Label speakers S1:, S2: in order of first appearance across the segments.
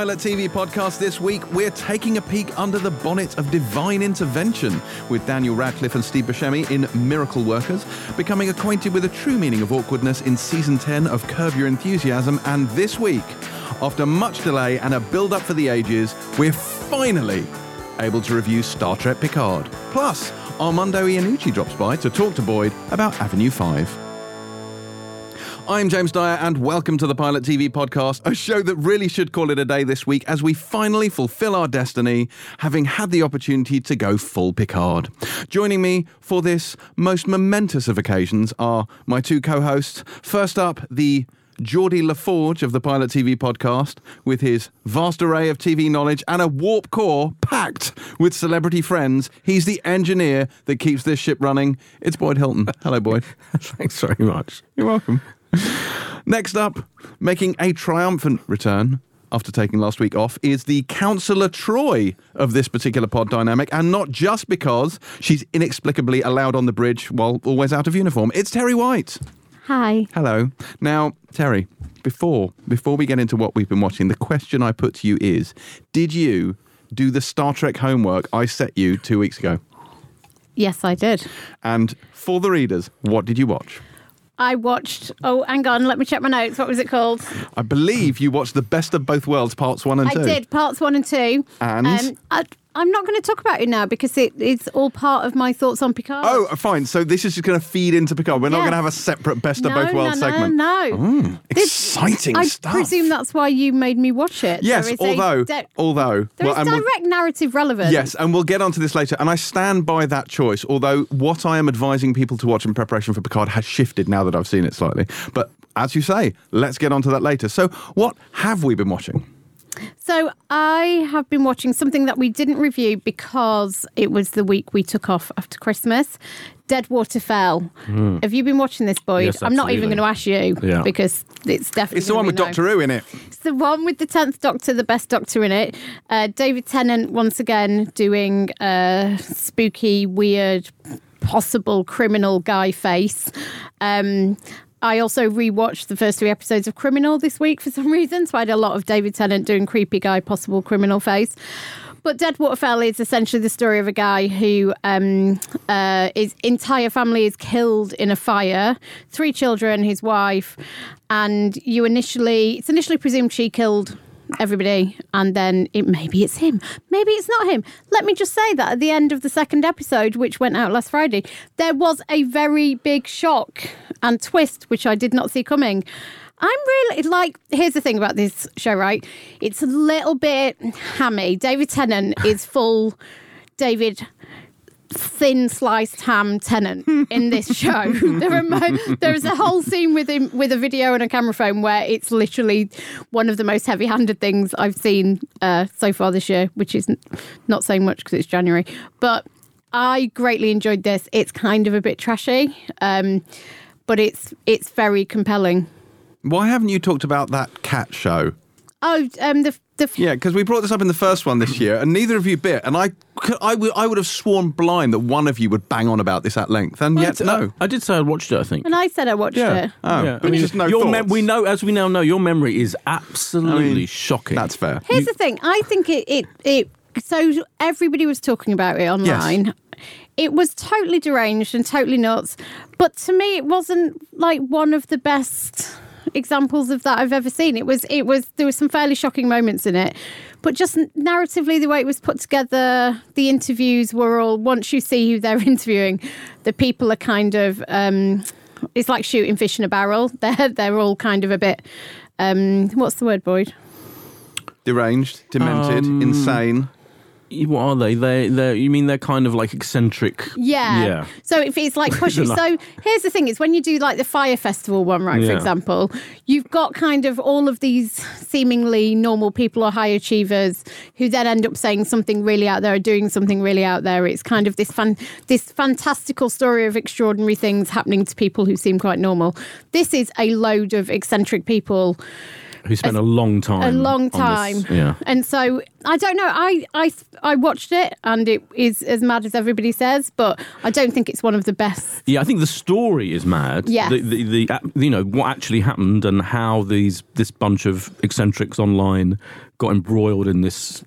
S1: Pilot TV podcast this week, we're taking a peek under the bonnet of divine intervention with Daniel Radcliffe and Steve Buscemi in Miracle Workers, becoming acquainted with the true meaning of awkwardness in season 10 of Curb Your Enthusiasm, and this week, after much delay and a build up for the ages, we're finally able to review Star Trek Picard. Plus, Armando Iannucci drops by to talk to Boyd about Avenue 5. I'm James Dyer, and welcome to the Pilot TV podcast, a show that really should call it a day this week as we finally fulfill our destiny, having had the opportunity to go full Picard. Joining me for this most momentous of occasions are my two co hosts. First up, the Geordi La Forge of the Pilot TV podcast, with his vast array of TV knowledge and a warp core packed with celebrity friends. He's the engineer that keeps this ship running. It's Boyd Hilton. Hello, Boyd.
S2: Thanks very much.
S1: You're welcome. Next up, making a triumphant return after taking last week off, is the Councillor Troi of this particular pod dynamic, and not just because she's inexplicably allowed on the bridge while always out of uniform. It's Terri White.
S3: Hi.
S1: Hello. Now, Terri, before before we get into what we've been watching, the question I put to you is: Did you do the Star Trek homework I set you two weeks ago?
S3: Yes, I did.
S1: And for the readers, what did you watch?
S3: I watched. Oh, hang on. Let me check my notes. What was it called?
S1: I believe you watched the Best of Both Worlds parts one and
S3: I
S1: two.
S3: did parts one and two.
S1: And?
S3: Um, I, I'm not going to talk about it now because it, it's all part of my thoughts on Picard.
S1: Oh, fine. So this is just going to feed into Picard. We're not going to have a separate Best of Both Worlds
S3: no, no,
S1: segment.
S3: No, mm, This-
S1: exciting
S3: I
S1: stuff.
S3: I presume that's why you made me watch it.
S1: Yes,
S3: There is a
S1: although,
S3: di-
S1: although,
S3: there
S1: well,
S3: is
S1: and we'll-
S3: direct narrative relevance.
S1: Yes, and we'll get onto this later. And I stand by that choice, although what I am advising people to watch in preparation for Picard has shifted now that I've seen it slightly. But as you say, let's get onto that later. So, what have we been watching?
S3: So I have been watching something that we didn't review because it was the week we took off after Christmas. Deadwater Fell. Have you been watching this, Boyd?
S2: Yes,
S3: I'm not even going to ask you
S2: Yeah.
S3: because it's definitely.
S1: It's the one with
S3: be.
S1: Doctor Who in it.
S3: It's the one with the tenth Doctor, the best Doctor in it. Uh, David Tennant once again doing a spooky, weird, possible criminal guy face. Um, I also rewatched the first three episodes of Criminal this week for some reason, so I had a lot of David Tennant doing creepy guy, possible criminal face. But Deadwater Fell is essentially the story of a guy who um, uh, his entire family is killed in a fire. Three children, his wife, and you initially it's initially presumed she killed everybody, and then it maybe it's him, maybe it's not him. Let me just say that at the end of the second episode, which went out last Friday, there was a very big shock and twist which I did not see coming. I'm really like. Here's the thing about this show, right? It's a little bit hammy. David Tennant is full David thin sliced ham Tennant in this show. there are mo- there's a whole scene with him with a video and a camera phone where it's literally one of the most heavy handed things I've seen uh, so far this year, which is not saying much because it's January, but. I greatly enjoyed this. It's kind of a bit trashy, um, but it's it's very compelling.
S1: Why haven't you talked about that cat show?
S3: Oh, um, the the
S1: Yeah, because we brought this up in the first one this year, and neither of you bit. And I, could, I, would, I would have sworn blind that one of you would bang on about this at length, and yet no.
S2: I, I did say I watched it. I think.
S3: and I said I watched
S1: Yeah.
S3: it.
S1: Oh,
S2: Yeah,
S1: but just no
S2: your
S1: thoughts.
S2: mem- we know, as we now know, your memory is absolutely
S1: I mean,
S2: shocking.
S1: That's fair.
S3: Here's the thing. I think it, it, it, so everybody was talking about it online. It was totally deranged and totally nuts. But to me, it wasn't like one of the best examples of that I've ever seen. It was, it was, there were some fairly shocking moments in it. But just narratively, the way it was put together, the interviews were all, once you see who they're interviewing, the people are kind of, um, it's like shooting fish in a barrel. They're, they're all kind of a bit, um, what's the word, Boyd?
S1: Deranged, demented,
S2: Um,
S1: insane.
S2: What are they? They, they. You mean they're kind of like eccentric?
S3: Yeah.
S2: Yeah.
S3: So if it's like pushing, so here's the thing: is when you do like the fire festival one, right? For
S2: Yeah.
S3: example, you've got kind of all of these seemingly normal people or high achievers who then end up saying something really out there, or doing something really out there. It's kind of this fun, this fantastical story of extraordinary things happening to people who seem quite normal. This is a load of eccentric people
S2: Who spent a long time?
S3: a long time.
S2: Yeah.
S3: And so I don't know. I, I I watched it and it is as mad as everybody says, but I don't think it's one of the best.
S2: Yeah, I think the story is mad.
S3: Yeah,
S2: The, the, the, uh, you know, what actually happened and how these this bunch of eccentrics online got embroiled in this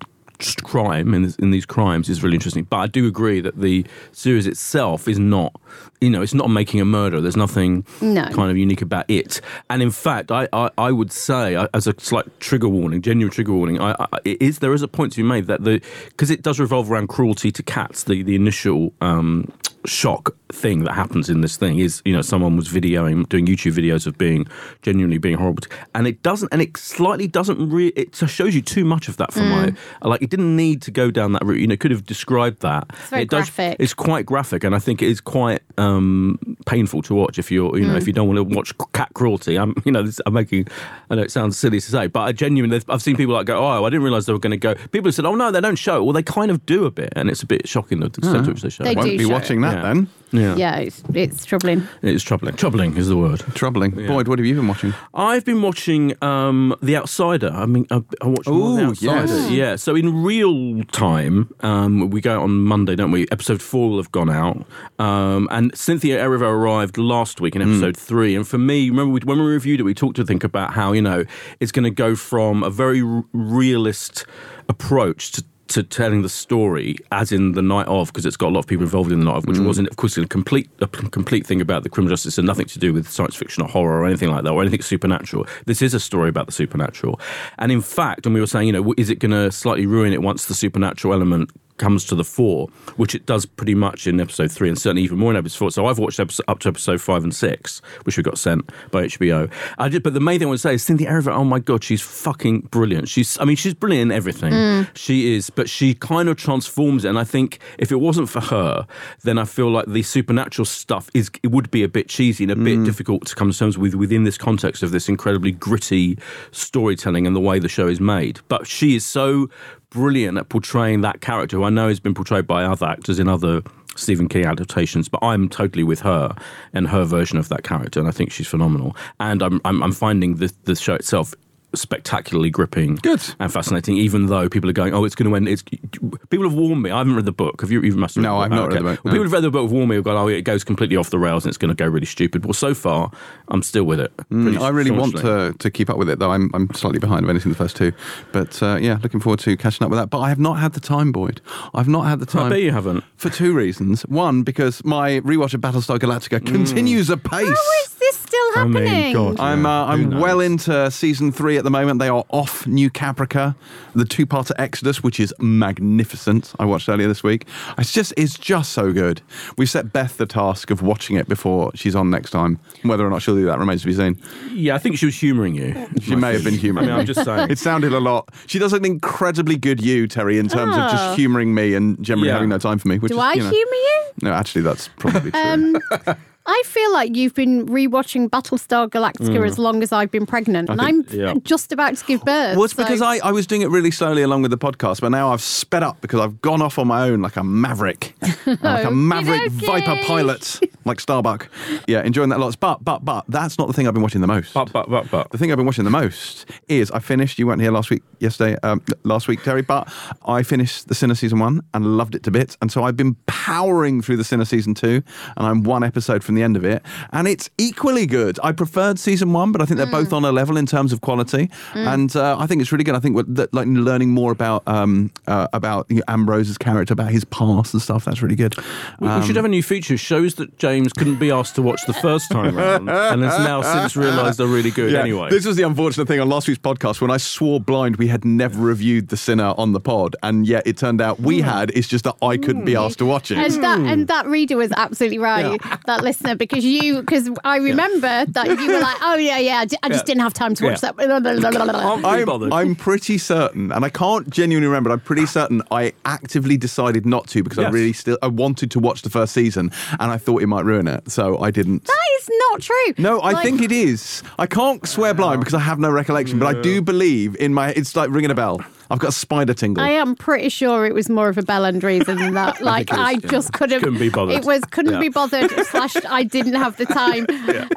S2: crime in, this, in these crimes is really interesting. But I do agree that the series itself is not, you know, it's not making a murder. There's nothing
S3: No.
S2: kind of unique about it. And in fact, I, I, I would say, as a slight trigger warning, genuine trigger warning, I, I, it is there is a point to be made that the because it does revolve around cruelty to cats. The the initial um, shock thing that happens in this thing is you know someone was videoing doing YouTube videos of being genuinely being horrible to, and it doesn't and it slightly doesn't re- it shows you too much of that for my like it didn't need to go down that route you know it could have described that.
S3: It's very
S2: it does
S3: graphic.
S2: it's quite graphic and I think it is quite um, painful to watch if you're you know if you don't want to watch cat cruelty. I'm you know this, I'm making I know it sounds silly to say but I genuinely I've seen people like go oh I didn't realize they were going to go people have said oh no they don't show it. Well they kind of do a bit and it's a bit shocking the extent to which they show.
S3: They
S2: it.
S1: Won't be
S3: show
S1: watching that
S2: Yeah.
S1: then.
S2: yeah.
S3: Yeah, it's, it's troubling.
S2: It's troubling. Troubling is the word.
S1: Troubling. Boyd, what have you been watching?
S2: I've been watching um, The Outsider. I mean, I, I watched more of The
S1: Ooh,
S2: Outsider.
S1: yes.
S2: Yeah. So in real time, um, we go out on Monday, don't we? Episode four will have gone out, um, and Cynthia Erivo arrived last week in episode three. And for me, remember we, when we reviewed it, we talked to think about how you know it's going to go from a very r- realist approach to to telling the story as in the night of because it's got a lot of people involved in the night of which mm. wasn't of course a complete a complete thing about the criminal justice and nothing to do with science fiction or horror or anything like that or anything supernatural. This is a story about the supernatural. And in fact and we were saying you know is it going to slightly ruin it once the supernatural element comes to the fore, which it does pretty much in episode three, and certainly even more in episode four. So I've watched episode, up to episode five and six, which we got sent by HBO. I did, but the main thing I want to say is Cynthia Erivo. Oh my god, she's fucking brilliant. She's, I mean, she's brilliant in everything. Mm. She is, but she kind of transforms it. And I think if it wasn't for her, then I feel like the supernatural stuff is it would be a bit cheesy and a bit mm. difficult to come to terms with within this context of this incredibly gritty storytelling and the way the show is made. But she is so brilliant at portraying that character, who I know has been portrayed by other actors in other Stephen King adaptations, but I'm totally with her and her version of that character, and I think she's phenomenal. And I'm I'm, I'm finding the the show itself spectacularly gripping
S1: Good.
S2: and fascinating even though people are going oh it's going to end it's people have warned me I haven't read the book have you you must have
S1: No, I've
S2: the
S1: not
S2: book.
S1: read the book,
S2: well,
S1: no.
S2: people have read the book have warned me have gone oh it goes completely off the rails and it's going to go really stupid well so far I'm still with it
S1: Mm, I really want to, to keep up with it, though. I'm, I'm slightly behind of anything the first two. But uh, yeah, looking forward to catching up with that. But I have not had the time, Boyd. I've not had the
S2: I
S1: time.
S2: bet you haven't
S1: For two reasons. One, because my rewatch of Battlestar Galactica
S2: Mm.
S1: continues apace.
S3: How is this still
S2: I mean,
S3: happening?
S2: God.
S1: I'm uh, I'm well into season three at the moment. They are off New Caprica, the two-parter Exodus, which is magnificent. I watched earlier this week. It's just it's just so good. We've set Beth the task of watching it before she's on next time. Whether or not she'll do that remains to be seen.
S2: yeah I think she was humouring you
S1: She may have been humouring.
S2: I
S1: humouring.
S2: mean I'm just saying
S1: It sounded a lot. She does an incredibly good you, Terri, in terms of
S3: Oh.
S1: just humouring me and generally
S2: Yeah.
S1: having no time for me. Which
S3: Do
S1: is,
S3: I
S1: you know,
S3: humour you?
S1: No, actually, that's probably true.
S3: Um, I feel like you've been rewatching Battlestar Galactica as long as I've been pregnant, and
S1: think-
S3: I'm
S2: yeah.
S3: just about to give birth.
S1: Well, it's
S3: so-
S1: because I, I was doing it really slowly along with the podcast, but now I've sped up because I've gone off on my own like a maverick. Like a maverick
S3: Okey-dokey.
S1: Viper pilot, like Starbuck. Yeah, enjoying that lots. But, but, but, that's not the thing I've been watching the most.
S2: but but but but
S1: The thing I've been watching the most is I finished. You weren't here last week, yesterday, um, last week, Terri, but I finished the Sinner season one and loved it to bits. And so I've been powering through the Sinner season two, and I'm one episode from the end of it, and it's equally good. I preferred season one, but I think they're both on a level in terms of quality, and uh, I think it's really good. I think what- that, like learning more about um, uh, about you know, Ambrose's character, about his past and stuff. That's really good.
S2: We, we should have a new feature. Shows that James couldn't be asked to watch the first time around, and has now since realised they're really good.
S1: Yeah,
S2: anyway,
S1: This was the unfortunate thing on last week's podcast when I swore blind we had never reviewed The Sinner on the pod, and yet it turned out we had. It's just that I couldn't be asked to watch it.
S3: And that and that reader was absolutely right, that listener, because you because I remember that you were like, oh yeah, yeah, I just
S2: Yeah.
S3: didn't have time to watch
S2: Yeah.
S3: that.
S2: Aren't we
S1: I'm. I'm pretty certain, and I can't genuinely remember. But I'm pretty certain I actively decided not to because I
S2: Yes.
S1: really still I wanted to watch the first season, and I thought it might ruin it, so I didn't.
S3: that is not true.
S1: No, I
S3: Like,
S1: think it is. I can't swear blind because I have no recollection, but I do believe in my. It's like ringing a bell. I've got a spider tingle.
S3: I am pretty sure it was more of a Bellend reason than that. Like
S2: it is,
S3: I,
S2: yeah.
S3: just couldn't.
S2: Couldn't be bothered.
S3: It was couldn't
S2: Yeah.
S3: be bothered. slash, I didn't have the time.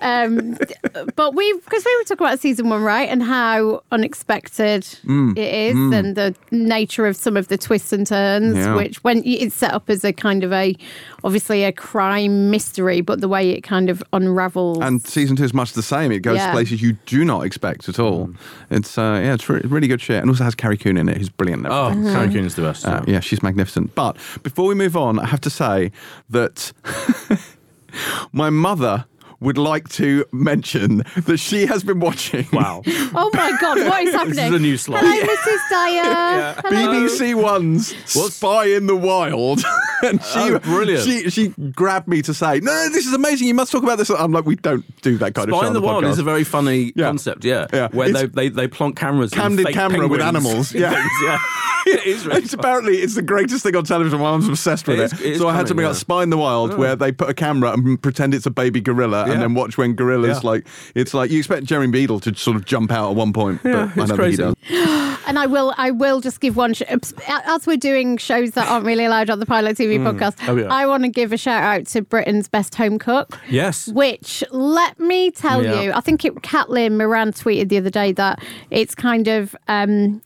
S3: Um, but we because we were talking about season one, right, and how unexpected
S1: Mm.
S3: it is, and the nature of some of the twists and turns.
S1: Yeah.
S3: Which when it's set up as a kind of a obviously a crime mystery, but the way it kind of unravels.
S1: And season two is much the same. It goes
S3: Yeah.
S1: to places you do not expect at all. It's uh, yeah, it's re- really good shit, and also has Carrie Coon in it, who's brilliant. and
S2: Oh,
S1: everything.
S2: Carrie is the best.
S1: Uh, yeah, she's magnificent. But before we move on, I have to say that my mother would like to mention that she has been watching
S2: Wow.
S3: oh my god, what is happening?
S2: This is a new slot.
S3: Hello, Mrs. Dyer. Hello.
S1: BBC One's Spy in the Wild. and she,
S2: Oh, brilliant.
S1: She, she grabbed me to say, no, no, this is amazing. You must talk about this. I'm like, we don't do that kind of
S2: stuff.
S1: Spy
S2: in
S1: on
S2: the Wild
S1: podcast.
S2: is a very funny
S1: Yeah.
S2: concept, yeah.
S1: Yeah.
S2: Where
S1: It's-
S2: they, they, they plonk cameras in
S1: Candid
S2: fake
S1: camera with animals, yeah.
S2: things, yeah. it is really
S1: It's apparently it's the greatest thing on television. My mum's obsessed with
S2: It
S1: it.
S2: is- it is
S1: so I had
S2: coming,
S1: something
S2: yeah.
S1: like Spy in the Wild, oh. where they put a camera and pretend it's a baby gorilla,
S2: Yeah.
S1: and then watch when gorillas
S2: Yeah.
S1: like it's like you expect Jeremy Beadle to sort of jump out at one point,
S2: Yeah,
S1: but I don't
S2: crazy.
S1: think he does.
S3: And I will, I will just give one. Sh- as we're doing shows that aren't really allowed on the Pilot TV podcast,
S2: Oh, yeah.
S3: I want to give a shout out to Britain's best home cook.
S2: Yes.
S3: Which, let me tell
S2: Yeah.
S3: you, I think it, Caitlin Moran tweeted the other day that it's kind of. Um,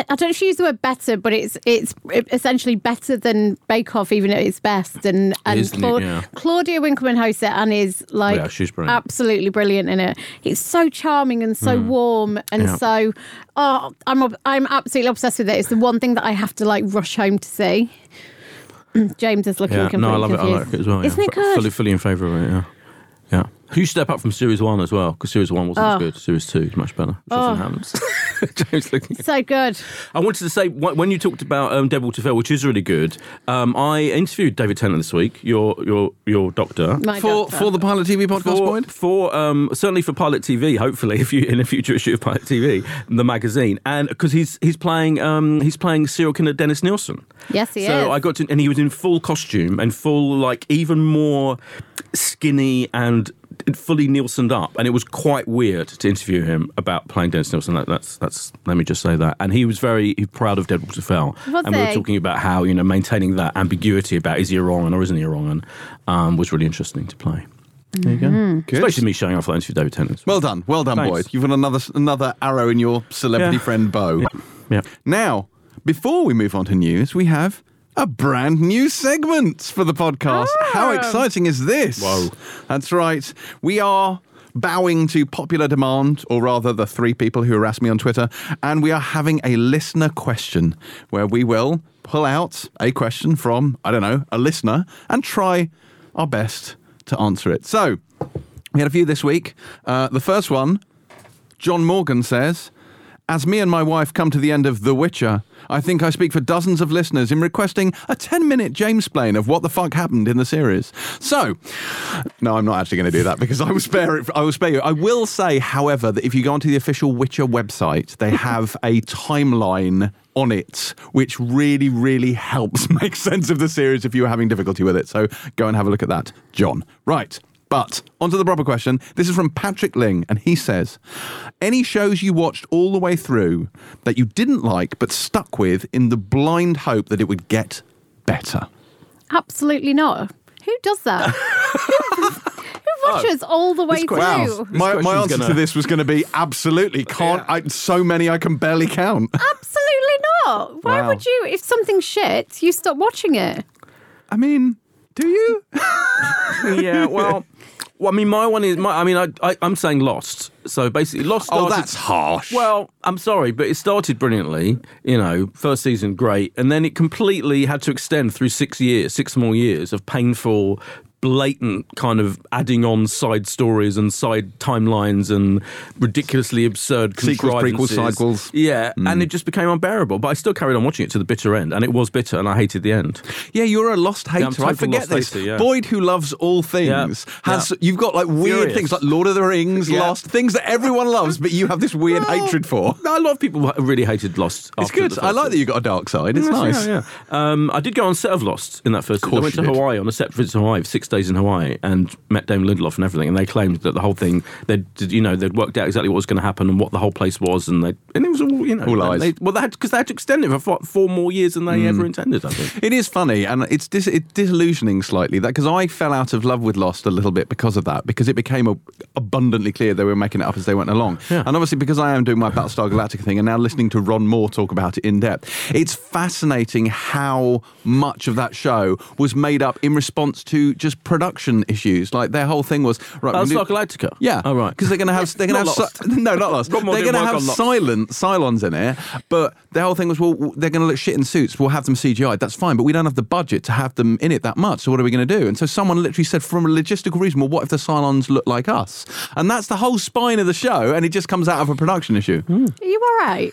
S3: be- I don't know if she used the word better, but it's it's essentially better than Bake Off, even at its best. And and
S2: neat,
S3: Clau-
S2: yeah.
S3: Claudia Winkleman hosts it and is like
S2: Yeah, she's brilliant.
S3: absolutely brilliant in it. It's so charming and so warm and
S2: Mm. Yeah.
S3: so oh, I'm I'm absolutely obsessed with it. It's the one thing that I have to like rush home to see. James is looking
S2: Yeah,
S3: completely
S2: no, I love it. I
S3: confused.
S2: like it as well.
S3: Isn't
S2: yeah.
S3: it
S2: F-
S3: good?
S2: Fully, fully in favour of it. Yeah, yeah. You step up from series one as well because series one wasn't
S3: Oh.
S2: as good. Series two is much better. Which often happens. James looking.
S3: So good.
S2: I wanted to say when you talked about um, Deadwater Fell, which is really good. Um, I interviewed David Tennant this week, your your your doctor.
S3: My
S1: For
S3: doctor.
S1: for the Pilot TV podcast
S2: for,
S1: point.
S2: for um, certainly for Pilot TV, hopefully, if you in a future issue of Pilot TV, the magazine, and because he's he's playing um, he's playing serial killer Dennis Nilsen.
S3: Yes, he
S2: so
S3: is.
S2: I got to, and he was in full costume and full like even more skinny and fully Nilsened up, and it was quite weird to interview him about playing Dennis Nilsen. That, that's that's let me just say that, and he was very proud of Deadwater Fell,
S3: Was
S2: and we were talking about how you know maintaining that ambiguity about is he a wrong or isn't he a wrong, and um, was really interesting to play. There you go.
S3: Mm-hmm.
S1: Good.
S2: Especially me showing off that interview with David Tennant.
S1: Well done, well done,
S2: Thanks.
S1: Boyd. You've got another another arrow in your celebrity
S2: Yeah.
S1: friend bow.
S2: yeah.
S1: Now, before we move on to news, we have a brand new segment for the podcast. How exciting is this?
S2: Whoa.
S1: That's right. We are bowing to popular demand, or rather, the three people who harass me on Twitter, and we are having a listener question where we will pull out a question from, I don't know, a listener and try our best to answer it. So, we had a few this week. Uh, the first one John Morgan says, As me and my wife come to the end of The Witcher, I think I speak for dozens of listeners in requesting a 10 minute James plain of what the fuck happened in the series. So, no, I'm not actually going to do that because I will spare it. I will spare you. I will say, however, that if you go onto the official Witcher website, they have a timeline on it, which really, really helps make sense of the series if you are having difficulty with it. So go and have a look at that, John. Right. But onto the proper question. This is from Patrick Ling, and he says, "Any shows you watched all the way through that you didn't like but stuck with in the blind hope that it would get better?"
S3: Absolutely not. Who does that? who, who watches oh, all the way
S2: quite-
S3: through?
S1: Wow, my, my
S2: question's
S1: answer
S2: gonna-
S1: to this was going to be absolutely can't. I, so many I can barely count.
S3: Absolutely not. Why
S1: Wow.
S3: would you? If something's shit, you stop watching it.
S1: I mean, do you?
S2: yeah, well, well, I mean, my one is my. I mean, I, I I'm saying Lost. So basically, Lost.
S1: Oh, that's harsh.
S2: Well, I'm sorry, but it started brilliantly. You know, first season great, and then it completely had to extend through six years, six more years of painful. Blatant kind of adding on side stories and side timelines and ridiculously absurd
S1: Sequels, prequels, sidequels.
S2: Yeah,
S1: Mm.
S2: and it just became unbearable. But I still carried on watching it to the bitter end, and it was bitter, and I hated the end.
S1: Yeah, you're a lost hater.
S2: I'm
S1: I forget this.
S2: hater, yeah.
S1: Boyd, who loves all things,
S2: Yeah.
S1: has
S2: Yeah.
S1: you've got like weird
S2: Furious.
S1: things like Lord of the Rings,
S2: Yeah.
S1: Lost, things that everyone loves, but you have this weird
S2: Well,
S1: hatred for.
S2: No, a lot of people really hated Lost.
S1: It's good. I like that you got a dark side. It's
S2: Yeah,
S1: nice.
S2: Yeah, yeah. Um, I did go on set of Lost in that first.
S1: course
S2: I went to. Hawaii on a set visit to Hawaii, for six days in Hawaii, and met Damon Lindelof and everything. And they claimed that the whole thing, they you know, they'd worked out exactly what was going to happen and what the whole place was, and they and it was all you know,
S1: All lies.
S2: They, well, they had because they had to extend it for four, four more years than they
S1: Mm.
S2: ever intended. I think.
S1: It is funny, and it's dis- it's disillusioning slightly that because I fell out of love with Lost a little bit because of that, because it became a, abundantly clear they were making it up as they went along,
S2: Yeah.
S1: and obviously because I am doing my Battlestar Galactica thing, and now listening to Ron Moore talk about it in depth, it's fascinating how much of that show was made up in response to just production issues. Like their whole thing was right. we
S2: Battlestar
S1: do-
S2: Galactica.
S1: Yeah.
S2: Oh, right.
S1: Because they're going to have they're going to have
S2: Lost.
S1: si- no, not lost. They're going to have silent Cylons in it, but their whole thing was well, they're going to look shit in suits. We'll have them CGI. That's fine, but we don't have the budget to have them in it that much. So what are we going to do? And so someone literally said, from a logistical reason, well, what if the Cylons look like us? And that's the whole spine of the show, and it just comes out of a production issue.
S2: Hmm.
S3: Are you all right?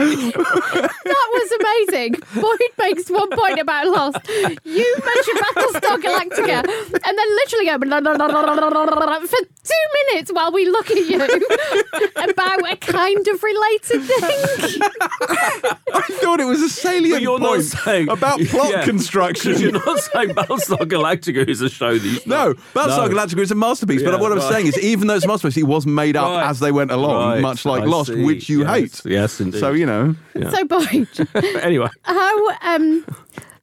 S3: That was amazing. Boyd makes one point about Lost. You mentioned Battlestar Galactica, and then literally go for two minutes while we look at you about a kind of related thing.
S1: I thought it was a salient
S2: But you're not
S1: point
S2: saying
S1: about plot
S2: Yeah.
S1: construction.
S2: You're not saying Battlestar Galactica is a show that you
S1: No, Battlestar
S2: No.
S1: Galactica is a masterpiece.
S2: Yeah,
S1: but what I'm
S2: right.
S1: saying is, even though it's a masterpiece, it was made up
S2: Right.
S1: as they went along,
S2: Right.
S1: much like
S2: I
S1: Lost,
S2: see.
S1: which you
S2: Yes.
S1: hate.
S2: Yes, indeed.
S1: So you know,
S3: So, Boyd,
S2: anyway,
S3: how um,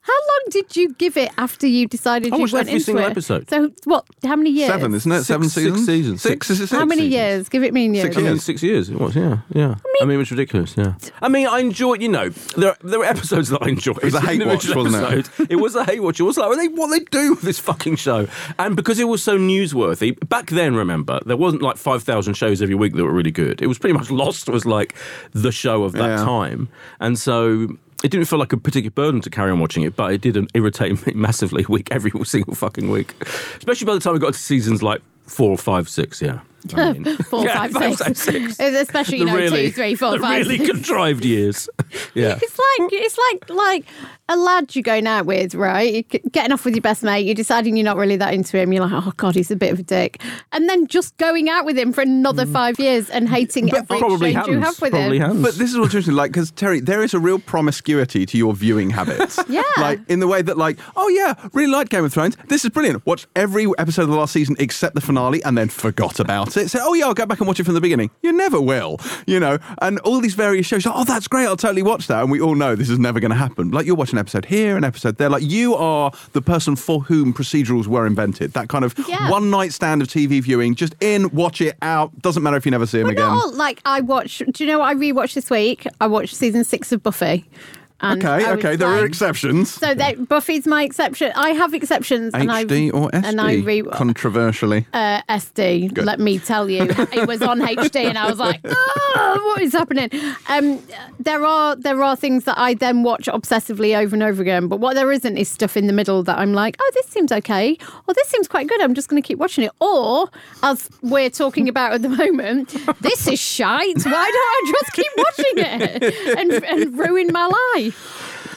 S3: how long did you give it after you decided
S2: I
S3: you
S2: watched
S3: went
S2: every
S3: into
S2: single
S3: it?
S2: episode.
S3: So, what? How many years?
S1: seven, isn't it? seven
S2: Six- six
S1: seasons.
S2: seasons.
S1: Six. Is it six?
S3: How many
S1: seasons?
S3: years? Give it me in years.
S1: Six
S2: I mean,
S1: years.
S2: six years it was. Yeah, yeah. I mean, it was ridiculous. Yeah. I mean, I enjoyed. You know, there there were episodes that I enjoyed. It
S1: was a hate watch, wasn't it?
S2: it? was a hate watch. It was like what they what they do with this fucking show, and because it was so newsworthy back then. Remember, there wasn't like five thousand shows every week that were really good. It was pretty much Lost was like the show of that
S1: Yeah.
S2: time, and so. It didn't feel like a particular burden to carry on watching it, but it did irritate me massively week every single fucking week. Especially by the time we got to seasons like four, five, six. Yeah, I mean-
S3: Four,
S2: Yeah,
S3: five,
S2: five,
S3: six.
S2: six.
S3: Especially, you
S2: The
S3: know,
S2: really-
S3: two, three, four,
S2: the
S3: five,
S2: really
S3: six.
S2: contrived years. Yeah.
S3: It's like it's like like a lad you're going out with, right? You're getting off with your best mate. You're deciding you're not really that into him. You're like, oh god, he's a bit of a dick, and then just going out with him for another five years and hating every
S2: Mm. Probably
S3: exchange you have with
S2: Probably
S3: him.
S2: hands.
S1: But this is what's interesting, like, because Terri, there is a real promiscuity to your viewing habits.
S3: Yeah.
S1: Like, in the way that, like, oh yeah, really liked Game of Thrones. This is brilliant. Watched every episode of the last season except the finale and then forgot about it. Say, oh yeah, I'll go back and watch it from the beginning. You never will, you know. And all these various shows, oh, that's great. I'll totally watch that. And we all know this is never going to happen. Like, you'll watch an episode here, an episode there. Like, you are the person for whom procedurals were invented. That kind of
S3: Yeah.
S1: one night stand of TV viewing, just in, watch it out. Doesn't matter if you never see him again.
S3: all, like I watch. Do you know what I rewatched this week? I watched season six of Buffy. And
S1: Okay, okay, there are exceptions.
S3: So that Buffy's my exception. I have exceptions. and I,
S1: HD or SD?
S3: And I re-
S1: Controversially.
S3: uh, SD.
S1: Good.
S3: Let me tell you, it was on HD, and I was like, oh, "What is happening?" Um, there are there are things that I then watch obsessively over and over again, but what there isn't is stuff in the middle that I'm like, "Oh, this seems okay," or "This seems quite good." I'm just going to keep watching it. Or, as we're talking about at the moment, this is shite. Why don't I just keep watching it and, and ruin my life?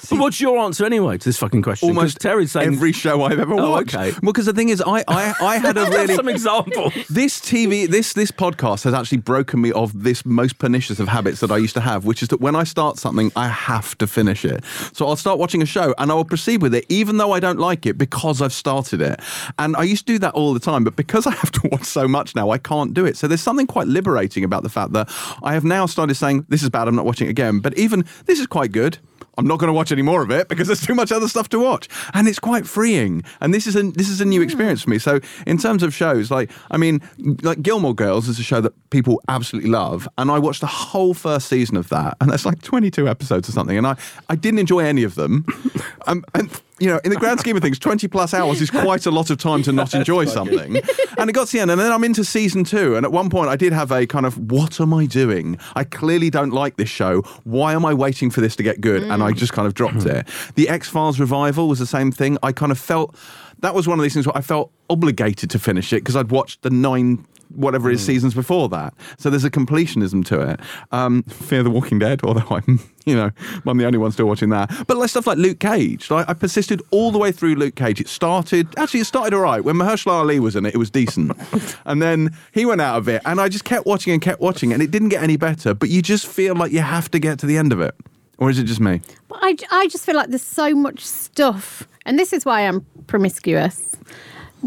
S2: But what's your answer anyway to this fucking question?
S1: Almost
S2: Terri's saying
S1: every show I've ever
S2: Oh,
S1: watched.
S2: okay.
S1: Well, because the thing is, I, I, I had a really.
S2: some examples.
S1: This TV, this this podcast has actually broken me of this most pernicious of habits that I used to have, which is that when I start something, I have to finish it. So I'll start watching a show and I will proceed with it, even though I don't like it, because I've started it. And I used to do that all the time, but because I have to watch so much now, I can't do it. So there's something quite liberating about the fact that I have now started saying, "This is bad. I'm not watching it again." But even this is quite good. I'm not going to watch any more of it because there's too much other stuff to watch, and it's quite freeing. And this is a this is a new experience for me. So in terms of shows, like I mean, like Gilmore Girls is a show that people absolutely love, and I watched the whole first season of that, and that's like 22 episodes or something, and I I didn't enjoy any of them, um, and. You know, in the grand scheme of things, 20 plus hours is quite a lot of time to not enjoy something. And it got to the end, and then I'm into season two. And at one point, I did have a kind of, what am I doing? I clearly don't like this show. Why am I waiting for this to get good? And I just kind of dropped it. Hmm. The X Files revival was the same thing. I kind of felt that was one of these things where I felt obligated to finish it because I'd watched the nine whatever it is seasons before that. So there's a completionism to it. Um, Fear the Walking Dead, although I'm, you know, I'm the only one still watching that. But like stuff like Luke Cage. Like I persisted all the way through Luke Cage. It started, actually, it started all right. When Mahershala Ali was in it, it was decent. and then he went out of it, and I just kept watching and kept watching, and it didn't get any better. But you just feel like you have to get to the end of it. Or is it just me?
S3: But I, I just feel like there's so much stuff, and this is why I'm promiscuous.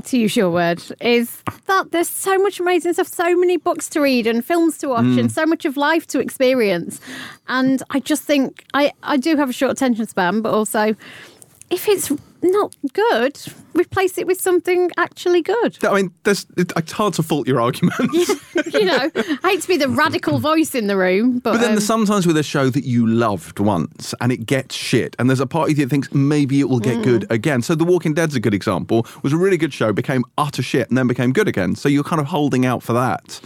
S3: To use your word, is that there's so much amazing stuff, so many books to read and films to watch, and mm. so much of life to experience. And I just think I, I do have a short attention span, but also if it's not good, replace it with something actually good.
S1: I mean, there's, it's hard to fault your argument.
S3: you know, I hate to be the radical voice in the room, but,
S1: But then
S3: um,
S1: there's sometimes with a show that you loved once and it gets shit, and there's a part of you that thinks maybe it will get
S3: Mm.
S1: good again. So The Walking Dead's a good example. It Was a really good show, became utter shit, and then became good again. So you're kind of holding out for that.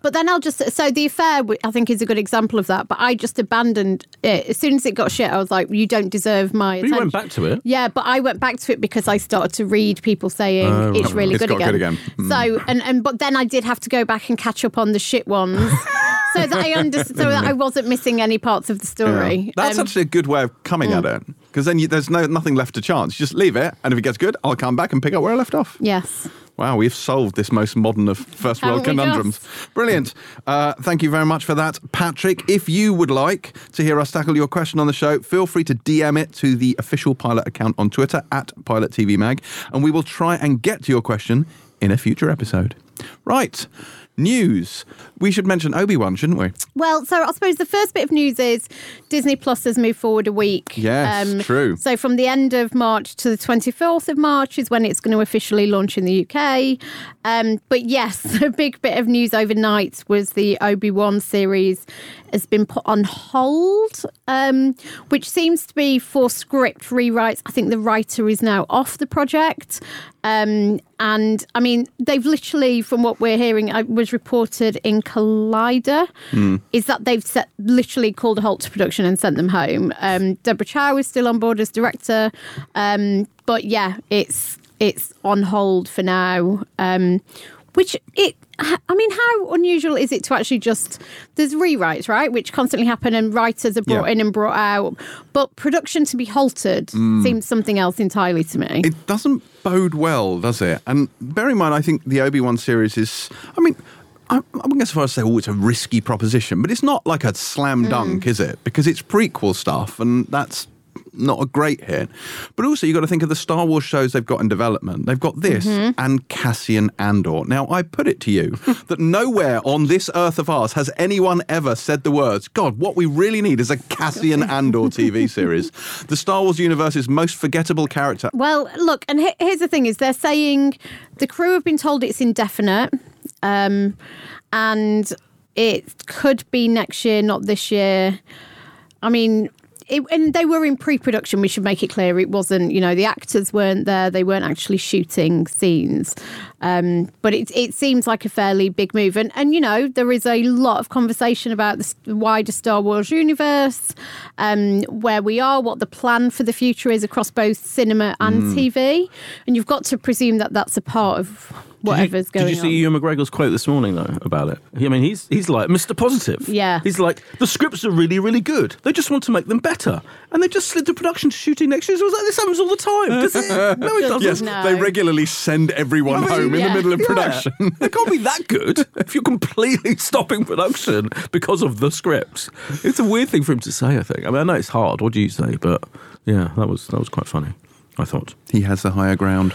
S3: But then I'll just so the affair I think is a good example of that. But I just abandoned it as soon as it got shit. I was like, you don't deserve my.
S2: But you went back to it.
S3: Yeah, but I went back to it because I started to read people saying it's really
S1: It's
S3: good again.
S1: good again. Mm.
S3: So and and but then I did have to go back and catch up on the shit ones. So that I understood, so that I wasn't missing any parts of the story.
S1: That's
S3: Um,
S1: actually a good way of coming at it because then you, there's no nothing left to chance. You just leave it, and if it gets good, I'll come back and pick up where I left off.
S3: yes.
S1: Wow, we've solved this most modern of first world conundrums. Brilliant. Uh, thank you very much for that, Patrick. If you would like to hear us tackle your question on the show, feel free to DM it to the official Pilot account on Twitter at Pilot TV Mag, and we will try and get to your question in a future episode. Right. News. We should mention Obi Wan, shouldn't we?
S3: Well, so I suppose the first bit of news is Disney Plus has moved forward a week. Um,
S1: Yes, true.
S3: So from the end of March to the 24th of March is when it's going to officially launch in the UK. Um, but yes, a big bit of news overnight was the Obi Wan series has been put on hold, um, which seems to be for script rewrites. I think the writer is now off the project. Um, and I mean, they've literally, from what we're hearing, it was reported in Collider, is that they've set, literally called a halt to production and sent them home. Um, Deborah Chow is still on board as director, um, but yeah, it's it's on hold for now. Um, which it, I mean, how unusual is it to actually just there's rewrites, right, which constantly happen, and writers are brought
S1: Yeah.
S3: in and brought out, but production to be halted mm. seems something else entirely to me.
S1: It doesn't bode well, does it? And bear in mind, I think the Obi Wan series is. I mean, I, I wouldn't go so far as to say, oh, it's a risky proposition, but it's not like a slam mm. dunk, is it? Because it's prequel stuff, and that's not a great hit. But also, you've got to think of the Star Wars shows they've got in development. They've got this and Cassian Andor. Now, I put it to you that nowhere on this earth of ours has anyone ever said the words, God, what we really need is a Cassian Andor TV series. The Star Wars universe's most forgettable character.
S3: Well, look, and he- here's the thing: is they're saying the crew have been told it's indefinite, um, and it could be next year, not this year. I mean. It, and they were in pre-production. We should make it clear it wasn't. You know, the actors weren't there. They weren't actually shooting scenes. Um, but it it seems like a fairly big move. And and you know, there is a lot of conversation about the wider Star Wars universe, um, where we are, what the plan for the future is across both cinema and TV. And you've got to presume that that's a part of whatever's
S2: did
S3: going
S2: you, did you see
S3: on.
S2: Ewan McGregor's quote this morning though about it? I mean, he's he's like Mr. Positive.
S3: Yeah.
S2: He's like the scripts are really really good. They just want to make them better, and they just slid the production to shooting next year. So I was like, this happens all the time. Does it? No, it doesn't.
S1: Yes,
S3: No.
S1: they regularly send everyone
S2: I mean,
S1: home in
S3: yeah.
S1: the middle of
S2: Yeah.
S1: production.
S2: it can't be that good if you're completely stopping production because of the scripts. It's a weird thing for him to say. I think. I mean, I know it's hard. What do you say? But yeah, that was that was quite funny. I thought.
S1: He has the higher ground.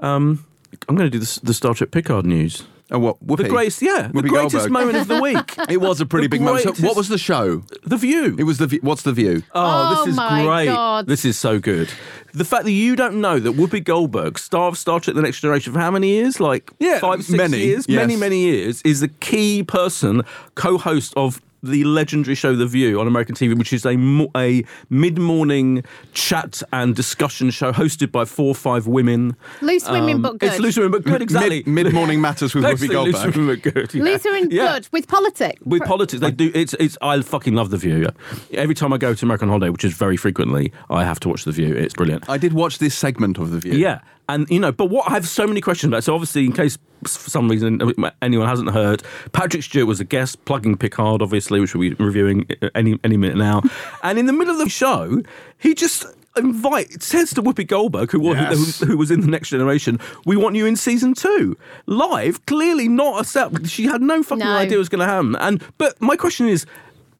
S2: Um, I'm going to do the, the Star Trek Picard news.
S1: Oh, what? Whoopi?
S2: The greatest, yeah, the greatest
S1: Goldberg.
S2: moment of the week.
S1: It was a pretty
S2: The
S1: big moment. So what was the show?
S2: The View.
S1: It was the. Vi- What's the view?
S2: Oh,
S3: Oh
S2: this is
S3: my
S2: great.
S3: God.
S2: This is so good. The fact that you don't know that Whoopi Goldberg, star of Star Trek The Next Generation, for how many years? Like
S1: Yeah,
S2: five, six
S1: many,
S2: years?
S1: yes.
S2: Many, many years, is the key person, co host of the legendary show The View on American TV, which is a, mo- a mid morning chat and discussion show hosted by four or five women.
S3: Loose women,
S2: Um,
S3: but good.
S2: It's loose women, but good, exactly.
S1: Mid morning matters with Whoopi
S2: Excellent, loose
S1: Goldberg.
S2: women, but good. yeah.
S3: Loose women,
S2: Yeah
S3: good with politics.
S2: with politics they do it's it's i fucking love the view every time i go to american holiday which is very frequently i have to watch the view it's brilliant
S1: I did watch this segment of the view.
S2: yeah and you know but what i have so many questions about so obviously in case for some reason anyone hasn't heard patrick stewart was a guest plugging picard obviously which we'll be reviewing uh, any any minute now and in the middle of the show he just invite says to Whoopi Goldberg, who was
S1: Yes.
S2: who, who was in the Next Generation, "We want you in season two, live." Clearly not a set. She had no fucking
S3: No.
S2: idea it was going to happen. And but my question is,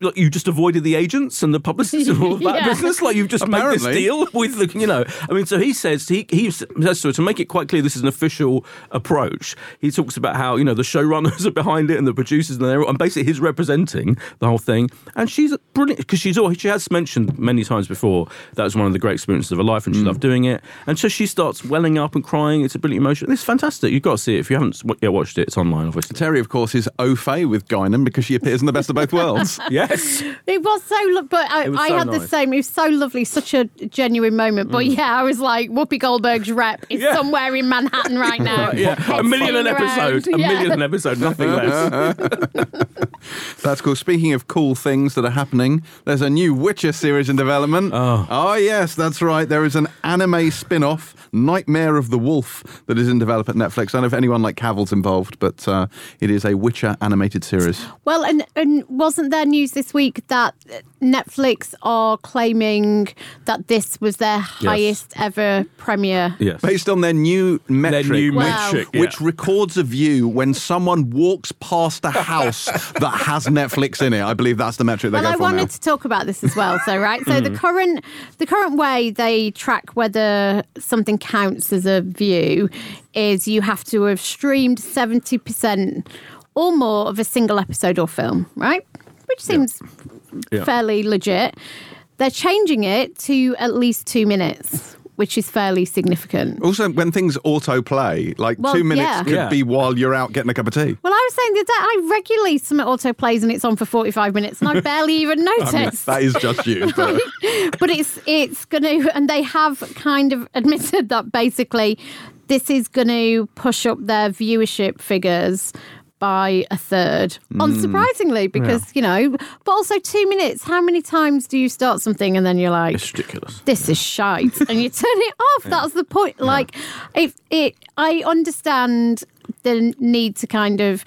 S2: like, you just avoided the agents and the publicists and all of that
S3: Yeah.
S2: business. Like you've just made this
S1: Apparently.
S2: deal with the, you know. I mean, so he says he he says to her to make it quite clear this is an official approach. He talks about how you know the showrunners are behind it and the producers and they're and basically he's representing the whole thing. And she's brilliant because she's all she has mentioned many times before that was one of the great experiences of her life and she mm. loved doing it. And so she starts welling up and crying. It's a brilliant emotion. It's fantastic. You've got to see it if you haven't yet watched it. It's online, obviously.
S1: Terri, of course, is au fait with Guinan because she appears in the best of both worlds.
S2: Yes.
S3: It was so, lo- but I, I
S2: so
S3: had the same. It was so lovely, such a genuine moment. But mm. yeah, I was like, Whoopi Goldberg's rep is
S2: Yeah.
S3: somewhere in Manhattan right now.
S2: Yeah, a million an
S3: spinning around.
S2: episode. A
S3: Yeah.
S2: million an episode, nothing less.
S1: That's cool. Speaking of cool things that are happening, there's a new Witcher series in development. Oh. yes, that's right. There is an anime spin off, Nightmare of the Wolf, that is in development at Netflix. I don't know if anyone like Cavill's involved, but uh, it is a Witcher animated series.
S3: Well, and, and wasn't there news this week that Netflix are claiming that this was their highest ever premiere?
S2: Yes.
S1: Based on their new metric, their
S2: new
S3: Wow.
S2: metric, yeah.
S1: which records a view when someone walks past a house that has Netflix in it. I believe that's the metric they
S3: Well,
S1: go
S3: I
S1: for
S3: wanted
S1: now.
S3: to talk about this as well. So, right, so
S2: Mm.
S3: the current the current way they track whether something counts as a view is you have to have streamed seventy percent or more of a single episode or film, right? Which seems
S2: Yeah.
S3: fairly legit. They're changing it to at least two minutes, which is fairly significant.
S1: Also, when things autoplay, like
S3: Well,
S1: two minutes
S3: yeah.
S1: could
S2: Yeah.
S1: be while you're out getting a cup of tea.
S3: Well, I was saying that I regularly submit auto plays and it's on for forty five minutes, and I barely even noticed.
S1: I mean, that is just you. But
S3: but it's it's going to and they have kind of admitted that basically this is going to push up their viewership figures by a third. Mm. Unsurprisingly because you know but also two minutes how many times do you start something and then you're like
S2: It's ridiculous.
S3: this is shite and you turn it off. That's the point. Like it it i understand the need to kind of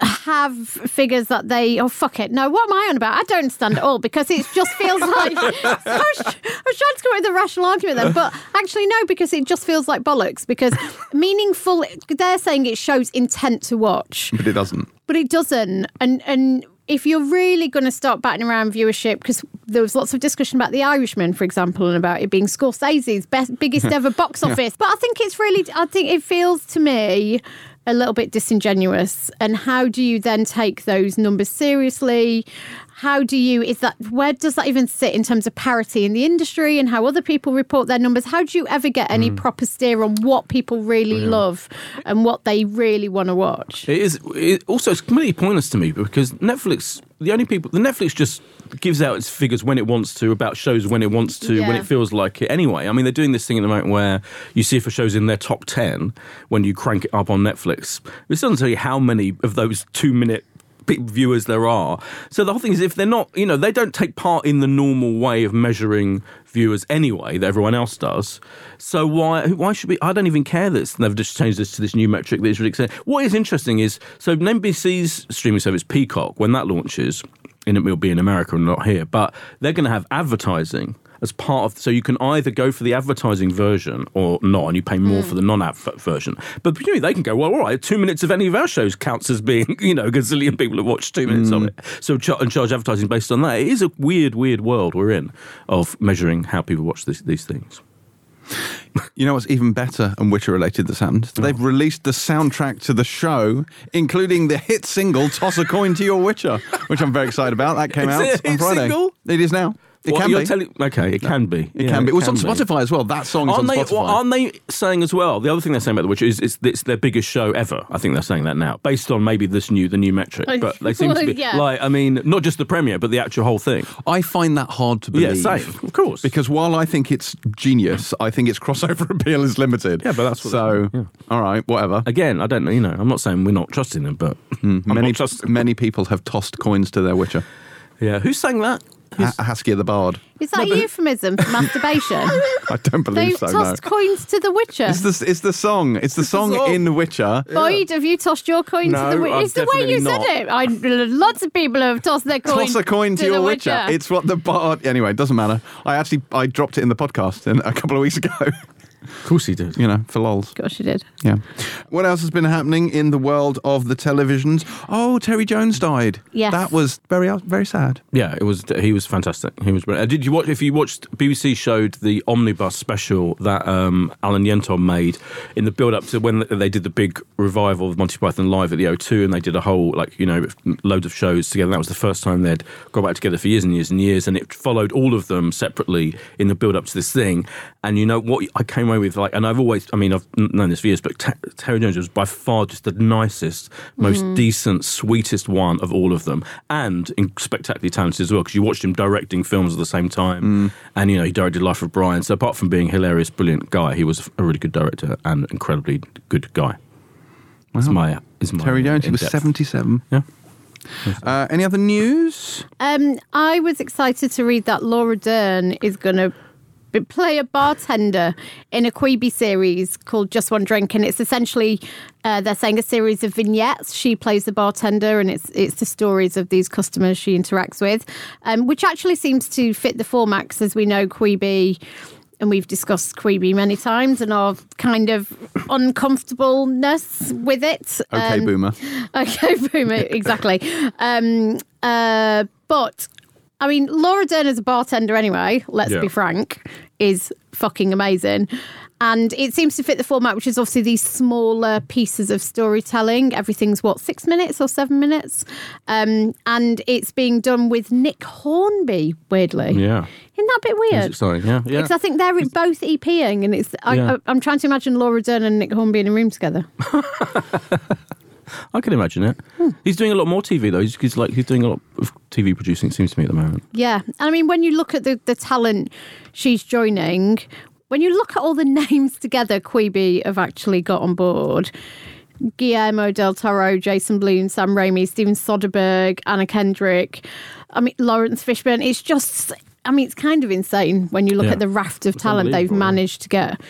S3: have figures that they oh fuck it no what am I on about I don't understand at all because it just feels like I, was, I was trying to come up with a rational argument then but actually no because it just feels like bollocks because meaningful they're saying it shows intent to watch
S1: but it doesn't.
S3: but it doesn't. And and if you're really going to start batting around viewership, because there was lots of discussion about The Irishman, for example, and about it being Scorsese's best, biggest ever box office. But I think it's really, I think it feels to me a little bit disingenuous. And how do you then take those numbers seriously? How do you, is that, where does that even sit in terms of parity in the industry and how other people report their numbers? How do you ever get any hmm. proper steer on what people really love and what they really want to watch?
S2: It is. It also, it's completely pointless to me because Netflix, the only people, the Netflix just gives out its figures when it wants to about shows when it wants to when it feels like it. Anyway, I mean, they're doing this thing at the moment where you see if a show's in their top ten when you crank it up on Netflix. This doesn't tell you how many of those two minute. Viewers there are. So the whole thing is, if they're not, you know, they don't take part in the normal way of measuring viewers anyway that everyone else does. So why why should we? I don't even care that they've just changed this to this new metric that is really. What is interesting is so NBC's streaming service Peacock when that launches, and it will be in America and not here, but they're going to have advertising as part of so you can either go for the advertising version or not and you pay more hmm. for the non-ad version but presumably they can go well all right two minutes of any of our shows counts as being you know a gazillion people have watched two minutes of hmm. it so ch- and charge advertising based on that it is a weird weird world we're in of measuring how people watch this, these things
S1: You know what's even better and Witcher related that's happened? They've released the soundtrack to the show, including the hit single "Toss a Coin to Your Witcher," which I'm very excited about. That came
S2: Is
S1: out
S2: it
S1: on
S2: hit
S1: Friday.
S2: single?
S1: It is now. It
S2: What,
S1: can
S2: you're
S1: be.
S2: telling- okay it can be
S1: it
S2: Yeah,
S1: can be. It was on
S2: can be.
S1: Spotify as well. That song is
S2: Aren't
S1: on
S2: they,
S1: Spotify.
S2: well, aren't they saying as well? The other thing they're saying about The Witcher is it's, it's their biggest show ever. I think they're saying that now, based on maybe this new the new metric. But they seem to be
S3: yeah.
S2: like, I mean, not just the premiere, but the actual whole thing.
S1: I find that hard to believe.
S2: Yeah,
S1: believe.
S2: same, of course.
S1: Because while I think it's genius, I think its crossover appeal is limited.
S2: Yeah, but that's what-
S1: so.
S2: yeah.
S1: All right, whatever.
S2: Again, I don't know. You know, I'm not saying we're not trusting them, but hmm, I'm
S1: many
S2: not
S1: many people have tossed coins to their Witcher.
S2: Yeah, who sang that?
S1: Ha- Jaskier the Bard.
S3: Is that a euphemism for masturbation?
S1: I don't believe
S3: They've
S1: so. No.
S3: tossed coins to the Witcher.
S1: It's the, it's the song. It's the song
S2: song.
S1: in Witcher.
S3: Boyd, have you tossed your coin
S2: No,
S3: to the Witcher? It's the way you
S2: definitely
S3: said it. I, lots of people have tossed their coin.
S1: Toss a coin to,
S3: to
S1: your
S3: the
S1: Witcher. It's what the bard. Anyway, it doesn't matter. I actually I dropped it in the podcast in, a couple of weeks ago.
S2: Of course he did.
S1: You know, for lols.
S3: Gosh, you did.
S1: Yeah. What else has been happening in the world of the televisions? Oh, Terry Jones died.
S3: Yes.
S1: That was very very sad.
S2: Yeah, it was. He was fantastic. He was. brilliant. Uh, Did you watch? If you watched, BBC showed the omnibus special that um, Alan Yentob made in the build-up to when they did the big revival of Monty Python live at the O2, and they did a whole like you know loads of shows together. That was the first time they'd got back together for years and years and years, and it followed all of them separately in the build-up to this thing. And you know what? I came away with like, and I've always, I mean, I've known this for years, but Ter- Terry Jones was by far just the nicest, most decent, sweetest one of all of them, and in- spectacularly talented as well. Because you watched him directing films at the same time, and you know he directed Life of Brian. So apart from being hilarious, brilliant guy, he was a really good director and incredibly good guy. Is my is my
S1: Terry Jones, he was 77.
S2: Yeah.
S1: Uh, any other news?
S3: Um, I was excited to read that Laura Dern is going to play a bartender in a Quibi series called Just One Drink, and it's essentially uh, they're saying a series of vignettes. She plays the bartender, and it's it's the stories of these customers she interacts with, um, which actually seems to fit the format 'cause as we know, Quibi. And we've discussed Quibi many times and our kind of uncomfortableness with it.
S1: Okay,
S3: Um,
S1: boomer.
S3: Okay, boomer, exactly. Um, uh, but I mean, Laura Dern as a bartender, anyway. Let's
S2: Yeah.
S3: be frank, is fucking amazing. And it seems to fit the format, which is obviously these smaller pieces of storytelling. Everything's what, six minutes or seven minutes? Um, and it's being done with Nick Hornby, weirdly.
S2: Yeah.
S3: Isn't that a bit weird?
S2: exciting. Yeah. Yeah.
S3: Because I think they're both EPing, and it's. I,
S2: Yeah.
S3: I'm trying to imagine Laura Dern and Nick Hornby in a room together.
S2: I can imagine it. Hmm. He's doing a lot more TV though. He's, he's like he's doing a lot of TV producing. It seems to me at the moment.
S3: Yeah. And I mean, when you look at the, the talent she's joining, when you look at all the names together Quibi have actually got on board Guillermo del Toro, Jason Blum, Sam Raimi, Steven Soderbergh, Anna Kendrick, I mean, Laurence Fishburne. It's just, I mean, it's kind of insane when you look
S2: Yeah.
S3: at the raft of
S2: It's
S3: talent they've managed to get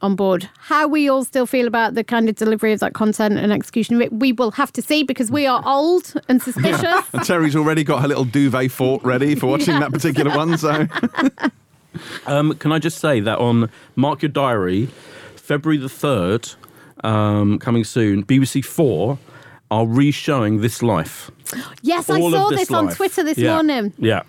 S3: on board. How we all still feel about the kind of delivery of that content and execution of it, we will have to see because we are old and suspicious.
S1: And Terri's already got her little duvet fort ready for watching
S3: Yeah.
S1: that particular one. So
S2: Um, can I just say that on Mark Your Diary, February the 3rd, um, coming soon, BBC Four are re-showing This Life.
S3: Yes, I saw
S2: of
S3: this, on. Twitter this
S2: Yeah.
S3: morning.
S2: Yeah.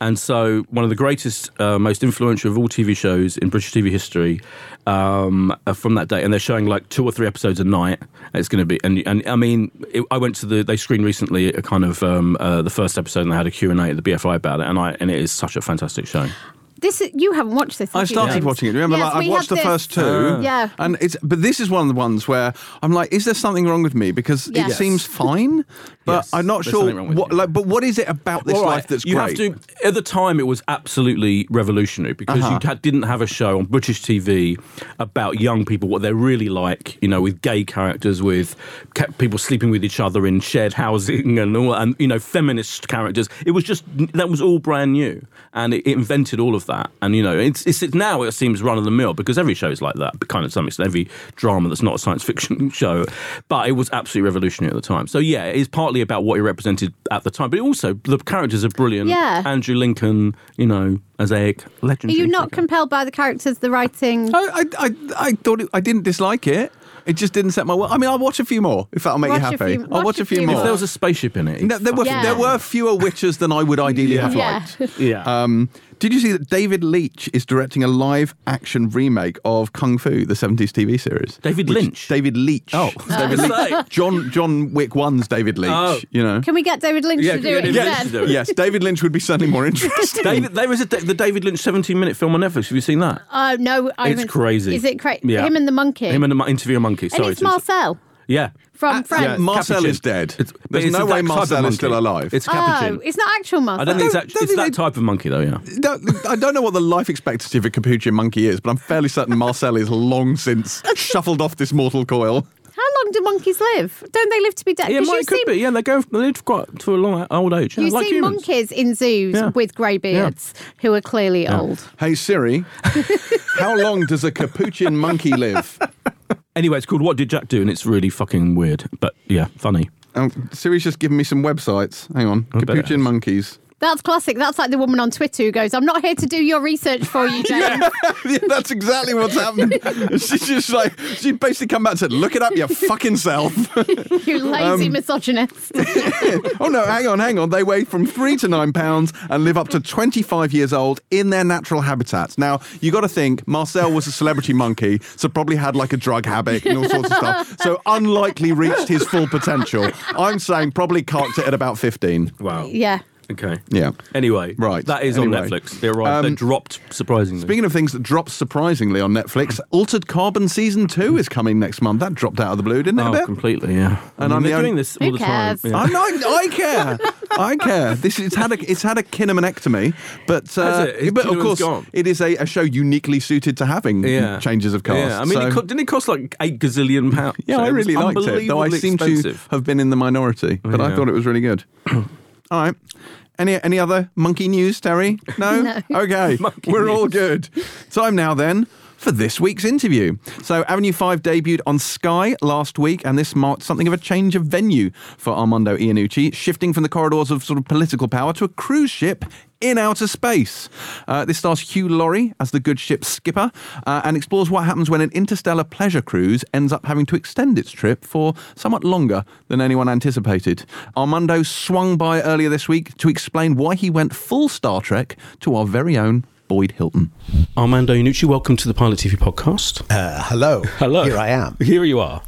S2: And so, one of the greatest, uh, most influential of all TV shows in British TV history um, from that day. And they're showing like two or three episodes a night. It's going to be, and, and I mean, it, I went to the, they screened recently a kind of um, uh, the first episode and they had a Q&A at the BFI about it. And, I, and it is such a fantastic show.
S3: This is, you haven't watched this.
S1: I
S3: have
S1: started
S3: James?
S1: watching it. Remember,
S3: Yes,
S1: like, I
S3: we
S1: watched the
S3: had
S1: first
S3: this-
S1: two.
S3: Yeah.
S1: and it's but this is one of the ones where I'm like, is there something wrong with me? Because
S3: Yes.
S1: it seems fine, but
S2: Yes,
S1: I'm not
S2: there's
S1: sure.
S2: wrong with
S1: What,
S2: you.
S1: like, but what is it about this
S2: All right,
S1: life that's
S2: you
S1: great?
S2: have to. At the time, it was absolutely revolutionary because
S1: Uh-huh.
S2: you had, didn't have a show on British TV about young people, what they're really like. You know, with gay characters, with ca- people sleeping with each other in shared housing, and all, and you know, feminist characters. It was just that was all brand new, and it, it invented all of that. And you know, it's, it's, it's now it seems run of the mill because every show is like that, but kind of to some extent, every drama that's not a science fiction show. But it was absolutely revolutionary at the time. So yeah, it is partly about what it represented at the time, but also the characters are brilliant.
S3: Yeah.
S2: Andrew Lincoln, you know, Azaic,
S3: Are
S2: legendary.
S3: Are you not
S2: figure.
S3: compelled by the characters, the writing?
S1: I, I, I, I thought it, I didn't dislike it. It just didn't set my. Well, I mean, I'll watch a few more if that'll make
S3: Watch
S1: you happy.
S3: few-
S1: I'll
S3: watch
S1: watch
S3: a
S1: a few
S3: few
S1: more.
S2: If there was a spaceship in it,
S1: No, there were
S3: Yeah.
S1: there were fewer witches than I would ideally have
S3: Yeah.
S1: liked.
S2: yeah.
S1: Um, did you see that David Leitch is directing a live action remake of Kung Fu, the 70s TV series?
S2: David
S1: Which-
S2: Lynch?
S1: David Leitch.
S2: Oh.
S1: David. Leitch. John John Wick 1's David Leitch,
S2: Oh.
S1: you know.
S3: Can we get David Lynch
S2: Yeah,
S3: to
S2: can
S3: do
S2: we
S3: it
S2: get David? Lynch to do it?
S1: Yes, David Lynch would be certainly more interesting.
S2: David, there is a the David Lynch 17 minute film on Netflix. Have you seen that?
S3: Oh no, I
S2: It's
S3: haven't-
S2: crazy.
S3: Is it crazy?
S2: Yeah.
S3: Him and the monkey.
S2: Him and the Mo- interview a monkey.
S3: and
S2: Sorry,
S3: it's
S2: to-
S3: Marcel
S2: Yeah.
S3: from uh, Friends.
S1: yeah, Marcel
S2: Capuchin.
S1: is dead.
S2: It's-
S1: There's no way Marcel is still alive.
S2: It's Capuchin.
S3: Oh, it's not actual Marcel.
S2: I don't think it's
S1: Don't-
S2: actually,
S1: don't
S2: it's
S1: think
S2: that
S1: they-
S2: type of monkey though. Yeah.
S1: No, I don't know what the life expectancy of a capuchin monkey is, but I'm fairly certain Marcel is long since shuffled off this mortal coil.
S3: How long do monkeys live? Don't they live to be dead?
S2: Yeah,
S3: 'Cause
S2: might,
S3: you
S2: could
S3: see,
S2: be. Yeah, they go they live quite to a long old age. Yeah,
S3: You
S2: like
S3: see
S2: humans.
S3: monkeys in zoos
S2: Yeah.
S3: with grey beards who are clearly old.
S1: Hey Siri, how long does a capuchin monkey live?
S2: Anyway, it's called What Did Jack Do? And it's really fucking weird, but yeah, funny.
S1: Oh, Siri's just giving me some websites. Hang on, oh,
S2: I bet it
S1: capuchin
S2: has.
S1: monkeys.
S3: That's classic. That's like the woman on Twitter who goes, I'm not here to do your research for you, James.
S1: yeah, that's exactly what's happening. She's just like she basically come back and said, "Look it up, your fucking self."
S3: you lazy um, misogynist.
S1: oh no, hang on, hang on. They weigh from three to nine pounds and live up to twenty-five years old in their natural habitats. Now you got to think Marcel was a celebrity monkey, so probably had like a drug habit and all sorts of stuff. So unlikely reached his full potential. I'm saying probably cocked it at about fifteen.
S2: Wow.
S3: yeah.
S2: Okay.
S1: Yeah.
S2: Anyway,
S1: Right.
S2: That is
S1: Anyway.
S2: on Netflix. They arrived. they
S1: Um,
S2: dropped surprisingly.
S1: Speaking of things that dropped surprisingly on Netflix, Altered Carbon season two is coming next month. That dropped out of the blue, didn't it? a
S2: oh,
S1: bit?
S2: completely. Yeah.
S1: And
S2: I
S1: I'm
S2: mean,
S1: the
S2: they're doing
S1: only-
S2: this all
S3: Who
S2: the time.
S3: cares?
S2: Yeah.
S1: I'm not, I care. I care. This it's had a it's had a kinemaectomy, but uh,
S2: it?
S1: But of course
S2: gone.
S1: it is a, a show uniquely suited to having
S2: Yeah.
S1: changes of cast.
S2: Yeah, I mean,
S1: So-
S2: it co- didn't it cost like eight gazillion pounds?
S1: yeah,
S2: So
S1: I
S2: it
S1: really liked it, though I
S2: unbelievably
S1: seem
S2: expensive.
S1: to have been in the minority, but I thought it was really good. All right. Any any other monkey news, Terri? No.
S3: No.
S1: Okay,
S2: Monkey
S1: we're all good. Time now then. For this week's interview. So, Avenue 5 debuted on Sky last week, and this marked something of a change of venue for Armando Iannucci, shifting from the corridors of sort of political power to a cruise ship in outer space. Uh, this stars Hugh Laurie as the good ship's skipper uh, and explores what happens when an interstellar pleasure cruise ends up having to extend its trip for somewhat longer than anyone anticipated. Armando swung by earlier this week to explain why he went full Star Trek to our very own Boyd Hilton.
S2: Armando Iannucci, welcome to the Pilot TV podcast.
S4: Uh, hello.
S2: Hello.
S4: Here I am.
S2: Here you are.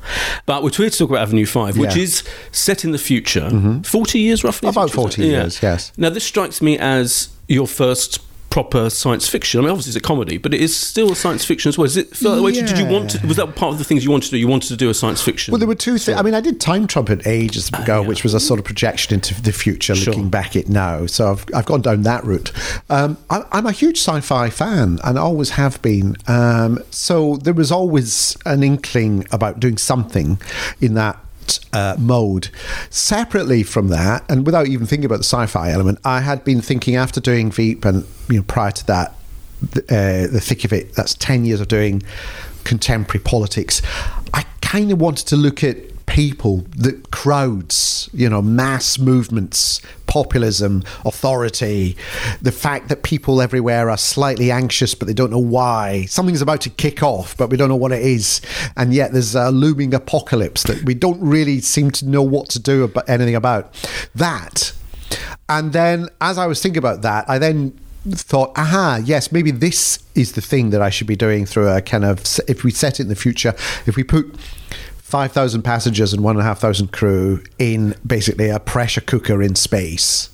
S2: But we're here to talk about Avenue 5, which is set in the future. 40 years roughly?
S4: About 40 years, yes.
S2: Now, this strikes me as your first proper science fiction. I mean, obviously it's a comedy, but it is still science fiction as well. Does it feel that way? to- Did you want to, was that part of the things you wanted to do? You wanted to do a science fiction?
S4: Well, there were two things. I mean, I did Time Trumpet ages ago, which was a sort of projection into the future,
S2: Sure.
S4: looking back at now. So I've, I've gone down that route. Um, I, I'm a huge sci fi fan and always have been. Um, so there was always an inkling about doing something in that. Uh, mode. Separately from that, and without even thinking about the sci-fi element, I had been thinking after doing Veep and you know prior to that, the, uh, the thick of it. That's ten years of doing contemporary politics. I kind of wanted to look at people, the crowds, you know, mass movements, populism, authority, the fact that people everywhere are slightly anxious but they don't know why. Something's about to kick off, but we don't know what it is. And yet there's a looming apocalypse that we don't really seem to know what to do about anything about. That. And then as I was thinking about that, I then thought, aha, yes, maybe this is the thing that I should be doing through a kind of, if we set it in the future, if we put 5,000 passengers and 1,500 crew in basically a pressure cooker in space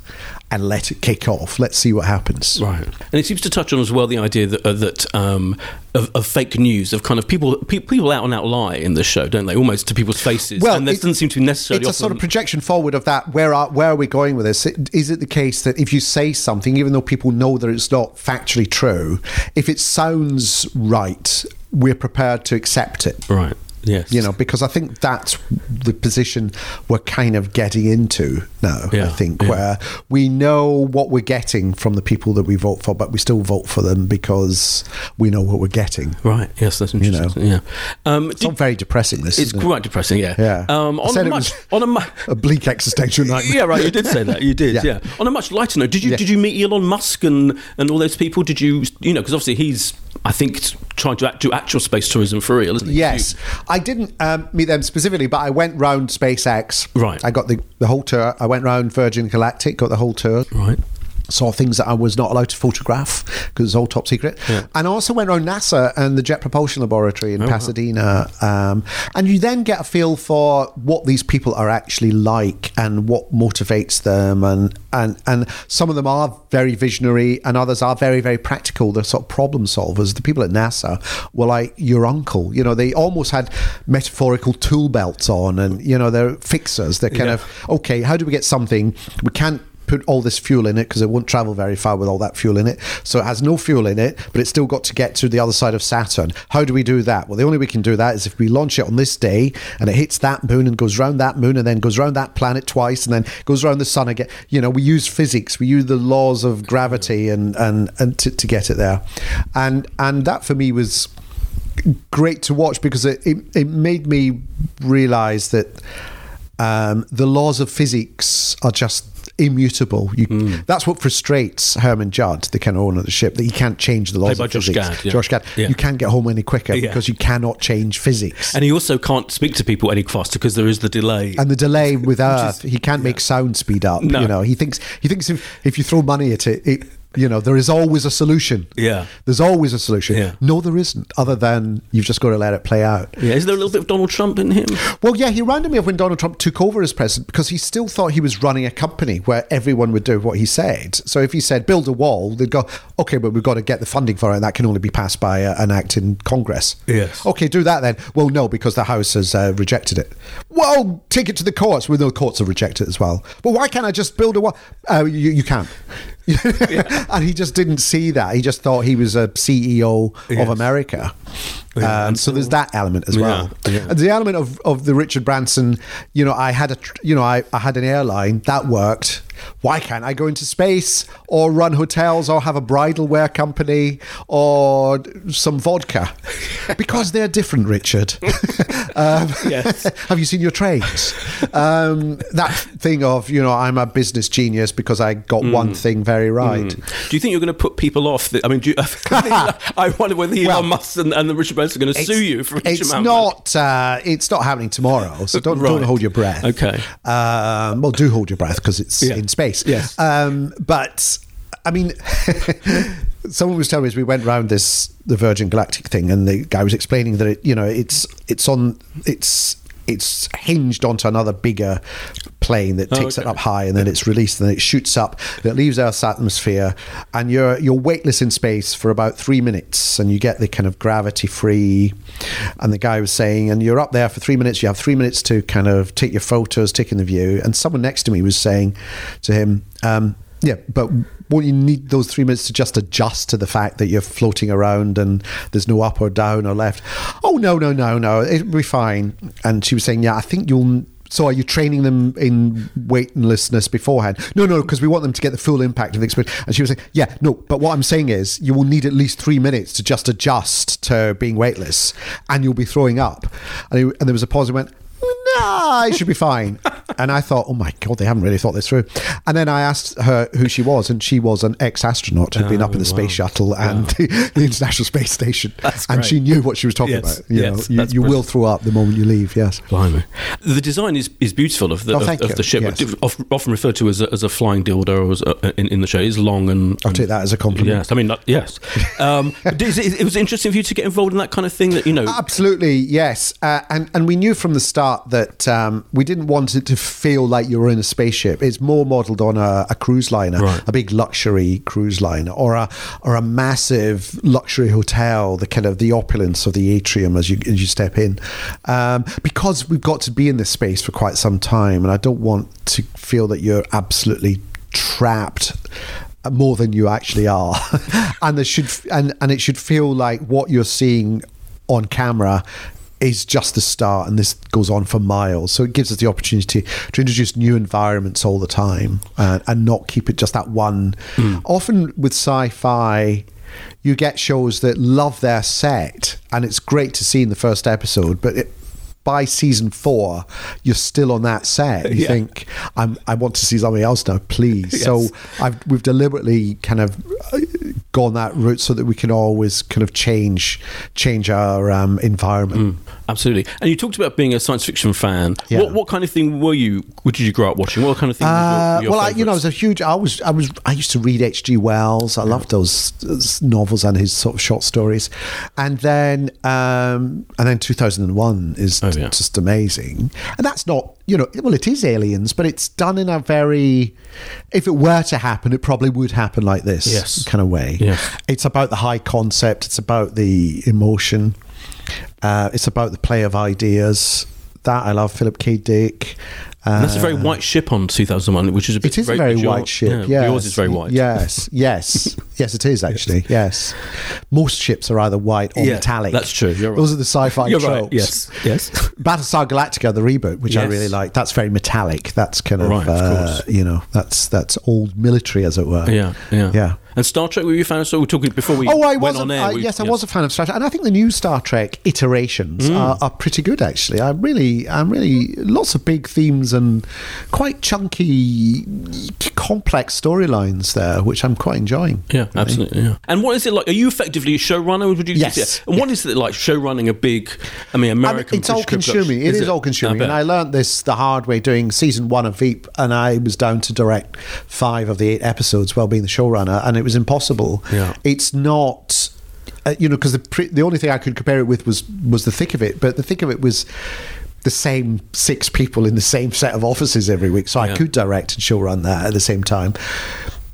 S4: and let it kick off. Let's see what happens.
S2: Right, and it seems to touch on as well the idea that, uh, that um, of, of fake news, of kind of people pe- people out and out lie in the show, don't they? Almost to people's faces. and there
S4: it-
S2: doesn't seem to be necessarily.
S4: It's a sort of projection forward of that. Where are where are we going with this? Is it the case that if you say something, even though people know that it's not factually true, if it sounds right, we're prepared to accept it?
S2: right. Yes.
S4: You know, because I think that's the position we're kind of getting into now. I think
S2: yeah.
S4: where we know what we're getting from the people that we vote for, but we still vote for them because we know what we're getting.
S2: Right. Yes, that's
S4: know.
S2: interesting. Yeah. Um,
S4: It's not very depressing. This
S2: it's
S4: isn't it?
S2: quite depressing. Yeah.
S4: Yeah.
S2: Um, on a much on a mu-
S4: a bleak existential nightmare.
S2: yeah, right. You did say that. You did. Yeah.
S4: Yeah.
S2: On a much lighter note, did you
S4: Yeah.
S2: did you meet Elon Musk and and all those people? Did you you know because obviously he's I think trying to act, do actual space tourism for real, isn't it?
S4: Yes, I didn't um, meet them specifically, but I went round SpaceX.
S2: Right.
S4: I got the, the whole tour. I went round Virgin Galactic, got the whole tour.
S2: Right.
S4: Saw things that I was not allowed to photograph because it's all top secret. And I also went around NASA and the Jet Propulsion Laboratory in Pasadena. Um, and you then get a feel for what these people are actually like and what motivates them. And, and, and some of them are very visionary and others are very, very practical. They're sort of problem solvers. The people at NASA were like your uncle. You know, they almost had metaphorical tool belts on and, you know, they're fixers. They're kind
S2: Yeah.
S4: of, okay, how do we get something? We can't put all this fuel in it because it won't travel very far with all that fuel in it. So it has no fuel in it, but it's still got to get to the other side of Saturn. How do we do that? Well, the only way we can do that is if we launch it on this day and it hits that moon and goes around that moon and then goes around that planet twice and then goes around the sun again. You know, we use physics, we use the laws of gravity and and and to, to get it there. And and that for me was great to watch because it, it, it made me realize that um, the laws of physics are just immutable. You,
S2: Hmm.
S4: That's what frustrates Herman Judd, the kind of owner of the ship, that he can't change the laws of
S2: Josh
S4: physics.
S2: Gad, yeah.
S4: Josh Gad.
S2: Yeah.
S4: You can't get home any quicker
S2: Yeah.
S4: because you cannot change physics.
S2: And he also can't speak to people any faster because there is the delay.
S4: and the delay with Earth, he can't make sound speed up.
S2: No.
S4: You know, he thinks he thinks if, if you throw money at it, it, you know, there is always a solution.
S2: Yeah.
S4: there's always a solution.
S2: Yeah.
S4: No, there isn't. Other than you've just got to let it play out.
S2: yeah, is there a little bit of Donald Trump in him?
S4: Well, yeah, he reminded me of when Donald Trump took over as president because he still thought he was running a company where everyone would do what he said. So if he said build a wall, they'd go, okay, but we've got to get the funding for it, and that can only be passed by a, an act in Congress.
S2: Yes.
S4: Okay, do that then. Well, no, because the House has uh, rejected it. Well, take it to the courts. Well, the courts have rejected it as well. Well, why can't I just build a wall? Uh, you, you can't. and he just didn't see that. He just thought he was a CEO of America.
S2: Yeah.
S4: Um, so there's that element as well.
S2: Yeah, yeah.
S4: And the element of, of the Richard Branson, you know, I had a, you know, I, I had an airline that worked. Why can't I go into space or run hotels or have a bridal wear company or some vodka? Because they're different, Richard. um,
S2: Yes.
S4: have you seen your trains? Um, that thing of, you know, I'm a business genius because I got
S2: Mm.
S4: one thing very right.
S2: Do you think you're going to put people off? The, I mean, do you, I wonder whether Elon
S4: Well,
S2: Musk and, and the Richard Branson are going to
S4: It's-
S2: sue you for
S4: it's
S2: amount.
S4: not uh, it's not happening tomorrow so don't, don't hold your breath
S2: Okay.
S4: um, well do hold your breath because it's
S2: Yeah.
S4: in space
S2: Yes.
S4: um, but I mean someone was telling me as we went round this the Virgin Galactic thing and the guy was explaining that it you know it's it's on it's it's hinged onto another bigger plane that
S2: Oh,
S4: takes it up high and then it's released and then it shoots up it leaves Earth's atmosphere and you're you're weightless in space for about three minutes and you get the kind of gravity free. And the guy was saying and you're up there for three minutes you have three minutes to kind of take your photos take in the view. And someone next to me was saying to him um, yeah but won't you need those three minutes to just adjust to the fact that you're floating around and there's no up or down or left. Oh no no no no it'll be fine. And she was saying yeah I think you'll so are you training them in weightlessness beforehand? No, no, because we want them to get the full impact of the experience. And she was saying, yeah, no, but what I'm saying is you will need at least three minutes to just adjust to being weightless and you'll be throwing up. And, he, and there was a pause and went, nah, it should be fine. And I thought, oh my God, they haven't really thought this through. And then I asked her who she was, and she was an ex astronaut who'd been up in the space shuttle and the, the International Space Station.
S2: That's
S4: and
S2: great.
S4: she knew what she was talking
S2: Yes,
S4: about. You,
S2: yes,
S4: know, you, you will throw up the moment you leave, yes.
S2: Blimey. The design is, is beautiful of the,
S4: Oh,
S2: of, of the ship,
S4: Yes.
S2: often referred to as a, as a flying dildo a, in, in the show. It's long and.
S4: I'll take that as a compliment.
S2: Yes, I mean, not, yes. Um, is it, it was interesting for you to get involved in that kind of thing that, you know.
S4: Absolutely, yes. Uh, and and we knew from the start that um, we didn't want it to feel like you're in a spaceship. It's more modelled on a, a cruise liner,
S2: Right.
S4: a big luxury cruise liner, or a or a massive luxury hotel. The kind of the opulence of the atrium as you as you step in, um, because we've got to be in this space for quite some time, and I don't want to feel that you're absolutely trapped more than you actually are and there should and and it should feel like what you're seeing on camera is just the start and this goes on for miles so it gives us the opportunity to introduce new environments all the time uh, and not keep it just that one often with sci-fi you get shows that love their set and it's great to see in the first episode but it by season four, you're still on that set. You
S2: Yeah.
S4: think, I'm, I want to see something else now, please.
S2: Yes.
S4: So I've, we've deliberately kind of uh, gone that route so that we can always kind of change change our um, environment.
S2: Absolutely. And you talked about being a science fiction fan.
S4: Yeah.
S2: What, what kind of thing were you, what did you grow up watching? What kind of thing
S4: Uh,
S2: your, your
S4: well, I, you know, I was a huge. I was, I was, I used to read H. G. Wells. I loved those those novels and his sort of short stories. And then, um, and then 2001 is
S2: Oh, yeah.
S4: just amazing. And that's not, you know, well, it is aliens, but it's done in a very. If it were to happen, it probably would happen like this
S2: Yes.
S4: kind of way.
S2: Yes.
S4: It's about the high concept. It's about the emotion. Uh, it's about the play of ideas. That I love. Philip K. Dick.
S2: And that's a very
S4: Uh,
S2: white ship on 2001, which is a bit
S4: it is a very white ship.
S2: Yeah,
S4: yes.
S2: Yours is very white.
S4: Yes, yes. Yes, it is actually. Yes, most ships are either white or
S2: Yeah,
S4: metallic.
S2: that's true. You're right.
S4: Those are the sci-fi
S2: You're
S4: tropes.
S2: right. Yes. Yes.
S4: Battlestar Galactica, the reboot, which I really like. That's very metallic. That's kind of,
S2: Right,
S4: uh, you know, that's that's old military, as it were.
S2: yeah. Yeah.
S4: Yeah.
S2: And Star Trek, were you a fan of? So we were talking before we
S4: Oh, I
S2: went
S4: was.
S2: on
S4: A,
S2: air.
S4: I-
S2: we-
S4: yes, I was a fan of Star Trek, and I think the new Star Trek iterations
S2: Mm.
S4: are, are pretty good. Actually, I'm really, I'm really lots of big themes and quite chunky, complex storylines there, which I'm quite enjoying.
S2: Yeah, absolutely. Yeah. And what is it like? Are you effectively a showrunner? Or would you?
S4: Yes.
S2: Yeah. And what is it like show running a big? I mean,
S4: I mean,
S2: American.
S4: it's all consuming. It is,
S2: production?
S4: is, all consuming.
S2: I
S4: and. I learnt this the hard way doing season one of Veep, and I was down to direct five of the eight episodes while being the showrunner, and it was impossible.
S2: Yeah.
S4: It's not. Uh, you know, because the pre- the only thing I could compare it with was was the thick of it, but the thick of it was the same six people in the same set of offices every week, so
S2: Yeah.
S4: I could direct and showrun that at the same time.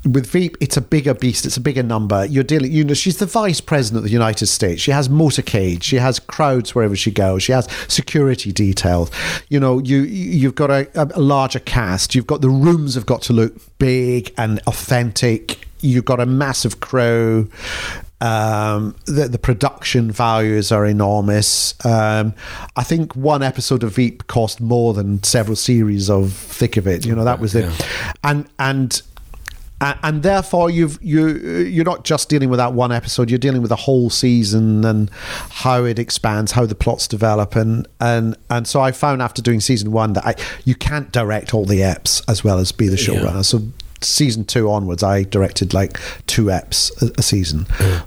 S4: With Veep, it's a bigger beast. It's a bigger number. You're dealing. You know, she's the vice president of the United States. She has motorcade. She has crowds wherever she goes. She has security details. You know, you you've got a, a larger cast. You've got the rooms have got to look big and authentic. You've got a massive crew. Um, the, the production values are enormous. Um, I think one episode of Veep cost more than several series of Thick of It. You know, that was it. And and a- and therefore you've you uh, you're not just dealing with that one episode you're dealing with a whole season and how it expands how the plots develop and and and so i found after doing season one that I, you can't direct all the eps as well as be the showrunner. So season two onwards i directed like two eps a, a season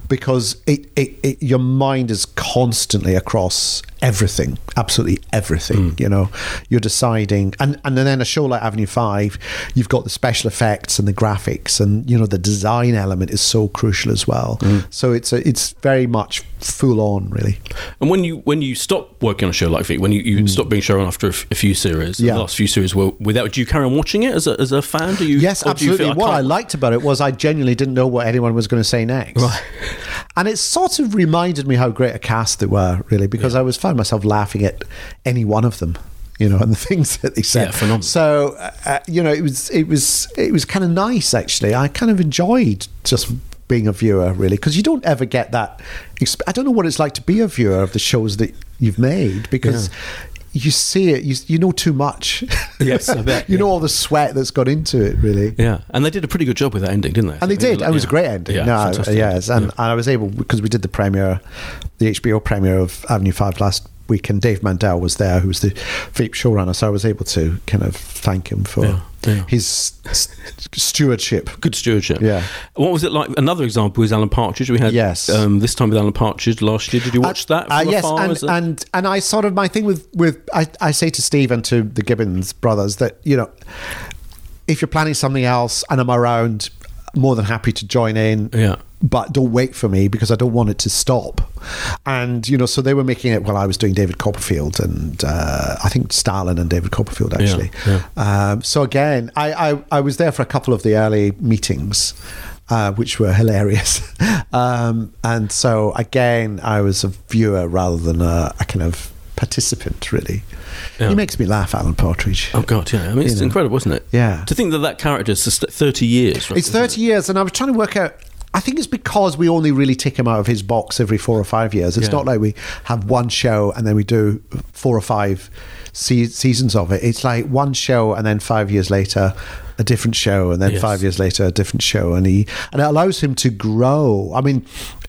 S4: because it, it, it your mind is constantly across everything absolutely everything mm. you know you're deciding and and then a show like avenue 5 you've got the special effects and the graphics and you know the design element is so crucial as well mm. so it's a, it's very much full on really
S2: And when you when you stop working on a show like Veep, when you, you mm. stop being shown after a, f- a few series.
S4: Yeah.
S2: the last few series were without. Do you carry on watching it as a, as a fan? Do you?
S4: Yes,
S2: do you
S4: absolutely. what I liked about it was I genuinely didn't know what anyone was going to say next.
S2: Right.
S4: And it sort of reminded me how great a cast they were, really, because I was found myself laughing at any one of them. You know, and the things that they said.
S2: Yeah.
S4: So, uh, uh, you know, it was it was it was kind of nice actually. I kind of enjoyed just being a viewer really because you don't ever get that. exp- I don't know what it's like to be a viewer of the shows that you've made because. You see it, you, you know too much.
S2: Yes, I bet,
S4: you
S2: yeah.
S4: know all the sweat that's gone into it, really.
S2: Yeah, and they did a pretty good job with that ending, didn't they?
S4: And they did. It was a great ending.
S2: Yeah,
S4: no,
S2: fantastic.
S4: yes, and, and I was able because we did the premiere, the HBO premiere of Avenue Five last week, and Dave Mandel was there, who was the Veep showrunner. So I was able to kind of thank him for
S2: Yeah, yeah.
S4: his stewardship.
S2: Good stewardship.
S4: Yeah.
S2: What was it like? Another example is Alan Partridge. We had
S4: Yes.
S2: um, this time with Alan Partridge last year. Did you watch that?
S4: Uh, yes, and, and and I sort of my thing with with I, I say to Steve and to the Gibbons brothers that you know if you're planning something else and I'm around, more than happy to join in.
S2: Yeah.
S4: But don't wait for me because I don't want it to stop. And you know, so they were making it while I was doing David Copperfield and uh, I think Stalin and David Copperfield actually.
S2: yeah.
S4: Um, so again, I, I I was there for a couple of the early meetings uh, which were hilarious. um, and so again, I was a viewer rather than a, a kind of participant, really.
S2: Yeah.
S4: He makes me laugh, Alan Partridge.
S2: Oh God, yeah. I mean, it's
S4: You know.
S2: incredible, isn't it?
S4: Yeah.
S2: To think that that character is just thirty years. Right,
S4: It's 30 years, and I was trying to work out. I think it's because we only really take him out of his box every four or five years. It's
S2: Yeah.
S4: not like we have one show and then we do four or five se- seasons of it. It's like one show and then five years later, a different show, and then
S2: Yes.
S4: five years later, a different show, and he and it allows him to grow. I mean,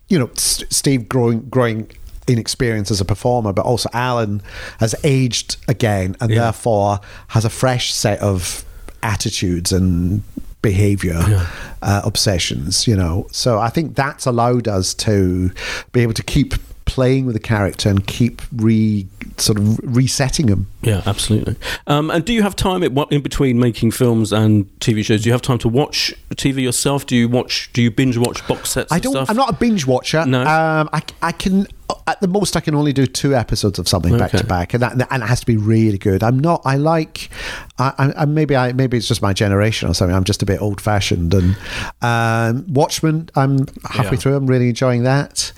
S4: you know, S- Steve growing growing in experience as a performer, but also Alan has aged again, and
S2: Yeah.
S4: therefore has a fresh set of attitudes and behavior uh, obsessions you know. So i think that's allowed us to be able to keep playing with the character and keep re sort of resetting him
S2: Yeah, absolutely. Um, and do you have time in between making films and TV shows? Do you have time to watch TV yourself? Do you watch? Do you binge watch box sets?
S4: I don't.
S2: Stuff?
S4: I'm not a binge watcher
S2: No.
S4: um i, I can at the most i can only do two episodes of something back to back, and that and it has to be really good i'm not i like I, I maybe i maybe it's just my generation or something i'm just a bit old fashioned and um watchmen i'm halfway
S2: Yeah.
S4: through i'm really enjoying that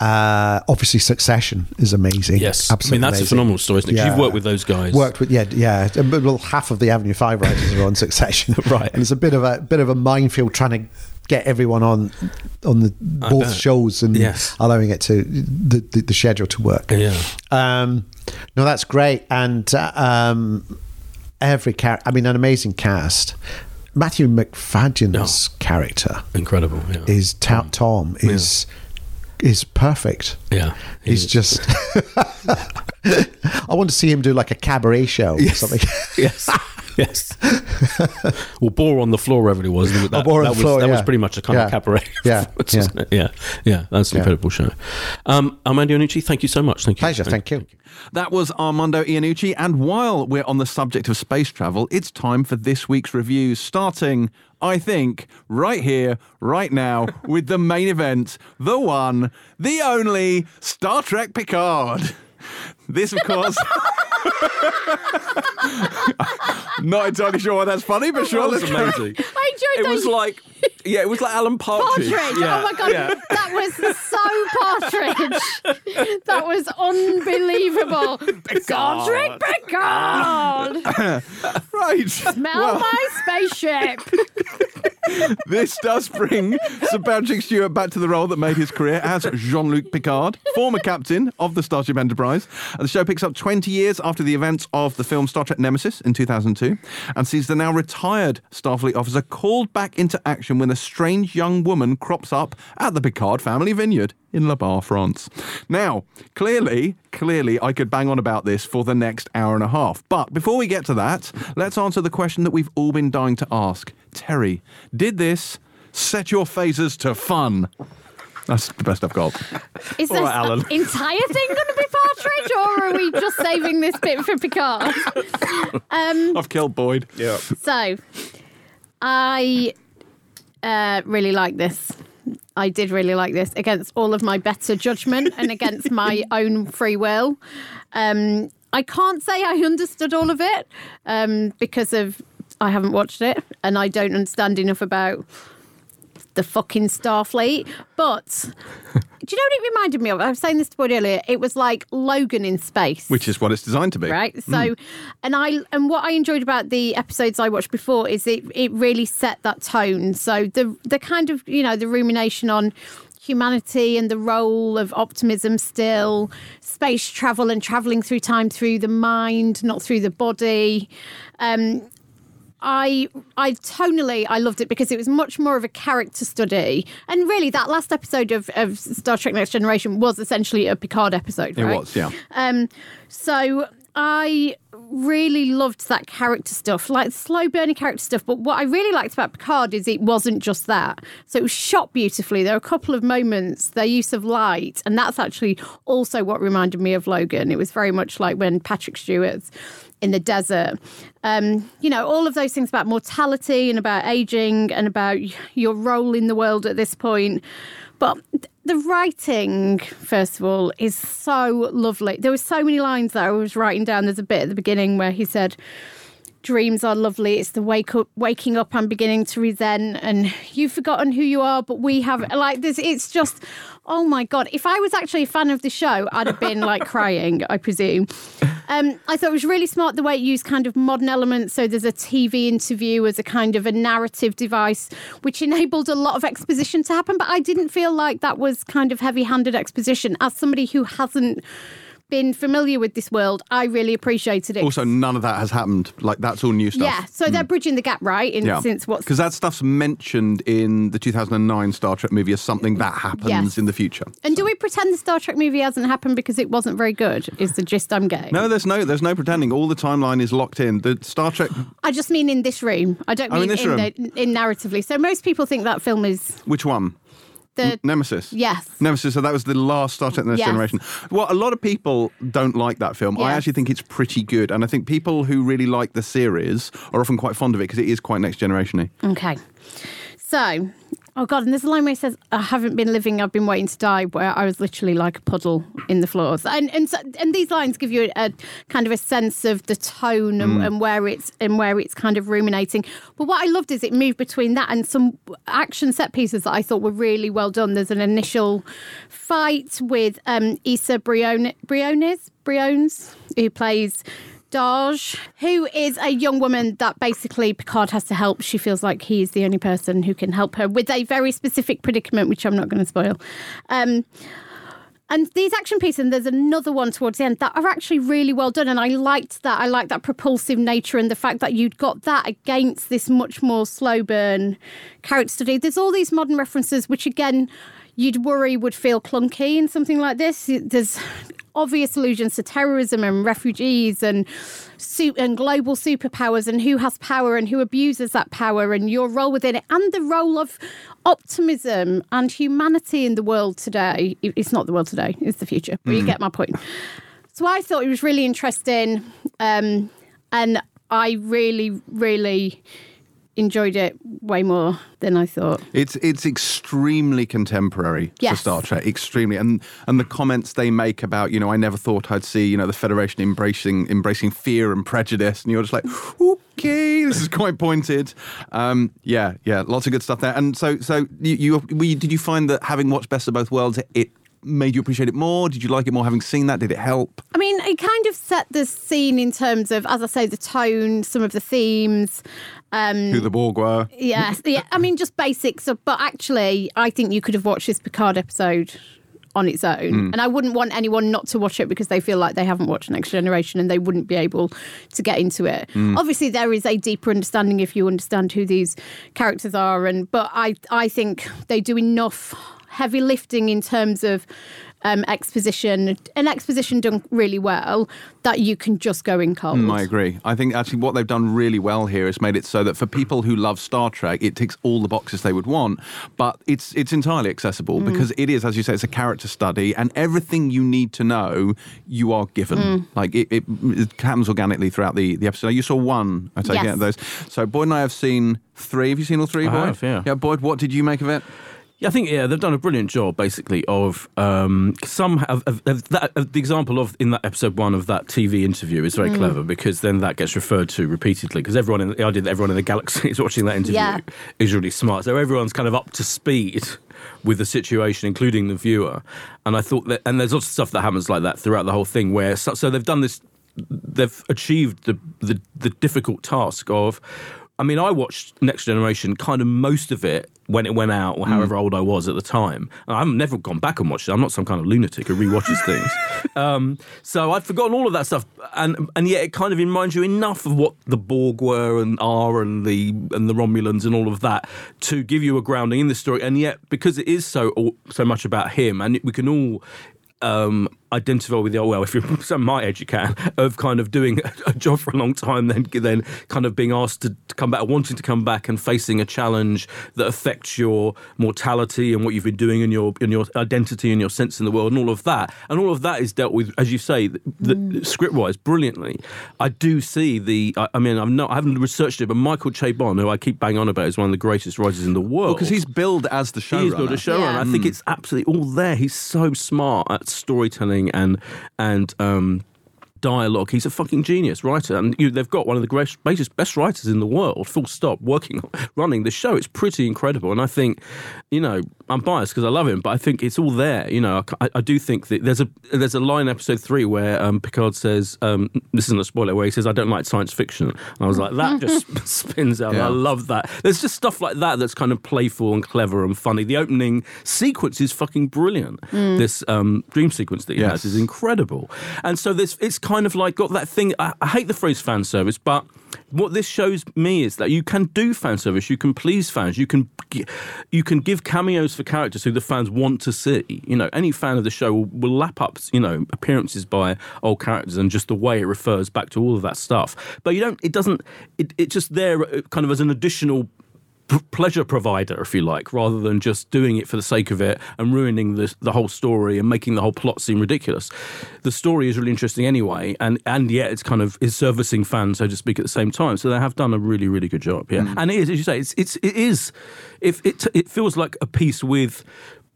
S4: uh obviously succession is amazing
S2: Yes,
S4: absolutely.
S2: I mean that's a phenomenal story. Isn't it? 'Cause You've worked with those guys.
S4: Worked with yeah, yeah. Well, half of the Avenue Five writers are on Succession,
S2: Right.
S4: And it's a bit of a bit of a minefield trying to get everyone on on the both shows and
S5: Yes.
S4: allowing it to the, the, the schedule to work.
S5: Yeah.
S4: Um, no, that's great, and uh, um, every character. I mean, an amazing cast. Matthew Macfadyen's character
S5: Incredible. Yeah.
S4: is Ta- Tom is is perfect.
S5: yeah.
S4: He's just. I want to see him do like a cabaret show or something.
S5: yes. Yes. well, boar on the floor, whatever it was. That,
S4: Boar on
S5: that
S4: the
S5: was,
S4: floor,
S5: that was pretty much a kind
S4: Yeah.
S5: of cabaret.
S4: Yeah,
S5: performance,
S4: yeah.
S5: yeah, yeah. That's an
S4: Yeah.
S5: incredible show. Um, Armando Iannucci, thank you so much. Thank you.
S4: Pleasure, thank you.
S1: That was Armando Iannucci. And while we're on the subject of space travel, it's time for this week's reviews, starting, I think, right here, right now, with the main event, the one, the only Star Trek Picard. This, of course. Not entirely sure why that's funny, but sure,
S5: That was
S1: let's go.
S5: amazing.
S3: I enjoyed
S5: It was
S3: those-
S5: like, yeah, it was like Alan Partridge.
S3: Partridge.
S5: Yeah,
S3: oh my god,
S5: yeah.
S3: that was so Partridge. that was unbelievable. Star Trek Picard.
S1: Right.
S3: Smell my spaceship.
S1: This does bring Sir Patrick Stewart back to the role that made his career as Jean Luc Picard, former captain of the Starship Enterprise. The show picks up 20 years after the events of the film Star Trek Nemesis in 2002 and sees the now retired Starfleet officer called back into action when a strange young woman crops up at the Picard family vineyard in La Barre, France. Now, clearly, clearly, I could bang on about this for the next hour and a half. But before we get to that, let's answer the question that we've all been dying to ask. Terri, did this set your phasers to fun? That's the best I've got.
S3: Is
S5: All
S3: this
S5: right, Alan.
S3: entire thing going to be Partridge, or are we just saving this bit for Picard?
S1: I've killed Boyd.
S5: Yeah.
S3: So, I uh, really like this. I did really like this against all of my better judgment and against my own free will. Um, I can't say I understood all of it um, because of I haven't watched it and I don't understand enough about the fucking Starfleet. But do you know what it reminded me of? I was saying this to Boyd earlier. It was like Logan in space
S1: Which is what it's designed to be.
S3: right so and i and what i enjoyed about the episodes i watched before is it it really set that tone so the the kind of you know the rumination on humanity and the role of optimism still space travel and traveling through time through the mind not through the body um I I tonally I loved it because it was much more of a character study, and really that last episode of, of Star Trek Next Generation was essentially a Picard episode.
S1: It
S3: right?
S1: was, yeah.
S3: Um, so I really loved that character stuff, like slow burning character stuff. But what I really liked about Picard is it wasn't just that. So it was shot beautifully. There were a couple of moments, their use of light, and that's actually also what reminded me of Logan. It was very much like when Patrick Stewart's in the desert. Um, you know, all of those things about mortality and about aging and about your role in the world at this point. But the writing, first of all, is so lovely. There were so many lines that I was writing down. There's a bit at the beginning where he said, dreams are lovely. It's the wake up, waking up. I'm beginning to resent, and you've forgotten who you are, but we have. Like this, it's just, oh my god! If I was actually a fan of the show, I'd have been like crying. I presume. Um, I thought it was really smart the way it used kind of modern elements. So there's a TV interview as a kind of a narrative device, which enabled a lot of exposition to happen. But I didn't feel like that was kind of heavy-handed exposition. As somebody who hasn't been familiar with this world, I really appreciated it.
S1: Also, none of that has happened. Like, that's all new stuff.
S3: Yeah, so they're hmm. bridging the gap, right? In
S1: Yeah.
S3: since what's
S1: Because that stuff's mentioned in the 2009 Star Trek movie as something that happens
S3: Yes.
S1: in the future.
S3: and do we pretend the Star Trek movie hasn't happened because it wasn't very good? Is the gist I'm getting?
S1: No, there's no, there's no pretending. All the timeline is locked in. The Star Trek.
S3: I just mean in this room. I don't
S1: Oh, in
S3: mean
S1: this
S3: in,
S1: room.
S3: the, in narratively. So most people think that film is
S1: Which one?
S3: The
S1: Nemesis.
S3: yes.
S1: Nemesis. So that was the last Star Trek: The Next
S3: Yes.
S1: Generation. Well, a lot of people don't like that film. I actually think it's pretty good, and I think people who really like the series are often quite fond of it because it is quite Next Generation-y.
S3: Okay. So, oh God, and there's a line where he says, I haven't been living, I've been waiting to die, where I was literally like a puddle in the floors. And and, so, and these lines give you a, kind of a sense of the tone and, and where it's and where it's kind of ruminating. But what I loved is it moved between that and some action set pieces that I thought were really well done. There's an initial fight with um, Isa Briones, Briones, who plays Dahj, who is a young woman that basically Picard has to help. She feels like he is the only person who can help her with a very specific predicament, which I'm not going to spoil. Um, and these action pieces, and there's another one towards the end that are actually really well done. And I liked that. I liked that propulsive nature and the fact that you'd got that against this much more slow burn character study. There's all these modern references, which again, you'd worry would feel clunky in something like this. There's obvious allusions to terrorism and refugees and su- and global superpowers and who has power and who abuses that power and your role within it and the role of optimism and humanity in the world today. It's not the world today; it's the future. But you get my point. So I thought it was really interesting, um, and I really, really enjoyed it way more than I thought.
S1: It's it's extremely contemporary to
S3: Yes.
S1: Star Trek, extremely, and and the comments they make about you know I never thought I'd see you know the Federation embracing embracing fear and prejudice, and you're just like okay, this is quite pointed. Um, yeah, yeah, lots of good stuff there. And so so you, you you, did you find that having watched Best of Both Worlds it made you appreciate it more? Did you like it more having seen that? Did it help?
S3: I mean, it kind of set the scene in terms of, as I say, the tone, some of the themes.
S1: Um, who the Borg were?
S3: Yes, yeah. I mean, just basics. Of, but actually, I think you could have watched this Picard episode on its own, hmm. and I wouldn't want anyone not to watch it because they feel like they haven't watched Next Generation and they wouldn't be able to get into it. Hmm. Obviously, there is a deeper understanding if you understand who these characters are, and but I I think they do enough heavy lifting in terms of. Um, exposition, an exposition done really well that you can just go in cold.
S1: Mm, I agree. I think actually what they've done really well here is made it so that for people who love Star Trek, it ticks all the boxes they would want, but it's it's entirely accessible because it is, as you say, it's a character study, and everything you need to know you are given. Like it, it, it happens organically throughout the, the episode. You saw one, I take it,
S3: Yes.
S1: of those. So Boyd and I have seen three. Have you seen all three,
S2: I
S1: Boyd?
S2: have, yeah.
S1: Yeah, Boyd. What did you make of it?
S2: Yeah, I think yeah they've done a brilliant job basically of um, some of, of, of that the example of in that episode one of that TV interview is very clever because then that gets referred to repeatedly because everyone in the idea that everyone in the galaxy is watching that interview
S3: Yeah.
S2: is really smart. So everyone's kind of up to speed with the situation including the viewer. And I thought that and there's lots of stuff that happens like that throughout the whole thing where so, so they've done this they've achieved the, the the difficult task of I mean, I watched Next Generation kind of most of it when it went out, or however old I was at the time. I've never gone back and watched it. I'm not some kind of lunatic who rewatches things. Um, so I'd forgotten all of that stuff, and and yet it kind of reminds you enough of what the Borg were and are and the and the Romulans and all of that to give you a grounding in the story. And yet, because it is so so much about him, and we can all um, identify with the oh well if you're so my age you can of kind of doing a job for a long time then then kind of being asked to, to come back wanting to come back and facing a challenge that affects your mortality and what you've been doing and your and your identity and your sense in the world and all of that and all of that is dealt with as you say the, the mm. script wise brilliantly I do see the I, I mean I'm not I haven't researched it but Michael Chabon who I keep banging on about is one of the greatest writers in the world
S1: Because he's billed as the showrunner.
S2: He's built a showrunner.
S3: Yeah.
S2: I think it's absolutely all there. He's so smart at storytelling and and um, dialogue. He's a fucking genius writer, and you, they've got one of the greatest, best, best writers in the world. Full stop. Working, running the show. It's pretty incredible, and I think, you know, I'm biased because I love him, but I think it's all there. You know, I, I do think that there's a there's a line in episode three where um, Picard says, um, "This isn't a spoiler," where he says, "I don't like science fiction," and I was like, that just spins out.
S1: Yeah.
S2: I love that. There's just stuff like that that's kind of playful and clever and funny. The opening sequence is fucking brilliant. This um, dream sequence that he
S1: Yes.
S2: has is incredible. And so this, it's kind of like got that thing. I, I hate the phrase fan service, but what this shows me is that you can do fan service. You can please fans. You can you can give cameos for characters who the fans want to see. You know, any fan of the show will, will lap up you know appearances by old characters and just the way it refers back to all of that stuff. But you don't. It doesn't. It, it's just there, uh, kind of as an additional p- pleasure provider, if you like, rather than just doing it for the sake of it and ruining the, the whole story and making the whole plot seem ridiculous. The story is really interesting anyway, and, and yet it's kind of is servicing fans, so to speak, at the same time. So they have done a really, really good job. Yeah, and it is, as you say, it's it's it is. If it it feels like a piece with.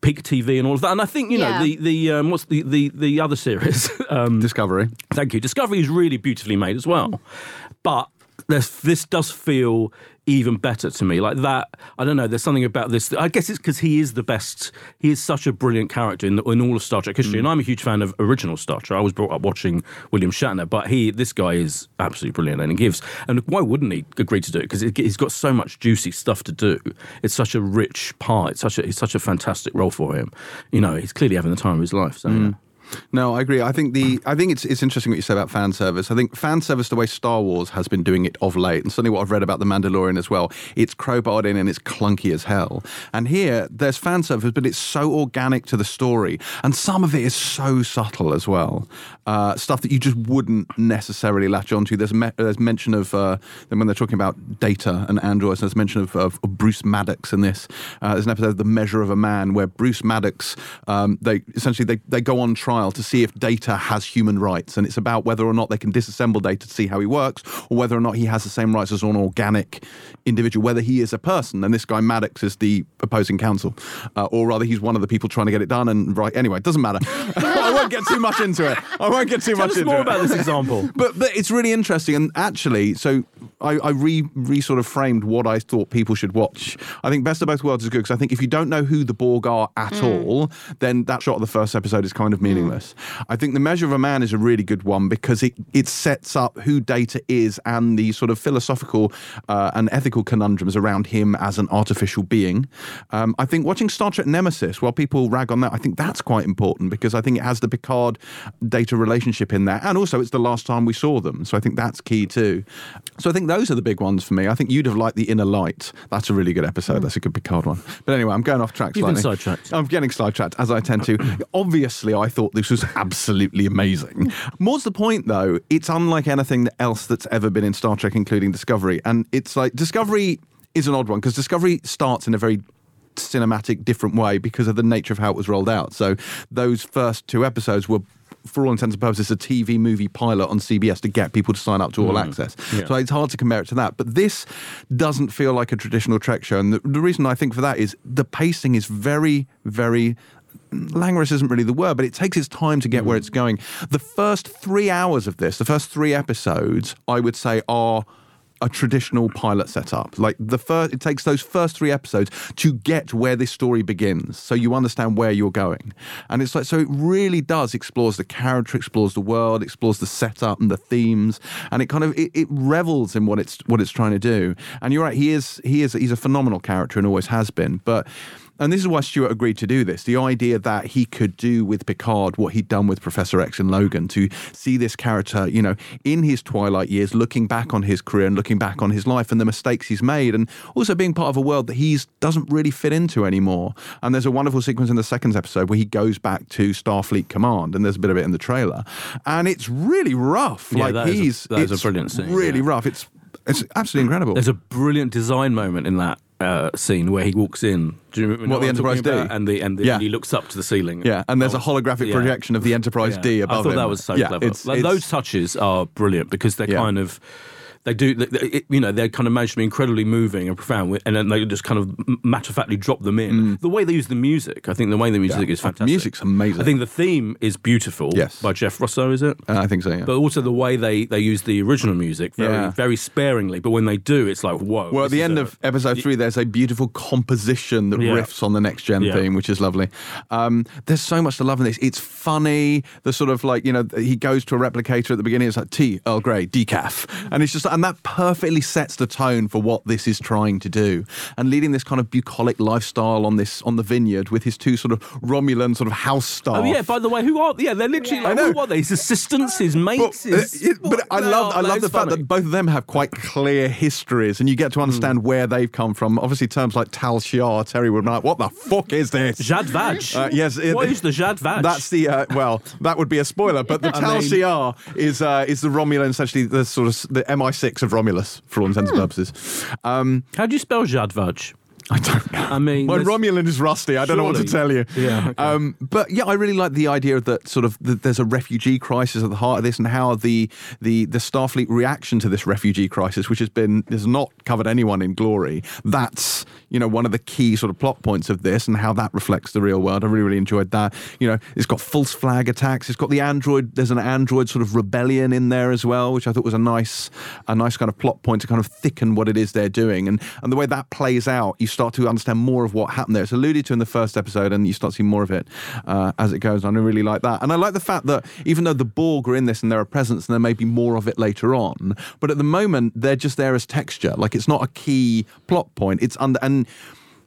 S2: Peak TV and all of that, and I think you know
S3: Yeah.
S2: the the um, what's the the the other series? um,
S1: Discovery.
S2: Thank you. Discovery is really beautifully made as well, but this this does feel even better to me. Like that, I don't know. There's something about this. I guess it's because he is the best. He is such a brilliant character in, the, in all of Star Trek history, and mm. I'm a huge fan of original Star Trek. I was brought up watching William Shatner, but he, this guy, is absolutely brilliant, and he gives. And why wouldn't he agree to do it? Because he's got so much juicy stuff to do. It's such a rich part. It's such a it's such a fantastic role for him. You know, he's clearly having the time of his life. So. Mm. Yeah.
S1: No, I agree. I think the I think it's it's interesting what you say about fan service. I think fan service the way Star Wars has been doing it of late, and certainly what I've read about the Mandalorian as well. It's crowbarred in and it's clunky as hell. And here there's fan service, but it's so organic to the story, and some of it is so subtle as well. Uh, stuff that you just wouldn't necessarily latch onto. There's me- there's mention of uh, when they're talking about data and androids. There's mention of, of, of Bruce Maddox in this. Uh, there's an episode of The Measure of a Man where Bruce Maddox um, they essentially they, they go on trial trial to see if Data has human rights, and it's about whether or not they can disassemble Data to see how he works, or whether or not he has the same rights as an organic individual, whether he is a person. And this guy Maddox is the opposing counsel, uh, or rather, he's one of the people trying to get it done. And right, anyway, it doesn't matter. I won't get too much into it. I won't get too
S2: Tell
S1: much
S2: us
S1: into
S2: more
S1: it.
S2: about this example.
S1: But, but it's really interesting, and actually, so I, I re re sort of framed what I thought people should watch. I think Best of Both Worlds is good because I think if you don't know who the Borg are at all, then that shot of the first episode is kind of meaningless. I think The Measure of a Man is a really good one because it it sets up who Data is and the sort of philosophical uh, and ethical conundrums around him as an artificial being. Um, I think watching Star Trek Nemesis, while people rag on that, I think that's quite important because I think it has the Picard Data relationship in there, and also it's the last time we saw them, so I think that's key too. So I think those are the big ones for me. I think you'd have liked the Inner Light. That's a really good episode. That's a good Picard one. But anyway, I'm going off track
S2: You've been sidetracked.
S1: I'm getting sidetracked as I tend to. Obviously, I thought this was absolutely amazing. More's the point, though. It's unlike anything else that's ever been in Star Trek, including Discovery. And it's like Discovery is an odd one because Discovery starts in a very cinematic, different way because of the nature of how it was rolled out. So those first two episodes were. For all intents and purposes, a TV movie pilot on CBS to get people to sign up to All mm. Access. So it's hard to compare it to that. But this doesn't feel like a traditional Trek show. And the, the reason I think for that is the pacing is very, very languorous isn't really the word, but it takes its time to get where it's mm. going. The first three hours of this, the first three episodes, I would say are a traditional pilot setup. Like the first, it takes those first three episodes to get where this story begins, so you understand where you're going. And it's like so it really does explores the character, explores the world, explores the setup and the themes, and it kind of it, it revels in what it's what it's trying to do. And you're right, he is he is he's a phenomenal character and always has been, but and this is why Stuart agreed to do this. The idea that he could do with Picard what he'd done with Professor X and Logan, to see this character, you know, in his twilight years, looking back on his career and looking back on his life and the mistakes he's made, and also being part of a world that he doesn't really fit into anymore. And there's a wonderful sequence in the second episode where he goes back to Starfleet Command, and there's a bit of it in the trailer, and it's really rough.
S2: Yeah,
S1: like
S2: is a-
S1: he's
S2: that is a brilliant scene,
S1: Really
S2: yeah.
S1: rough. It's it's absolutely incredible.
S2: There's a brilliant design moment in that uh, scene where he walks in. Do you remember
S1: What, the Enterprise D?
S2: And the and, the,
S1: Yeah.
S2: and he looks up to the ceiling.
S1: Yeah, and there's a holographic
S2: yeah.
S1: projection of the Enterprise
S2: Yeah.
S1: D above
S2: I thought
S1: him.
S2: that was so clever.
S1: it's-
S2: Like,
S1: it's-
S2: those touches are brilliant because they're kind of. They do, they, you know, they're kind of managed to be incredibly moving and profound, and then they just kind of matter of factly drop them in. The way they use the music, I think the way the music
S1: Mm. Yeah.
S2: is fantastic.
S1: Music's amazing.
S2: I think the theme is beautiful.
S1: Yes.
S2: by Jeff Russo, is it?
S1: Uh, I think so. Yeah.
S2: But also the way they, they use the original music very
S1: Yeah.
S2: very sparingly, but when they do, it's like whoa.
S1: well, at the end
S2: a-
S1: of episode three, there's a beautiful composition that
S2: Yeah.
S1: riffs on the next gen theme, which is lovely. Um, there's so much to love in this. It's funny. The sort of like you know he goes to a replicator at the beginning. It's like tea, Earl Grey, decaf, and it's just and that perfectly sets the tone for what this is trying to do. And leading this kind of bucolic lifestyle on this on the vineyard with his two sort of Romulan sort of house staff.
S2: Oh yeah, by the way, who are yeah? They're literally
S3: Yeah.
S2: like who are they? His assistants, his
S1: But,
S2: mates.
S1: uh,
S2: his,
S1: it- but I love I love the fact that both of them have quite clear histories, and you get to understand where they've come from. Obviously, terms like Tal Shiar, Terri would be like, "What the fuck is this?"
S2: Zhat Vash.
S1: Uh, yes, it-
S2: what is the Zhat Vash?
S1: That's the uh, well. That would be a spoiler, but the Tal Shiar is uh, is the Romulan, essentially the sort of the MI6 of Romulus for all intents and purposes. Um,
S2: How do you spell Zhat Vash?
S1: I don't know.
S2: I mean,
S1: Well,
S2: there's-
S1: Romulan is rusty. I don't know what to tell you.
S2: Yeah, okay.
S1: Um, but yeah, I really like the idea that sort of that there's a refugee crisis at the heart of this, and how the the the Starfleet reaction to this refugee crisis, which has been has not covered anyone in glory. That's you know one of the key sort of plot points of this, and how that reflects the real world. I really really enjoyed that. You know, it's got false flag attacks. It's got the android. There's an android sort of rebellion in there as well, which I thought was a nice a nice kind of plot point to kind of thicken what it is they're doing, and and the way that plays out, you start to understand more of what happened there. It's alluded to in the first episode, and you start seeing more of it uh, as it goes on. I really like that, and I like the fact that even though the Borg are in this and they're a presence, and there may be more of it later on, but at the moment they're just there as texture. Like it's not a key plot point. It's under and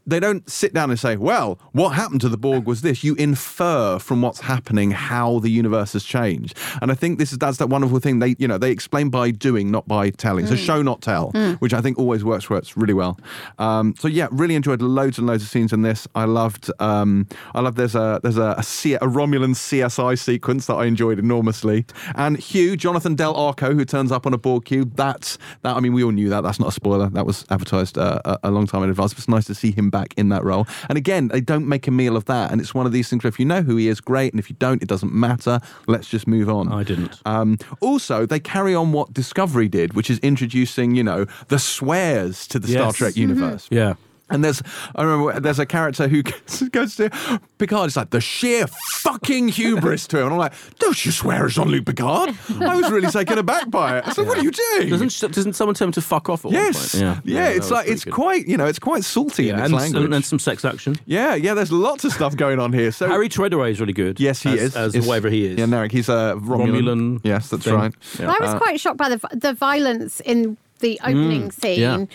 S1: they don't sit down and say, well, what happened to the Borg was this. You infer from what's happening how the universe has changed. And I think this is that's that wonderful thing. They, you know, they explain by doing, not by telling. So show, not tell, which I think always works works really well. Um, so yeah, really enjoyed loads and loads of scenes in this. I loved um, I love there's a there's a, a, C, a Romulan CSI sequence that I enjoyed enormously. And Hugh, Jonathan Del Arco, who turns up on a Borg cube, that's that I mean we all knew that. That's not a spoiler. That was advertised uh, a, a long time in advance. But it's nice to see him back in that role. And again, they don't make a meal of that. And it's one of these things where if you know who he is, great. And if you don't, it doesn't matter. Let's just move on.
S2: I didn't.
S1: Um, also, they carry on what Discovery did, which is introducing, you know, the swears to the Star Trek universe.
S2: Yeah.
S1: And there's, I remember there's a character who goes to Picard. It's like the sheer fucking hubris to him. And I'm like, don't you swear at Jean-Luc Picard? I was really taken aback by it. I said, what are you doing?
S2: Doesn't doesn't someone tell him to fuck off? At
S1: yes,
S2: One point?
S1: yeah,
S2: that
S1: it's like it's
S2: good.
S1: quite, you know, it's quite salty in
S2: Yeah,
S1: its
S2: and,
S1: language.
S2: and, and some sex action.
S1: yeah, yeah. There's lots of stuff going on here. So
S2: Harry Treadaway is really good.
S1: yes, he
S2: as,
S1: is
S2: as
S1: Is-
S2: whatever he is.
S1: Yeah, Narek. He's a Romulan.
S2: Romulan
S1: Yes, that's
S2: thing.
S1: right.
S2: Yeah.
S3: I was quite shocked by the the violence in the opening scene.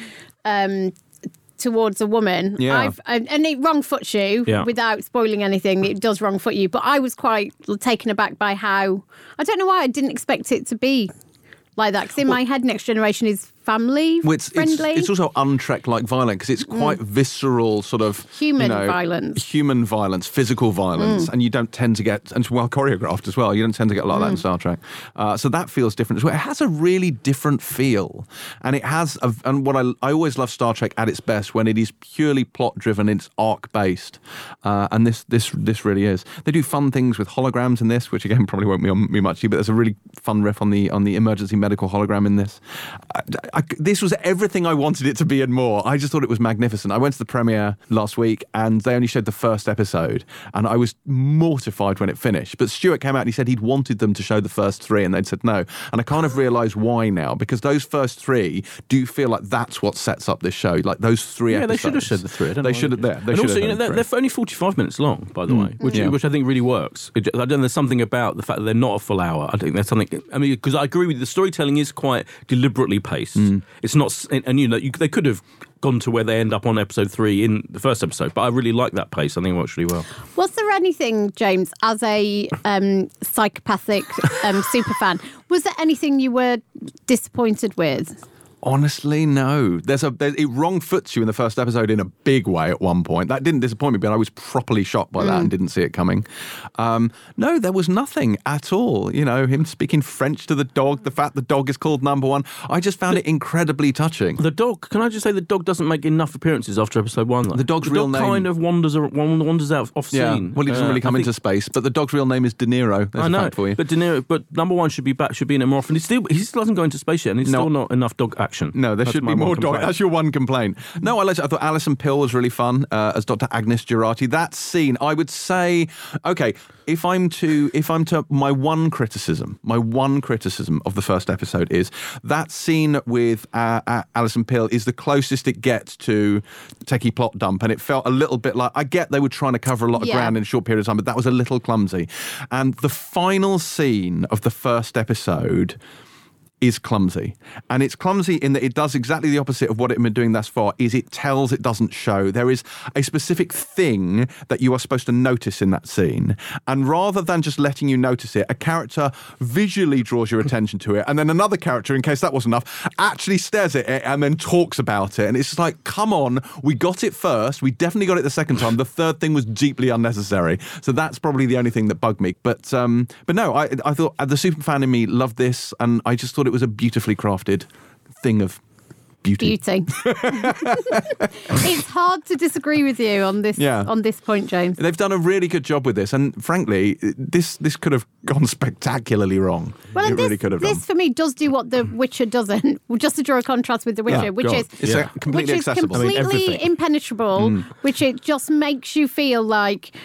S3: Um, towards a woman
S1: Yeah.
S3: I've, and it wrong foot you
S2: Yeah.
S3: without spoiling anything it does wrong foot you but i was quite taken aback by how i don't know why i didn't expect it to be like that because in my head next generation is family
S1: Well, it's, it's,
S3: friendly
S1: it's also untrek like violent because it's quite visceral, sort of
S3: Mm. Human
S1: you know,
S3: violence. Mm.
S1: human violence, physical violence, and you don't tend to get and it's well choreographed as well. You don't tend to get a lot of that
S3: Mm.
S1: in Star Trek, uh, so that feels different as well. It has a really different feel, and it has. A, and what I I always love Star Trek at its best when it is purely plot driven, it's arc based, uh, and this this this really is. They do fun things with holograms in this, which again probably won't be on me much, but there's a really fun riff on the on the emergency medical hologram in this. I, I, this was everything I wanted it to be and more. I just thought it was magnificent. I went to the premiere last week and they only showed the first episode, and I was mortified when it finished. But Stuart came out and he said he'd wanted them to show the first three, and they'd said no. And I kind of realised why now because those first three do feel like that's what sets up this show. Like those three
S2: Yeah, they should have said the three.
S1: They should have. There, they
S2: and
S1: should
S2: also,
S1: have
S2: you know, they're, they're only forty-five minutes long, by the way, which
S1: Yeah.
S2: which I think really works. I don't know. There's something about the fact that they're not a full hour. I think there's something. I mean, because I agree with you. The storytelling is quite deliberately paced.
S1: Mm.
S2: It's not, and, and you know, you, they could have gone to where they end up on episode three in the first episode. But I really like that pace. I think it works really well.
S3: Was there anything, James, as a um, psychopathic um, super fan, was there anything you were disappointed with?
S1: Honestly, no. There's a it wrong foots you in the first episode in a big way at one point. That didn't disappoint me, but I was properly shocked by that and didn't see it coming. Um, no, there was nothing at all. You know, him speaking French to the dog, the fact the dog is called number one. I just found it incredibly touching.
S2: The dog. Can I just say the dog doesn't make enough appearances after episode one? Though.
S1: The dog's
S2: the
S1: real
S2: dog
S1: name-
S2: kind of wanders wanders out off
S1: Yeah.
S2: scene.
S1: Well, he doesn't really come
S2: I
S1: into space, but the dog's real name is De Niro. There's
S2: I
S1: a
S2: know,
S1: fact for you.
S2: but De Niro, but number one should be back, should be in it more often. He still, he still hasn't gone into space yet, and he's
S1: No.
S2: still not enough dog action.
S1: No, there
S2: That's
S1: should be more dog. That's your one complaint. No, I, liked, I thought Alison Pill was really fun uh, as Dr. Agnes Jurati. That scene, I would say, okay, if I'm to, if I'm to, my one criticism, my one criticism of the first episode is that scene with uh, uh, Alison Pill is the closest it gets to techie plot dump, and it felt a little bit like I get they were trying to cover a lot of
S3: Yeah.
S1: ground in a short period of time, but that was a little clumsy. And the final scene of the first episode is clumsy. And it's clumsy in that it does exactly the opposite of what it had been doing thus far is it tells it doesn't show. There is a specific thing that you are supposed to notice in that scene. And rather than just letting you notice it a character visually draws your attention to it and then another character in case that wasn't enough actually stares at it and then talks about it. And it's just like come on we got it first. We definitely got it the second time. The third thing was deeply unnecessary. So that's probably the only thing that bugged me. But um but no i i thought uh, the super fan in me loved this and i just thought it was a beautifully crafted thing of Beauty.
S3: Beauty. it's hard to disagree with you on this
S1: Yeah.
S3: on this point, James.
S1: They've done a really good job with this, and frankly, this this could have gone spectacularly wrong.
S3: Well,
S1: it
S3: this,
S1: really could have
S3: this
S1: done.
S3: for me does do what The Witcher doesn't. Just to draw a contrast with The Witcher,
S1: Yeah,
S3: which
S1: go on.
S3: is
S1: It's, uh, completely
S3: which is
S1: accessible. I mean,
S3: completely
S2: everything.
S3: impenetrable, which it just makes you feel like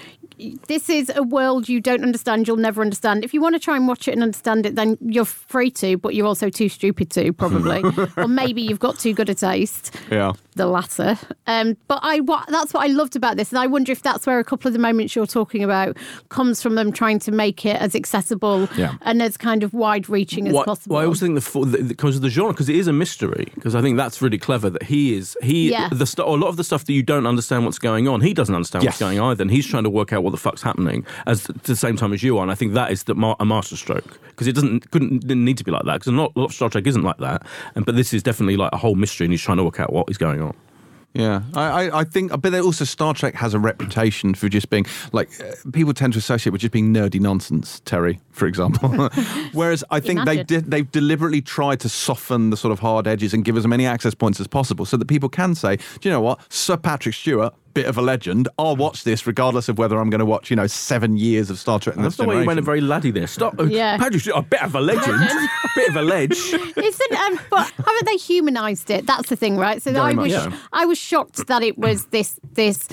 S3: this is a world you don't understand, you'll never understand. If you want to try and watch it and understand it, then you're free to, but you're also too stupid to, probably. or maybe you've got too good a taste.
S1: Yeah.
S3: The latter. Um, but I what, that's what I loved about this. And I wonder if that's where a couple of the moments you're talking about comes from them trying to make it as accessible
S1: Yeah.
S3: and as kind of wide reaching as
S2: Why-
S3: possible.
S2: Well, I also think the fo- the- because of the genre, because it is a mystery. Because I think that's really clever that he is he
S3: Yeah.
S2: the st- a lot of the stuff that you don't understand what's going on. He doesn't understand
S1: Yes.
S2: what's going on either, and he's trying to work out what the fuck's happening as at the same time as you are. And I think that is the ma- a masterstroke because it doesn't couldn't didn't need to be like that because a lot, a lot of Star Trek isn't like that. And but this is definitely like a whole mystery, and he's trying to work out what is going on.
S1: Yeah, I, I, I think, but also Star Trek has a reputation for just being like uh, people tend to associate with just being nerdy nonsense. Terri, for example, whereas I think they
S3: Imagine.
S1: did they've deliberately tried to soften the sort of hard edges and give as many access points as possible, so that people can say, do you know what, Sir Patrick Stewart. Bit of a legend. I'll watch this regardless of whether I'm going to watch, you know, seven years of Star Trek.
S2: That's the way he went a very laddie there. Stop,
S3: Yeah.
S2: Patrick, a bit of a legend, a bit of a ledge.
S3: Isn't um, but haven't they humanized it? That's the thing, right? So
S2: Very
S3: I
S2: much
S3: was
S2: so.
S3: I was shocked that it was this this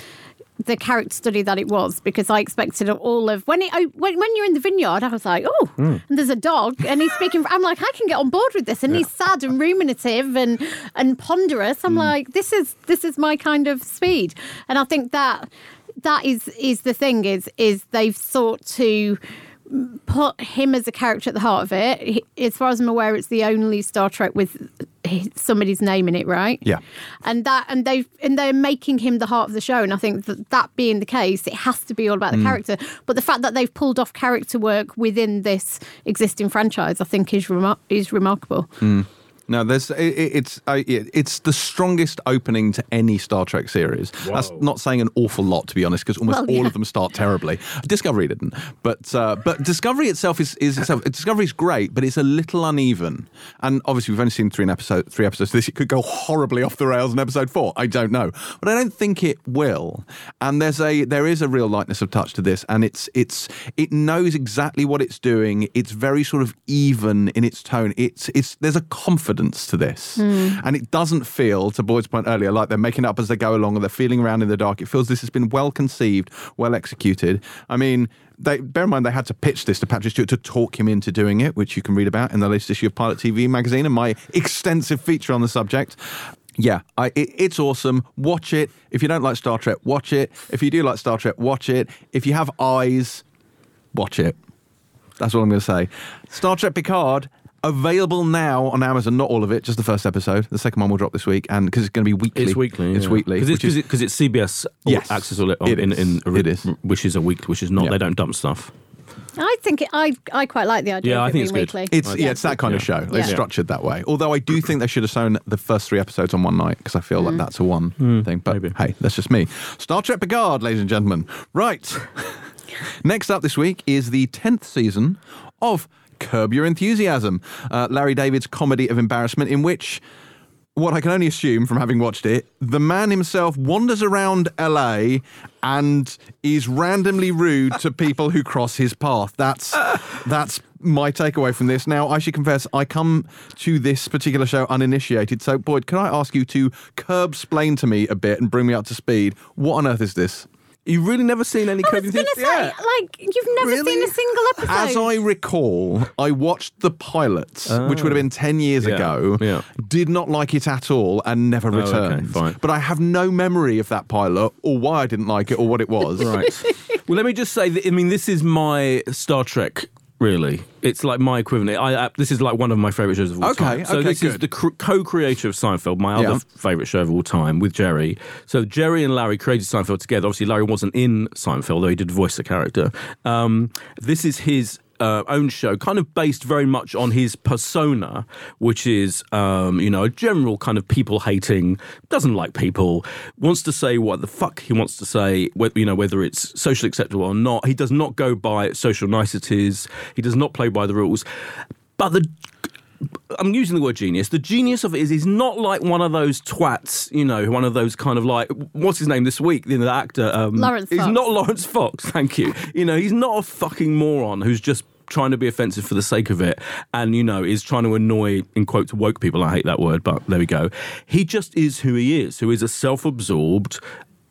S3: the character study that it was because I expected all of when it I, when when you're in the vineyard I was like oh
S2: Hmm.
S3: and there's a dog and he's speaking I'm like I can get on board with this and he's sad and ruminative and and ponderous. I'm like this is this is my kind of speed and I think that that is is the thing is is they've sought to put him as a character at the heart of it. He- As far as I'm aware, it's the only Star Trek with somebody's name in it, right?
S1: Yeah.
S3: And that and they and they're making him the heart of the show. And I think that that being the case, it has to be all about the mm. character. But the fact that they've pulled off character work within this existing franchise, I think, is remar- is remarkable. Mm.
S1: No, there's it, it- it's uh, it- it's the strongest opening to any Star Trek series. That's not saying an awful lot, to be honest, because almost
S3: Well,
S1: all
S3: yeah.
S1: of them start terribly. Discovery didn't, but uh, but Discovery itself is is itself, Discovery's great, but it's a little uneven. And obviously, we've only seen three an episode, three episodes. This it could go horribly off the rails in episode four. I don't know, but I don't think it will. And there's a there is a real lightness of touch to this, and it's it's it knows exactly what it's doing. It's very sort of even in its tone. It's it's there's a confidence to this, hmm. and it doesn't feel, to Boyd's point earlier, like they're making it up as they go along or they're feeling around in the dark. It feels this has been well conceived, well executed. I mean. They, bear in mind, they had to pitch this to Patrick Stewart to talk him into doing it, which you can read about in the latest issue of Pilot TV magazine and my extensive feature on the subject. Yeah, I, it, it's awesome. Watch it. If you don't like Star Trek, watch it. If you do like Star Trek, watch it. If you have eyes, watch it. That's all I'm going to say. Star Trek Picard available now on Amazon. Not all of it, just the first episode. The second one will drop this week, and because it's going to be weekly.
S2: It's weekly.
S1: It's
S2: yeah.
S1: weekly.
S2: because it's,
S1: is-
S2: 'cause it- it's CBS
S1: Yes,
S2: access all it,
S1: it
S2: in,
S1: is.
S2: in,
S1: It is.
S2: which is a week, which is not.
S1: Yeah.
S2: They don't dump stuff.
S3: I think it, I I quite like the idea.
S2: Yeah,
S3: of
S2: I think
S3: being
S2: it's good.
S3: weekly.
S1: It's yeah, it's that kind of show. It's
S3: Yeah.
S1: structured that way. Although I do think they should have shown the first three episodes on one night because I feel like mm. that's a one hmm, thing. But
S2: maybe.
S1: hey, that's just me. Star Trek Picard, ladies and gentlemen. Right. Next up this week is the tenth season of Curb Your Enthusiasm, uh, Larry David's comedy of embarrassment, in which. What I can only assume from having watched it, the man himself wanders around LA and is randomly rude to people who cross his path. That's that's my takeaway from this. Now, I should confess, I come to this particular show uninitiated. So, Boyd, can I ask you to curb splain to me a bit and bring me up to speed? What on earth is this?
S2: You've really never seen any
S3: I
S2: Curb
S3: was going to say,
S2: Enthusiasm?
S3: like, you've never
S1: Really?
S3: seen a single episode.
S1: As I recall, I watched the pilot, which would have been 10 years oh.
S2: Yeah,
S1: ago,
S2: yeah.
S1: did not like it at all and never oh,
S2: okay,
S1: returned.
S2: fine.
S1: But I have no memory of that pilot or why I didn't like it or what it was.
S2: Right. well, let me just say that. I mean, this is my Star Trek. Really, it's like my equivalent. I, this is like one of my favorite shows of all
S1: Okay,
S2: time. So
S1: okay,
S2: this is the cr- co-creator of Seinfeld, my
S1: Yeah.
S2: other favorite show of all time, with Jerry. So Jerry and Larry created Seinfeld together. Obviously, Larry wasn't in Seinfeld, though he did voice the character. Um, this is his. Uh, own show, kind of based very much on his persona, which is, um, you know, a general kind of people hating, doesn't like people, wants to say what the fuck he wants to say, you know, whether it's socially acceptable or not. He does not go by social niceties. He does not play by the rules. But the I'm using the word genius. The genius of it is he's not like one of those twats, you know, one of those kind of like what's his name this week? You know, the actor. Um,
S3: Laurence
S2: He's
S3: Fox.
S2: not Laurence Fox. Thank you. You know, he's not a fucking moron who's just trying to be offensive for the sake of it and you know is trying to annoy in quotes woke people i hate that word but there we go he just is who he is who is a self-absorbed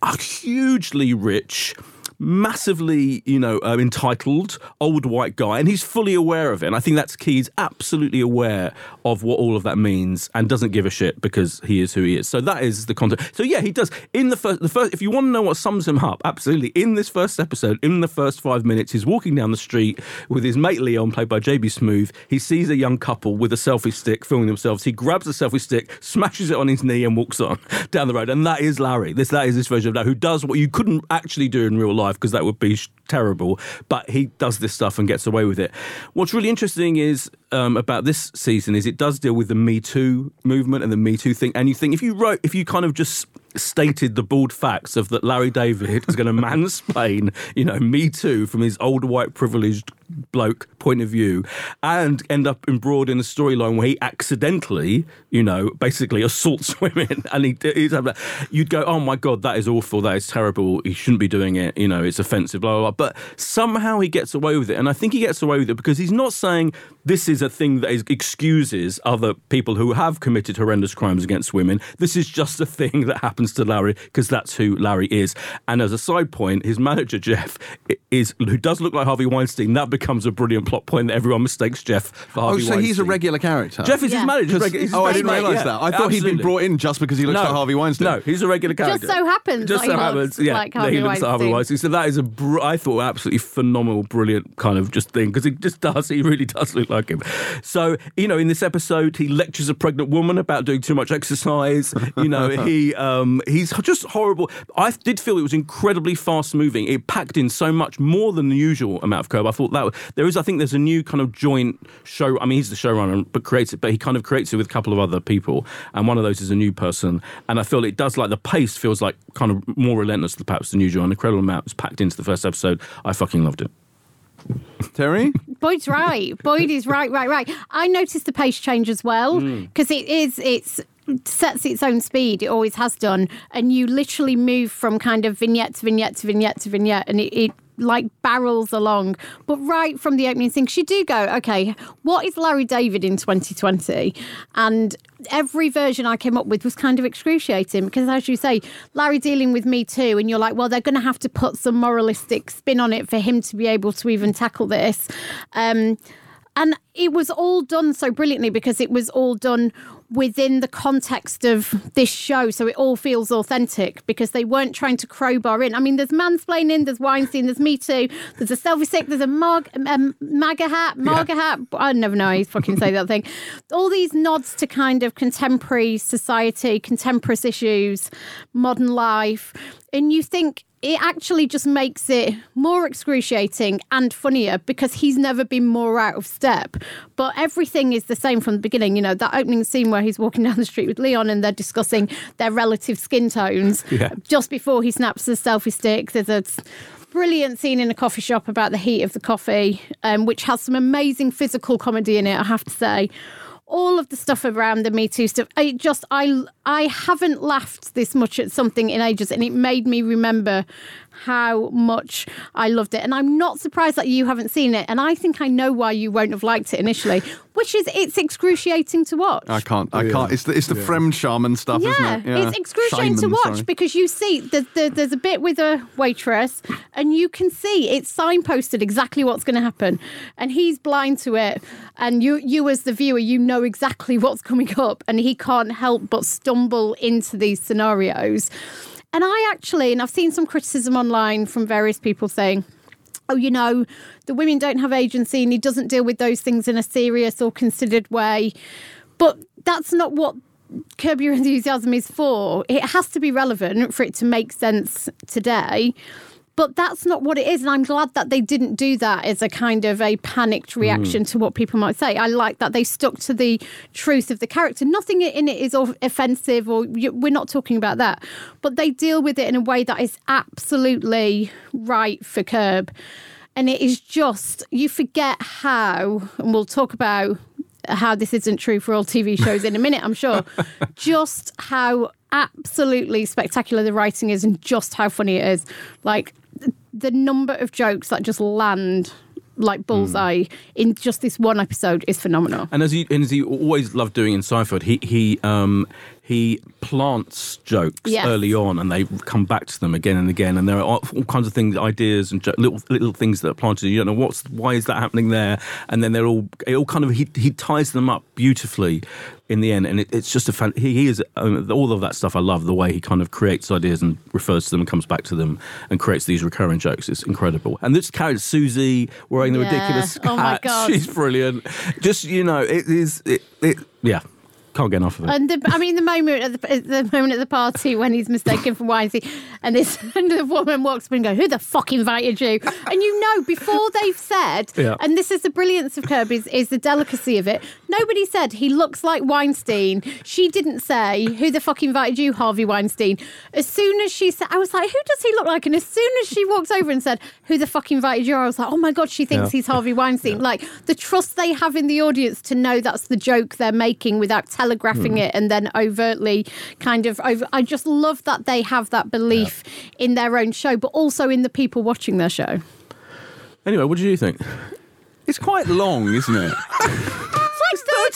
S2: a hugely rich massively, you know, uh, entitled old white guy, and he's fully aware of it. And I think that's key. He's absolutely aware of what all of that means, and doesn't give a shit because he is who he is. So that is the context. So yeah, he does. In the first, the first, if you want to know what sums him up, absolutely. In this first episode, in the first five minutes, he's walking down the street with his mate Leon, played by JB Smoove. He sees a young couple with a selfie stick filming themselves. He grabs the selfie stick, smashes it on his knee, and walks on down the road. And that is Larry. This that is this version of Larry who does what you couldn't actually do in real life because that would be terrible. But he does this stuff and gets away with it. What's really interesting is um, about this season is it does deal with the Me Too movement and the Me Too thing. And you think if you wrote, if you kind of just stated the bald facts of that Larry David is going to mansplain, you know, Me Too from his old white privileged bloke point of view and end up embroiled in a storyline where he accidentally, you know, basically assaults women and he, he's you'd go, oh my God, that is awful. That is terrible. He shouldn't be doing it. You know, it's offensive, blah, blah, blah. But somehow he gets away with it. And I think he gets away with it because he's not saying this is a thing that is, excuses other people who have committed horrendous crimes against women. This is just a thing that happens to Larry because that's who Larry is. And as a side point, his manager, Jeff, is who does look like Harvey Weinstein. That becomes a brilliant plot point that everyone mistakes Jeff for
S1: Oh,
S2: Harvey
S1: so
S2: Weinstein.
S1: he's a regular character.
S2: Jeff is
S3: Yeah.
S2: his manager.
S1: 'Cause-
S2: He's his
S1: oh, I didn't realise
S2: yeah,
S1: that. I thought he'd been brought in just because he looks
S2: no,
S1: like Harvey Weinstein.
S2: No, he's a regular character.
S3: Just so happens
S2: Just
S3: that
S2: so
S3: he
S2: happens,
S3: looks
S2: yeah.
S3: like Harvey
S2: he looks like Harvey
S3: Weinstein.
S2: Weinstein. So that is a, br- I thought, absolutely phenomenal, brilliant kind of just thing because he just does. He really does look like him. So you know, in this episode, he lectures a pregnant woman about doing too much exercise. You know, he um, he's just horrible. I did feel it was incredibly fast moving. It packed in so much more than the usual amount of curve. I thought that there is. I think there's a new kind of joint show. I mean, he's the showrunner, but creates it. But he kind of creates it with a couple of other people, and one of those is a new person. And I feel it does like the pace feels like kind of more relentless perhaps than usual. An incredible amount was packed into the first episode. I fucking loved it.
S1: Terri?
S3: Boyd's right. Boyd is right, right, right. I noticed the pace change as well
S2: Hmm.
S3: because it is it's sets its own speed. It always has done, and you literally move from kind of vignette to vignette to vignette to vignette, and it. it like barrels along, but right from the opening thing, you do go, okay, what is Larry David in 2020? And every version I came up with was kind of excruciating because, as you say, Larry dealing with me too, and you're like, well, they're going to have to put some moralistic spin on it for him to be able to even tackle this. Um, and it was all done so brilliantly because it was all done within the context of this show. So it all feels authentic because they weren't trying to crowbar in. I mean, there's mansplaining, there's Weinstein, there's Me Too, there's a selfie stick, there's a mag, um, MAGA hat, MAGA hat. I never know how you fucking say that thing. All these nods to kind of contemporary society, contemporary issues, modern life. And you think, it actually just makes it more excruciating and funnier because he's never been more out of step. But everything is the same from the beginning. You know, that opening scene where he's walking down the street with Leon and they're discussing their relative skin tones
S2: Yeah.
S3: just before he snaps the selfie stick. There's a brilliant scene in a coffee shop about the heat of the coffee, um, which has some amazing physical comedy in it, I have to say. All of the stuff around the Me Too stuff, I just I I haven't laughed this much at something in ages, and it made me remember how much I loved it. And I'm not surprised that you haven't seen it, and I think I know why you won't have liked it initially, which is it's excruciating to watch.
S1: I can't. I oh, can't. It's the, it's the Fremd stuff,
S3: Yeah,
S1: isn't it? Yeah.
S3: it's excruciating to watch
S1: sorry.
S3: because you see the, the, there's a bit with a waitress, and you can see it's signposted exactly what's going to happen, and he's blind to it, and you you as the viewer you know exactly what's coming up, and he can't help but stumble into these scenarios. And I actually, and I've seen some criticism online from various people saying, oh, you know, the women don't have agency and he doesn't deal with those things in a serious or considered way. But that's not what Curb Your Enthusiasm is for. It has to be relevant for it to make sense today. But that's not what it is. And I'm glad that they didn't do that as a kind of a panicked hmm. reaction to what people might say. I like that they stuck to the truth of the character. Nothing in it is offensive, or we're not talking about that. But they deal with it in a way that is absolutely right for Curb. And it is just, you forget how, and we'll talk about how this isn't true for all TV shows in a minute, I'm sure. just how absolutely spectacular the writing is and just how funny it is. Like the number of jokes that just land like bullseye in just this one episode is phenomenal.
S2: And as he and as he always loved doing in Seinfeld, he he um he plants jokes
S3: Yes.
S2: early on, and they come back to them again and again. And there are all all kinds of things, ideas, and jo- little little things that are planted. You don't know what's why is that happening there, and then they're all it all kind of he he ties them up beautifully in the end. And it, it's just a fan. He, he is um, all of that stuff. I love the way he kind of creates ideas and refers to them and comes back to them and creates these recurring jokes. It's incredible. And this character Susie wearing the
S3: Yeah.
S2: ridiculous
S3: Oh my
S2: hat,
S3: God.
S2: she's brilliant. Just you know, it is it, it yeah. Can't get enough of it.
S3: And the, I mean, the moment at the, the moment at the party when he's mistaken for Weinstein, and this and the woman walks up and goes, "Who the fuck invited you?" And you know, before they've said,
S2: Yeah.
S3: and this is the brilliance of Kirby's, is the delicacy of it. Nobody said he looks like Weinstein. She didn't say, "Who the fuck invited you, Harvey Weinstein?" As soon as she said, I was like, "Who does he look like?" And as soon as she walked over and said, "Who the fuck invited you?" I was like, "Oh my god, she thinks
S2: Yeah.
S3: he's Harvey Weinstein." Like the trust they have in the audience to know that's the joke they're making without telegraphing
S2: Hmm.
S3: it and then overtly kind of over. I just love that they have that belief in their own show, but also in the people watching their show.
S2: Anyway, what do you think?
S1: It's quite long, isn't it?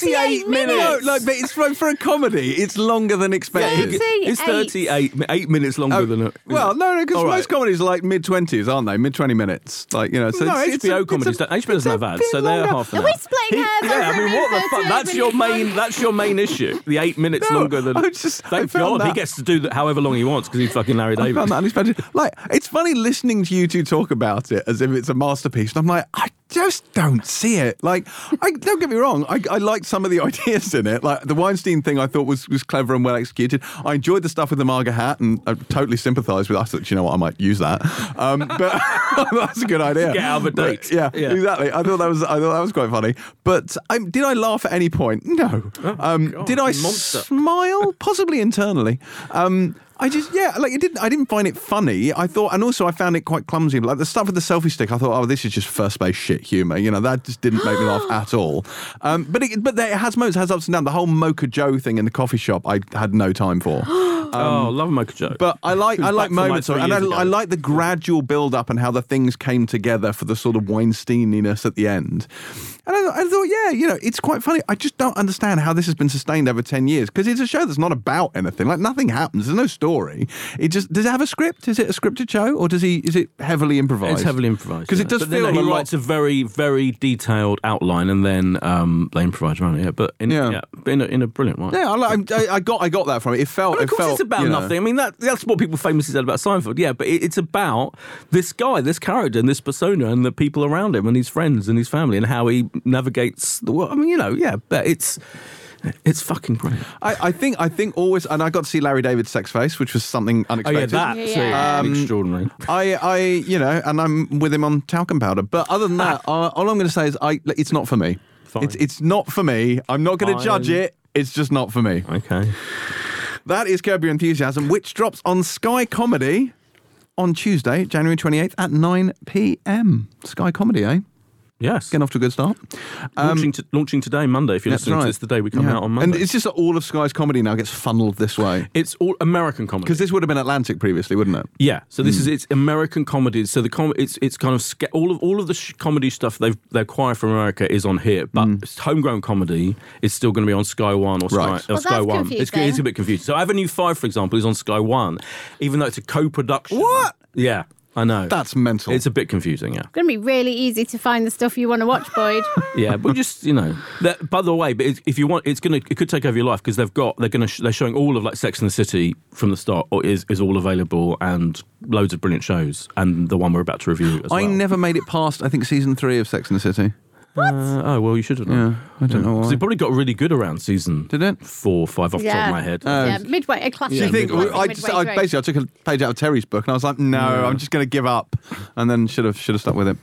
S3: It's like 38 minutes.
S1: No, like, but it's for, for a comedy. It's longer than expected.
S3: Thirty-
S2: It's
S3: 38.
S2: 38, eight minutes longer
S1: Oh,
S2: than a.
S1: well, no, no, because
S2: All right.
S1: most comedies are like mid twenties, aren't they? Mid twenty minutes, like you know. So
S2: no,
S1: it's, it's a-
S2: HBO
S1: it's
S2: comedies.
S1: a-
S2: don't- HBO doesn't have ads, so they're
S1: longer.
S2: half an
S3: Are we splitting hairs?
S2: Yeah, I mean, what the fuck? That's your main. That's your main issue. The eight minutes
S1: No,
S2: longer than.
S1: I just-
S2: thank
S1: found
S2: God he gets to do that however long he wants because he's fucking Larry
S1: I
S2: David.
S1: found that unexpected. Like, it's funny listening to you two talk about it as if it's a masterpiece. And I'm like, I just don't see it. Like, I don't get me wrong. I, I liked some of the ideas in it. Like the Weinstein thing, I thought was was clever and well executed. I enjoyed the stuff with the MAGA hat, and I totally sympathised with. I thought, you know what, I might use that. Um, but that's a good idea.
S2: Get out of a
S1: But, yeah,
S2: Yeah.
S1: exactly. I thought that was I thought that was quite funny. But um, did I laugh at any point? No. um,
S2: God,
S1: did I
S2: monster.
S1: smile? Possibly internally. Um, I just yeah, like it didn't. I didn't find it funny. I thought, and also I found it quite clumsy. Like the stuff with the selfie stick, I thought, oh, this is just first base shit humor. You know, that just didn't make me laugh at all. Um, but it, but it has moments, it has ups and downs. The whole Mocha Joe thing in the coffee shop, I had no time for.
S2: oh, love Mocha Joe.
S1: But I like I like
S2: back from, like,
S1: moments, and I. I like the gradual build up and how the things came together for the sort of Weinsteininess at the end. And I, I thought, yeah, you know, it's quite funny. I just don't understand how this has been sustained over ten years because it's a show that's not about anything. Like nothing happens. There's no story. It just does it have a script? Is it a scripted show or does he? Is it heavily improvised?
S2: It's heavily improvised
S1: because
S2: yeah.
S1: it does
S2: But then
S1: feel
S2: he
S1: lot-
S2: writes a very, very detailed outline, and then um, they improvise around it. Yeah, but in,
S1: Yeah.
S2: yeah. in, a, in a brilliant way.
S1: Yeah, I, like- I, I got I got that from it. It felt.
S2: But of
S1: it
S2: course,
S1: felt,
S2: it's about
S1: you know-
S2: nothing. I mean, that that's what people famously said about Seinfeld. Yeah, but it, it's about this guy, this character, and this persona, and the people around him, and his friends and his family, and how he navigates the world. I mean, you know, yeah, but it's it's fucking brilliant.
S1: I, I think I think always, and I got to see Larry David's sex face, which was something
S2: Oh
S1: unexpected.
S2: yeah, that
S3: Yeah.
S2: too. extraordinary.
S1: I, I, you know, and I'm with him on talcum powder. But other than that, uh, all I'm going to say is, I, it's not for me.
S2: Fine.
S1: It's it's not for me. I'm not going to judge it. It's just not for me.
S2: Okay.
S1: That is Curb Your Enthusiasm, which drops on Sky Comedy on Tuesday, January 28th at 9 p.m. Sky Comedy, eh?
S2: Yes.
S1: Getting off to a good start.
S2: launching, um, to, launching today, Monday. If you're
S1: That's
S2: listening
S1: right.
S2: to this, the day we come
S1: Yeah.
S2: out on Monday.
S1: And it's just that all of Sky's comedy now gets funneled this way.
S2: it's all American comedy.
S1: Because this would have been Atlantic previously, wouldn't it?
S2: Yeah, so this hmm. is it's American comedies. So the com- it's it's kind of sca- all of all of the sh- comedy stuff they've they acquire from America is on here, but hmm. homegrown comedy is still going to be on Sky One or Sky.
S1: Right.
S2: or
S3: Well,
S2: Sky
S3: that's
S2: One. It's, it's a bit confusing. So Avenue Five, for example, is on Sky One, even though it's a co-production.
S1: What?
S2: Yeah, I know.
S1: That's mental.
S2: It's a bit confusing. Yeah,
S3: going to be really easy to find the stuff you want to watch, Boyd.
S2: yeah, but just you know, that, by the way, but if you want, it's gonna it could take over your life because they've got they're gonna sh- they're showing all of like Sex and the City from the start or is is all available and loads of brilliant shows and the one we're about to review as
S1: I
S2: well.
S1: never made it past, I think, season three of Sex and the City.
S2: Uh, oh well, you should have
S1: Yeah. I don't know
S2: Because
S1: why.
S2: it probably got really good around season.
S1: Did it?
S2: Four, five off the top
S3: yeah.
S2: of my head.
S3: yeah, midway, a classic.
S1: Do you think
S3: classic
S1: I,
S3: midway
S1: just, I
S3: through.
S1: basically I took a page out of Terri's book and I was like, no, I'm just going to give up, and then should have should have stuck with it.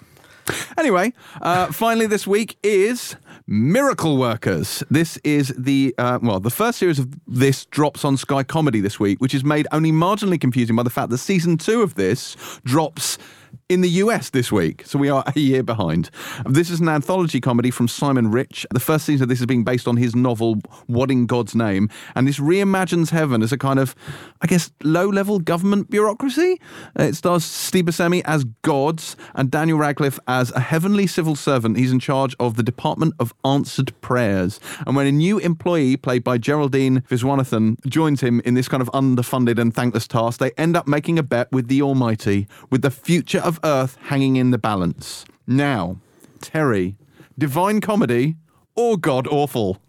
S1: Anyway, uh, finally this week is Miracle Workers. This is the uh, well, the first series of this drops on Sky Comedy this week, which is made only marginally confusing by the fact that season two of this drops in the US this week, so we are a year behind. This is an anthology comedy from Simon Rich. The first season of this is being based on his novel What in God's Name, and this reimagines heaven as a kind of, I guess, low-level government bureaucracy. Uh, It stars Steve Buscemi as gods and Daniel Radcliffe as a heavenly civil servant. He's in charge of the Department of Answered Prayers, and when a new employee played by Geraldine Viswanathan joins him in this kind of underfunded and thankless task, they end up making a bet with the Almighty, with the future of Earth hanging in the balance. Now, Terri, divine comedy or god awful?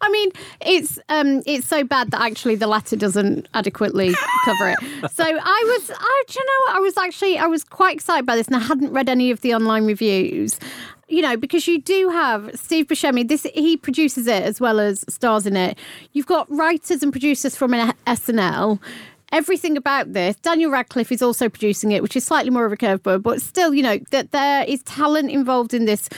S3: I mean, it's um, it's so bad that actually the latter doesn't adequately cover it. So I was, I, do you know. I was actually, I was quite excited by this, and I hadn't read any of the online reviews. You know, because you do have Steve Buscemi. This he produces it as well as stars in it. You've got writers and producers from an SNL. Everything about this, Daniel Radcliffe is also producing it, which is slightly more of a curveball, but still, you know, that there is talent involved in this.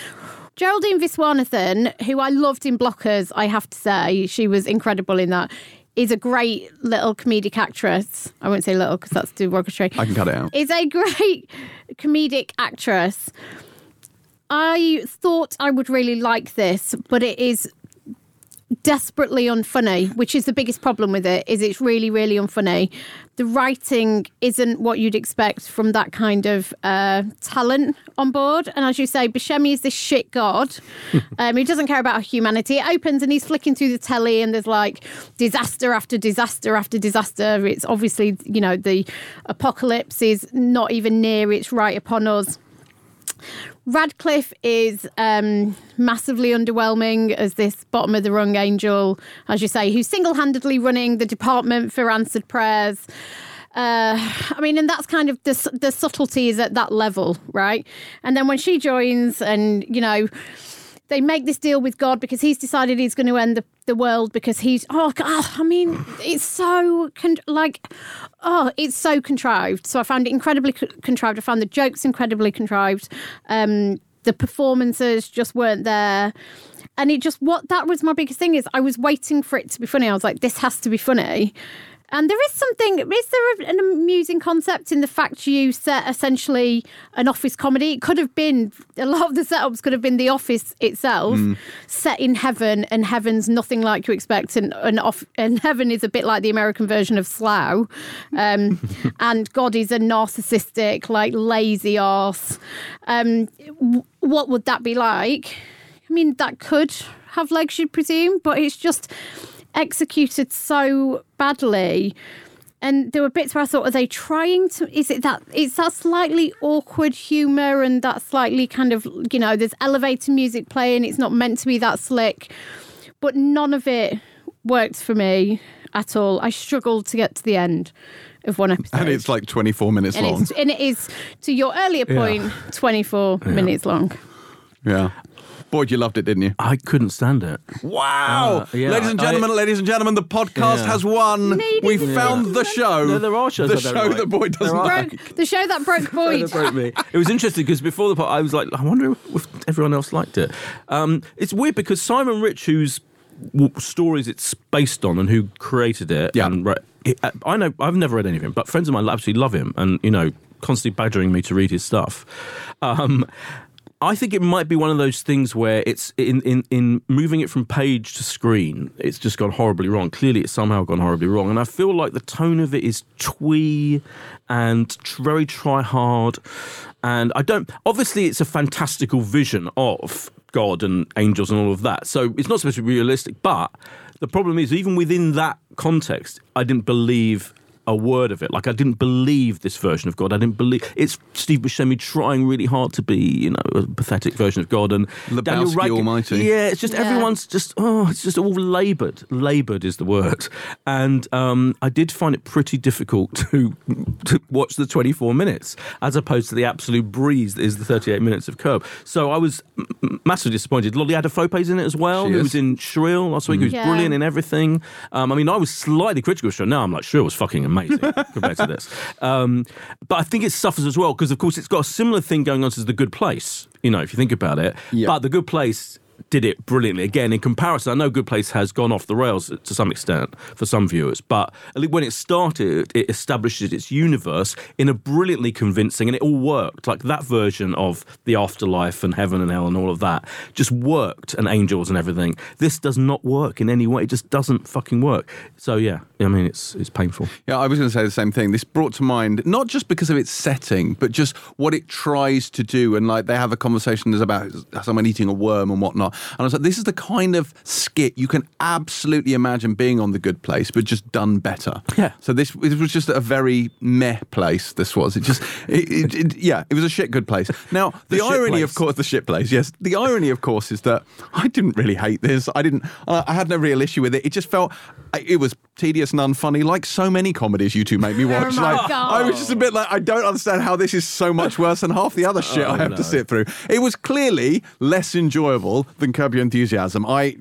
S3: Geraldine Viswanathan, who I loved in Blockers, I have to say, she was incredible in that. Is a great little comedic actress. I won't say little because that's too derogatory.
S1: I can cut it out.
S3: Is a great comedic actress. I thought I would really like this, but it is desperately unfunny, which is the biggest problem with it. Is it's really, really unfunny. The writing isn't what you'd expect from that kind of uh, talent on board. And as you say, Buscemi is this shit god. um, he doesn't care about humanity. It opens and he's flicking through the telly, and there's like disaster after disaster after disaster. It's obviously, you know, the apocalypse is not even near, it's right upon us. Radcliffe is um, massively underwhelming as this bottom of the rung angel, as you say, who's single handedly running the department for answered prayers. Uh, I mean, and that's kind of the, the at that level, right? And then when she joins, and you know, they make this deal with God because he's decided he's going to end the, the world because he's oh God, I mean it's so con- like oh it's so contrived. So I found it incredibly co- contrived. I found the jokes incredibly contrived. Um, the performances just weren't there. And it just what that was my biggest thing is I was waiting for it to be funny. I was like, this has to be funny. And there is something, is there an amusing concept in the fact you set essentially an office comedy? It could have been, a lot of the setups could have been the office itself, set in heaven, and heaven's nothing like you expect. And, and, off, and heaven is a bit like the American version of Slough. Um, and God is a narcissistic, like lazy arse. Um, what would that be like? I mean, that could have legs, you'd presume, but it's just executed so badly. And there were bits where I thought, are they trying to? Is it that? It's that slightly awkward humour and that slightly kind of, you know, there's elevator music playing. It's not meant to be that slick, but none of it worked for me at all. I struggled to get to the end of one episode.
S1: And it's like 24 minutes
S3: and,
S1: long.
S3: and it is, to your earlier point, 24 minutes long.
S1: Yeah. Boyd, you loved it, didn't you?
S2: I couldn't stand it.
S1: Wow!
S2: Uh, yeah,
S1: ladies and
S2: I-
S1: gentlemen, ladies and gentlemen, the podcast
S2: Yeah.
S1: has won.
S3: Ladies
S1: we
S3: and
S1: found the show.
S2: No, there are shows
S1: The show
S2: like.
S1: that Boyd doesn't
S2: There
S1: like.
S3: Broke, the show that broke Boyd.
S2: That broke me. It was interesting because before the pod, I was like, I wonder if everyone else liked it. Um, it's weird because Simon Rich, whose stories it's based on and who created it,
S1: Yeah.
S2: and right, I know I've never read any of him, but friends of mine absolutely love him, and you know, constantly badgering me to read his stuff. Um, I think it might be one of those things where it's in, in, in moving it from page to screen, it's just gone horribly wrong. Clearly, it's somehow gone horribly wrong. And I feel like the tone of it is twee and very try hard. And I don't, obviously, it's a fantastical vision of God and angels and all of that. So it's not supposed to be realistic. But the problem is, even within that context, I didn't believe a word of it. Like I didn't believe this version of God. I didn't believe it's Steve Buscemi trying really hard to be, you know, a pathetic version of God. And
S1: Lebowski
S2: Radcliffe-
S1: Almighty.
S2: Yeah, it's just
S3: Yeah.
S2: everyone's just oh, it's just all laboured. Laboured is the word. And um, I did find it pretty difficult to to watch the twenty four minutes as opposed to the absolute breeze that is the thirty eight minutes of Curb. So I was m- m- massively disappointed. Lolly Adefope's in it as well.
S1: She
S2: who
S1: is.
S2: was in Shrill last week. Who was
S3: Yeah.
S2: brilliant in everything. Um, I mean, I was slightly critical of Shrill. Now I'm like, Shrill was fucking amazing compared to this. Um, but I think it suffers as well because, of course, it's got a similar thing going on to The Good Place. You know, if you think about it.
S1: Yeah.
S2: But The Good Place did it brilliantly. Again, in comparison, I know Good Place has gone off the rails to some extent for some viewers, but when it started, it establishes its universe in a brilliantly convincing, and it all worked. Like that version of the afterlife and heaven and hell and all of that just worked, and angels and everything. This does not work in any way. It just doesn't fucking work. So yeah, I mean, it's it's painful.
S1: Yeah, I was going to say the same thing. This brought to mind not just because of its setting, but just what it tries to do. And like they have a conversation about someone eating a worm and whatnot. And I was like, this is the kind of skit you can absolutely imagine being on the Good Place, but just done better.
S2: Yeah.
S1: So this it was just a very meh place. This was it. Just it, it, it- yeah, it was a shit good place. Now the,
S2: The
S1: irony,
S2: place.
S1: of course, the shit place. Yes, the irony, of course, is that I didn't really hate this. I didn't. I I had no real issue with it. It just felt it was tedious and unfunny, like so many comedies you two make me watch.
S3: my
S1: like
S3: God.
S1: I was just a bit like I don't understand how this is so much worse than half the other shit I have to sit through. It was clearly less enjoyable than Curb Your Enthusiasm. I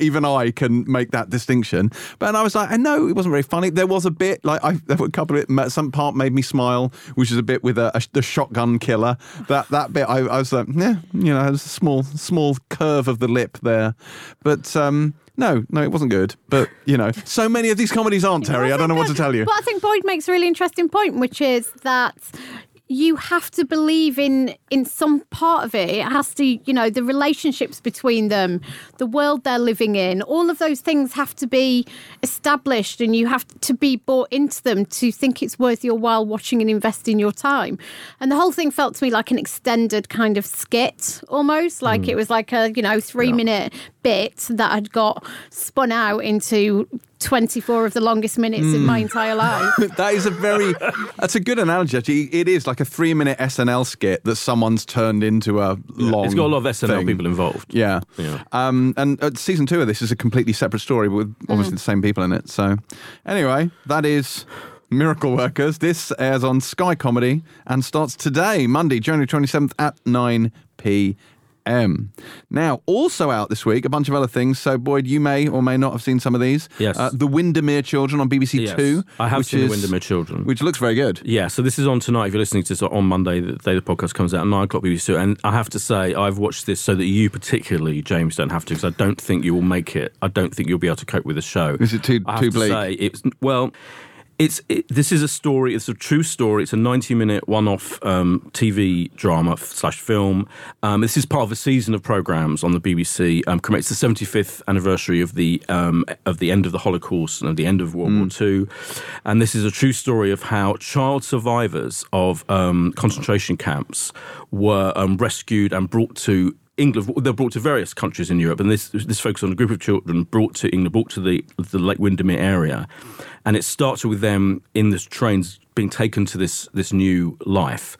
S1: even I can make that distinction. But I was like, I know it wasn't very funny. There was a bit like I there were a couple of it, some part made me smile, which is a bit with a, a, the shotgun killer. That that bit I, I was like, yeah, you know, there's a small small curve of the lip there, but. um no, no, it wasn't good. But you know, so many of these comedies aren't Terri. I don't know what to tell you.
S3: But I think Boyd makes a really interesting point, which is that you have to believe in in some part of it. It has to, you know, the relationships between them, the world they're living in, all of those things have to be established, and you have to be bought into them to think it's worth your while watching and investing your time. And the whole thing felt to me like an extended kind of skit, almost like hmm. it was like a you know three minute bit that had got spun out into. 24 of the longest minutes in my entire life.
S1: that is a very that's a good analogy actually it is like a three minute snl skit that someone's turned into a long
S2: It's got a lot of SNL
S1: thing.
S2: people involved.
S1: yeah,
S2: Yeah.
S1: Um, and uh, season two of this is a completely separate story with obviously the same people in it so anyway that is Miracle Workers. This airs on Sky Comedy and starts today, Monday, January 27th at 9 p.m. Now, also out this week, a bunch of other things. So, Boyd, you may or may not have seen some of these.
S2: Yes.
S1: Uh, the Windermere Children on BBC
S2: Yes.
S1: Two.
S2: I have
S1: which
S2: seen The Windermere Children.
S1: Which looks very good.
S2: Yeah, so this is on tonight. If you're listening to this on Monday, the day the podcast comes out at nine o'clock BBC Two. And I have to say, I've watched this so that you, particularly James, don't have to, because I don't think you will make it. I don't think you'll be able to cope with the show.
S1: Is it too-
S2: I have
S1: too
S2: to
S1: bleak?
S2: Say, it's well. It's it, this is a story. It's a true story. It's a ninety-minute one-off um, TV drama slash film. Um, this is part of a season of programs on the BBC. Um, commemorates the seventy-fifth anniversary of the um, of the end of the Holocaust and of the end of World War Two. And this is a true story of how child survivors of um, concentration camps were um, rescued and brought to England. They're brought to various countries in Europe, and this this focuses on a group of children brought to England, brought to the the Lake Windermere area, and it starts with them in this trains being taken to this this new life.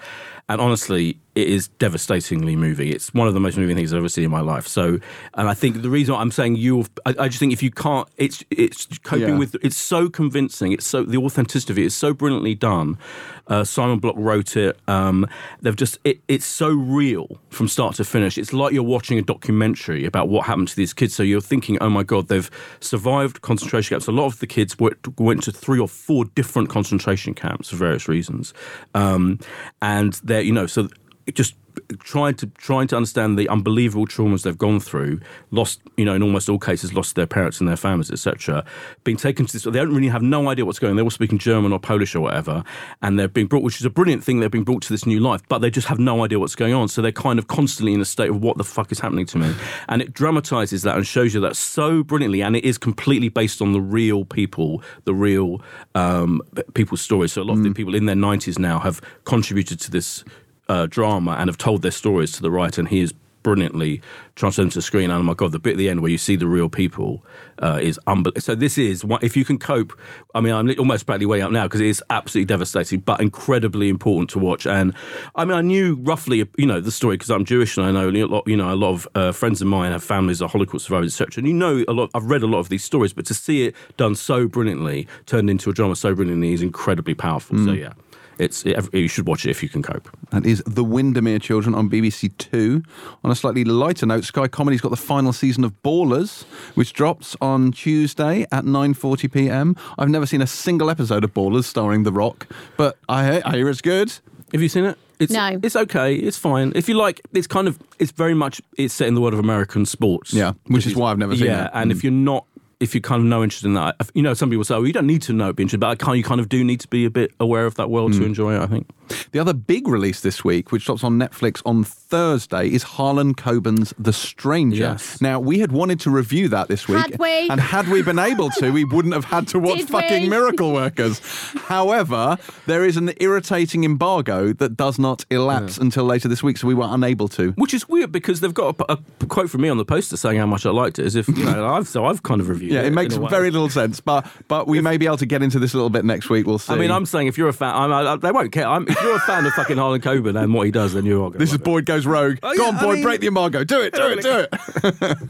S2: And honestly, it is devastatingly moving. It's one of the most moving things I've ever seen in my life. So, and I think the reason I'm saying you, I, I just think if you can't, it's it's coping
S1: Yeah.
S2: with. It's so convincing. It's so the authenticity of it is so brilliantly done. Uh, Simon Block wrote it. Um, they've just it, it's so real from start to finish. It's like you're watching a documentary about what happened to these kids. So you're thinking, oh my god, they've survived concentration camps. A lot of the kids went, went to three or four different concentration camps for various reasons, um, and they're you know so just trying to trying to understand the unbelievable traumas they've gone through lost you know in almost all cases lost their parents and their families etc being taken to this they don't really have no idea what's going on. They're all speaking german or polish or whatever and they're being brought which is a brilliant thing they're being brought to this new life but they just have no idea what's going on. So they're kind of constantly in a state of what the fuck is happening to me? And it dramatizes that and shows you that so brilliantly and it is completely based on the real people the real um, people's stories. So a lot of the people in their 90s now have contributed to this uh, drama and have told their stories to the writer, and he is brilliantly transferred to the screen. And oh my god, the bit at the end where you see the real people uh, is unbelievable. So this is if you can cope. I mean, I'm almost practically way up now because it is absolutely devastating, but incredibly important to watch. And I mean, I knew roughly, you know, the story because I'm Jewish and I know a lot. You know, a lot of uh, friends of mine have families of Holocaust survivors, etc. And you know, a lot. I've read a lot of these stories, but to see it done so brilliantly, turned into a drama so brilliantly, is incredibly powerful. So yeah. It's it, you should watch it if you can cope.
S1: That is The Windermere Children on BBC Two. On a slightly lighter note, Sky Comedy's got the final season of Ballers, which drops on Tuesday at 9:40 p.m. I've never seen a single episode of Ballers starring The Rock, but I, I hear it's good.
S2: Have you seen it? It's,
S3: No.
S2: it's okay. It's fine. If you like, it's kind of it's very much it's set in the world of American sports.
S1: Yeah, which is why I've never seen
S2: yeah,
S1: it.
S2: and if mm. you're not, if you're kind of no interest in that, you know, some people say, "Oh, you don't need to know, be interested," but I kind, you kind of do need to be a bit aware of that world
S1: Mm.
S2: to enjoy it. I think.
S1: The other big release this week, which drops on Netflix on Thursday, is Harlan Coben's The Stranger.
S2: Yes.
S1: Now, we had wanted to review that this week.
S3: Had we?
S1: And had we been able to, we wouldn't have had to watch
S3: Did
S1: fucking
S3: we?
S1: Miracle Workers. However, there is an irritating embargo that does not elapse until later this week, so we were unable to.
S2: Which is weird because they've got a, a quote from me on the poster saying how much I liked it, as if you know, I've so I've kind of reviewed
S1: Yeah,
S2: it.
S1: it makes very little sense, but but we may be able to get into this a little bit next week. We'll see.
S2: I mean, I'm saying if you're a fan, I'm, I, they won't care. I'm, if you're a fan of fucking Harlan Coben and what he does, then you're all going
S1: This is Boyd Goes Rogue.
S2: Oh,
S1: Go
S2: yeah,
S1: on,
S2: I
S1: Boyd,
S2: mean-
S1: break the embargo. Do it, do it, do it.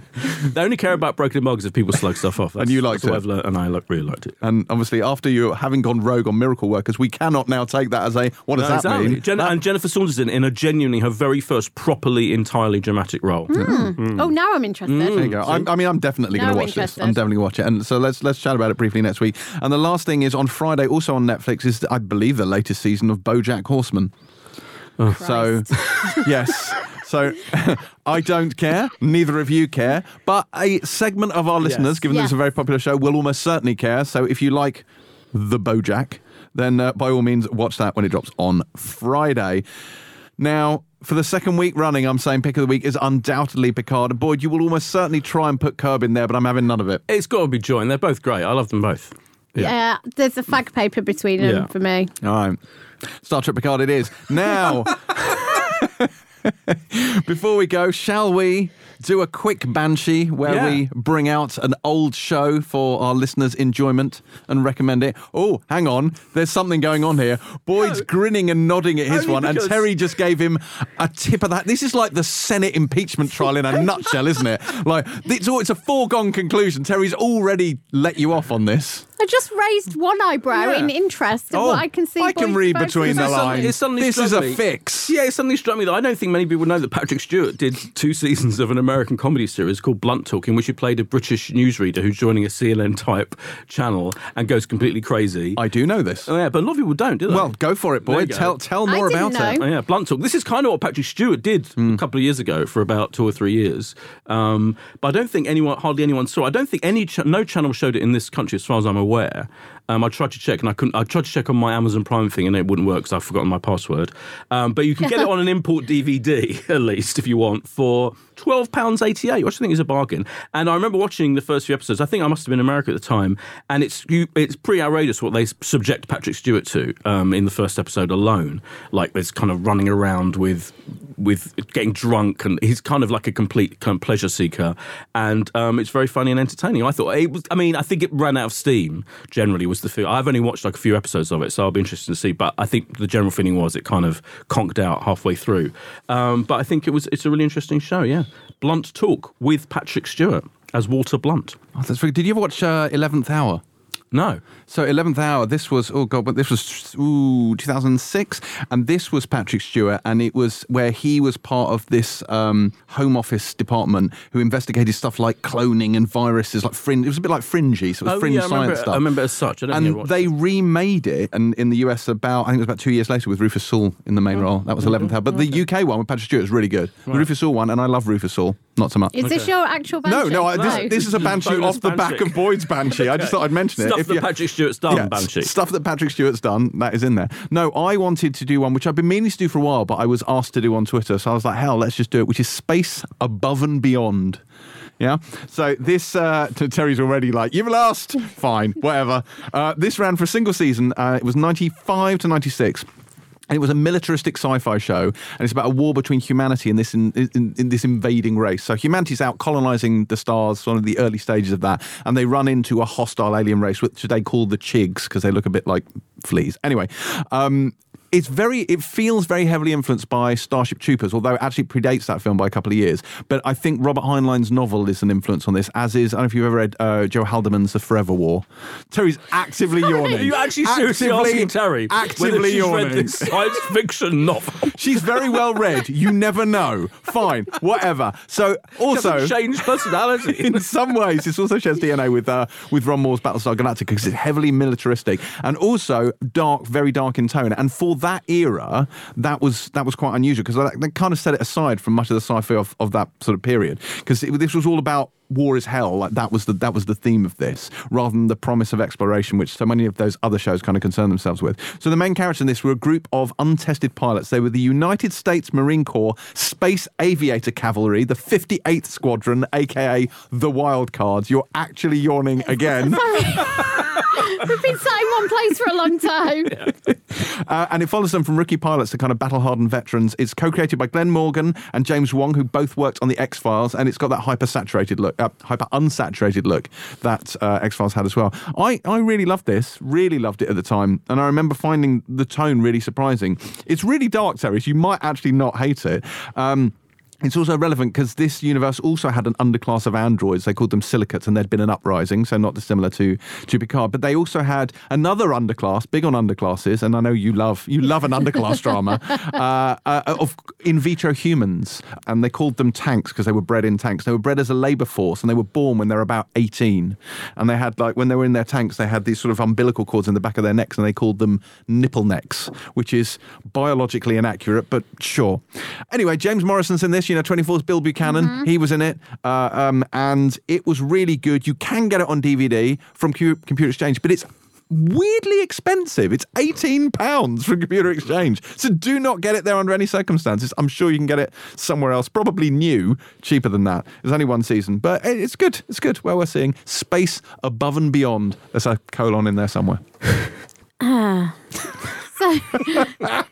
S2: They only care about broken mugs if people slug stuff off. That's,
S1: And you liked
S2: that's what
S1: it.
S2: I've learned, and I lo- really liked it.
S1: And obviously, after you having gone rogue on Miracle Workers, we cannot now take that as a what does
S2: No,
S1: that
S2: exactly.
S1: mean?
S2: Jen- and Jennifer Saunderson in a genuinely her very first properly entirely dramatic role. Hmm. Hmm.
S3: Oh, now I'm interested. Hmm.
S1: There you go. I'm, I mean, I'm definitely going to
S3: I'm
S1: watch this. I'm definitely going to watch it. And so let's let's chat about it briefly next week. And the last thing is on Friday, also on Netflix, is I believe the latest season of BoJack Horseman. So, yes. So, I don't care. Neither of you care. But a segment of our listeners,
S2: Yes.
S1: given that it's a very popular show, will almost certainly care. So, if you like the BoJack, then uh, by all means watch that when it drops on Friday. Now, for the second week running, I'm saying pick of the week is undoubtedly Picard. And Boyd, you will almost certainly try and put Curb in there, but I'm having none of it.
S2: It's got to be Joy, and they're both great. I love them both.
S3: Yeah, there's a fag paper between them
S2: Yeah.
S3: for me.
S1: All right. Star Trek Picard it is. Now, before we go, shall we do a quick Banshee where
S2: Yeah.
S1: we bring out an old show for our listeners' enjoyment and recommend it? Oh, hang on. There's something going on here. Boyd's grinning and nodding at his
S2: Only
S1: one, and Terri just gave him a tip of that. This is like the Senate impeachment trial in a nutshell, isn't it? Like, it's, all, it's a foregone conclusion. Terri's already let you off on this.
S3: I just raised one eyebrow
S2: Yeah.
S3: in interest of what I can see.
S1: Oh, I can
S3: Boyd's
S1: read
S3: about
S1: between the
S2: It suddenly-
S1: lines.
S2: it suddenly
S1: this
S2: struck
S1: is a
S2: me-
S1: fix.
S2: Yeah, it suddenly struck me that I don't think many people know that Patrick Stewart did two seasons of an American comedy series called Blunt Talk, in which he played a British newsreader who's joining a CNN type channel and goes completely crazy.
S1: I do know this.
S2: Oh, yeah, but a lot of people don't, do they?
S1: Well, go for it,
S2: There
S1: boy.
S2: you go.
S1: Tell tell
S3: I
S1: more
S3: didn't
S1: about it.
S2: Oh, yeah, blunt talk. This is kind of what Patrick Stewart did
S1: Hmm.
S2: a couple of years ago for about two or three years. Um, but I don't think anyone, hardly anyone saw. it. I don't think any, ch- no channel showed it in this country, as far as I'm aware. Um, I tried to check and I couldn't. I tried to check on my Amazon Prime thing and it wouldn't work because I've forgotten my password. Um, but you can get it on an import DVD at least if you want for twelve pounds eighty eight, which I think is a bargain. And I remember watching the first few episodes. I think I must have been in America at the time, and it's you, it's pretty outrageous what they subject Patrick Stewart to um, in the first episode alone. Like there's kind of running around with with getting drunk, and he's kind of like a complete kind of pleasure seeker, and um, it's very funny and entertaining. I thought it was. I mean, I think it ran out of steam. Generally, was the feel. I've only watched like a few episodes of it, so I'll be interested to see. But I think the general feeling was it kind of conked out halfway through. Um, but I think it was. It's a really interesting show. Yeah, Blunt Talk with Patrick Stewart as Walter Blunt.
S1: Oh, that's did you ever watch uh, Eleventh Hour?
S2: No.
S1: So Eleventh Hour. This was oh god, but this was ooh 2006, and this was Patrick Stewart, and it was where he was part of this um, Home Office department who investigated stuff like cloning and viruses, like fringe. It was a bit like fringy, so it was
S2: Oh,
S1: fringe
S2: yeah, I remember,
S1: science stuff.
S2: I remember as such. I don't
S1: and
S2: watched
S1: they remade it, and in the US about I think it was about two years later with Rufus Sewell in the main role. That was Eleventh Hour, but the UK one with Patrick Stewart is really good. The Rufus Sewell one, and I love Rufus Sewell, not so much.
S3: Is this your actual
S1: no,
S3: banshee?
S1: no, I, this,
S3: No.
S1: this is a banshee
S2: Bonus
S1: off the back of Boyd's banshee. I just thought I'd mention it.
S2: Stuff
S1: If
S2: that
S1: you-
S2: Patrick Stewart's done,
S1: yeah,
S2: Banshee.
S1: Stuff that Patrick Stewart's done, that is in there. No, I wanted to do one, which I've been meaning to do for a while, but I was asked to do on Twitter. So I was like, hell, let's just do it, which is Space Above and Beyond. Yeah. So this, uh, Terri's already like, you've lost. Fine, whatever. Uh, this ran for a single season. Uh, it was 95 to 96. And it was a militaristic sci-fi show, and it's about a war between humanity and this in, in, in this invading race. So humanity's out colonizing the stars, one of the early stages of that, and they run into a hostile alien race, which they call the Chigs because they look a bit like fleas. Anyway, um, it's very it feels very heavily influenced by Starship Troopers, although it actually predates that film by a couple of years. But I think Robert Heinlein's novel is an influence on this, as is I don't know if you've ever read uh, Joe Haldeman's The Forever War. Terri's actively yawning.
S2: Are you actually seriously asking Terri
S1: actively
S2: she's
S1: yawning.
S2: read this science fiction novel?
S1: She's very well read. You never know. Fine, whatever. So also
S2: change personality.
S1: in some ways, this also shares DNA with uh, with Ron Moore's Battlestar Galactica because it's heavily militaristic and also dark, very dark in tone. And for that era, that was that was quite unusual because they kind of set it aside from much of the sci-fi of, of that sort of period because this was all about war is hell. Like that was the that was the theme of this, rather than the promise of exploration, which so many of those other shows kind of concern themselves with. So the main characters in this were a group of untested pilots. They were the United States Marine Corps Space Aviator Cavalry, the 58th Squadron, aka the Wild Cards. You're actually yawning again.
S3: We've been sat in one place for a long time.
S1: Uh, and it follows them from rookie pilots to kind of battle hardened veterans. It's co created by Glenn Morgan and James Wong, who both worked on the X Files, and it's got that hyper saturated look, uh, hyper unsaturated look that uh, X Files had as well. I, I really loved this, really loved it at the time, and I remember finding the tone really surprising. It's really dark, Terri, so you might actually not hate it. Um, it's also relevant because this universe also had an underclass of androids. They called them silicates, and there'd been an uprising, so not dissimilar to, to Picard. But they also had another underclass, big on underclasses, and I know you love you love an underclass drama uh, uh, of in vitro humans, and they called them tanks because they were bred in tanks. They were bred as a labour force, and they were born when they were about eighteen, and they had like when they were in their tanks, they had these sort of umbilical cords in the back of their necks, and they called them nipple necks, which is biologically inaccurate, but sure. Anyway, James Morrison's in this. You know, 24's Bill Buchanan. He was in it. Uh, um, and it was really good. You can get it on DVD from Q- Computer Exchange, but it's weirdly expensive. It's £18 from Computer Exchange. So do not get it there under any circumstances. I'm sure you can get it somewhere else, probably new, cheaper than that. There's only one season, but it's good. It's good. Well, we're seeing Space Above and Beyond. There's a colon in there somewhere.
S3: So,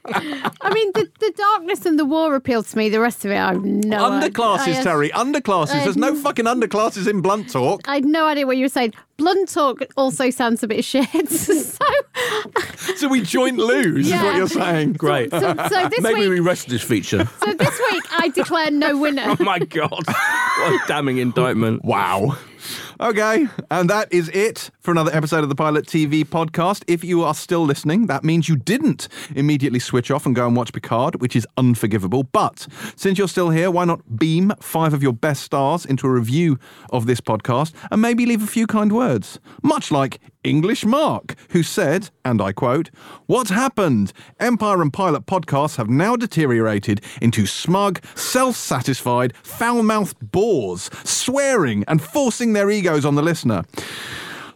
S3: I mean, the, the darkness and the war appeal to me. The rest of it, I have no
S1: Underclasses,
S3: idea.
S1: Terri. Underclasses. There's no fucking underclasses in Blunt Talk.
S3: I had no idea what you were saying. Blunt talk also sounds a bit shit. so,
S1: So we joint lose, is what you're saying.
S5: Great.
S3: so, so this
S5: Maybe we rest this feature.
S3: so this week, I declare no winner.
S5: oh my God. What a damning indictment.
S1: Wow. Okay, and that is it for another episode of the Pilot TV podcast. If you are still listening, that means you didn't immediately switch off and go and watch Picard, which is unforgivable. But since you're still here, why not beam five of your best stars into a review of this podcast and maybe leave a few kind words? Much like English Mark, who said, and I quote, What's happened? Empire and Pilot podcasts have now deteriorated into smug, self satisfied, foul mouthed bores, swearing and forcing their egos on the listener.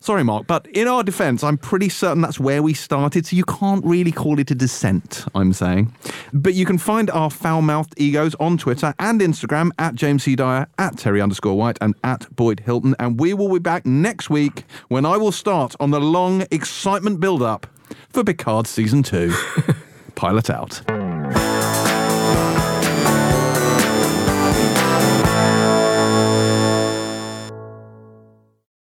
S1: Sorry, Mark, but in our defense, I'm pretty certain that's where we started, so you can't really call it a descent, I'm saying. But you can find our foul mouthed egos on Twitter and Instagram at James C. Dyer, at Terri underscore White, and at Boyd Hilton. And we will be back next week when I will start on the long excitement build up for Picard Season 2. Pilot out.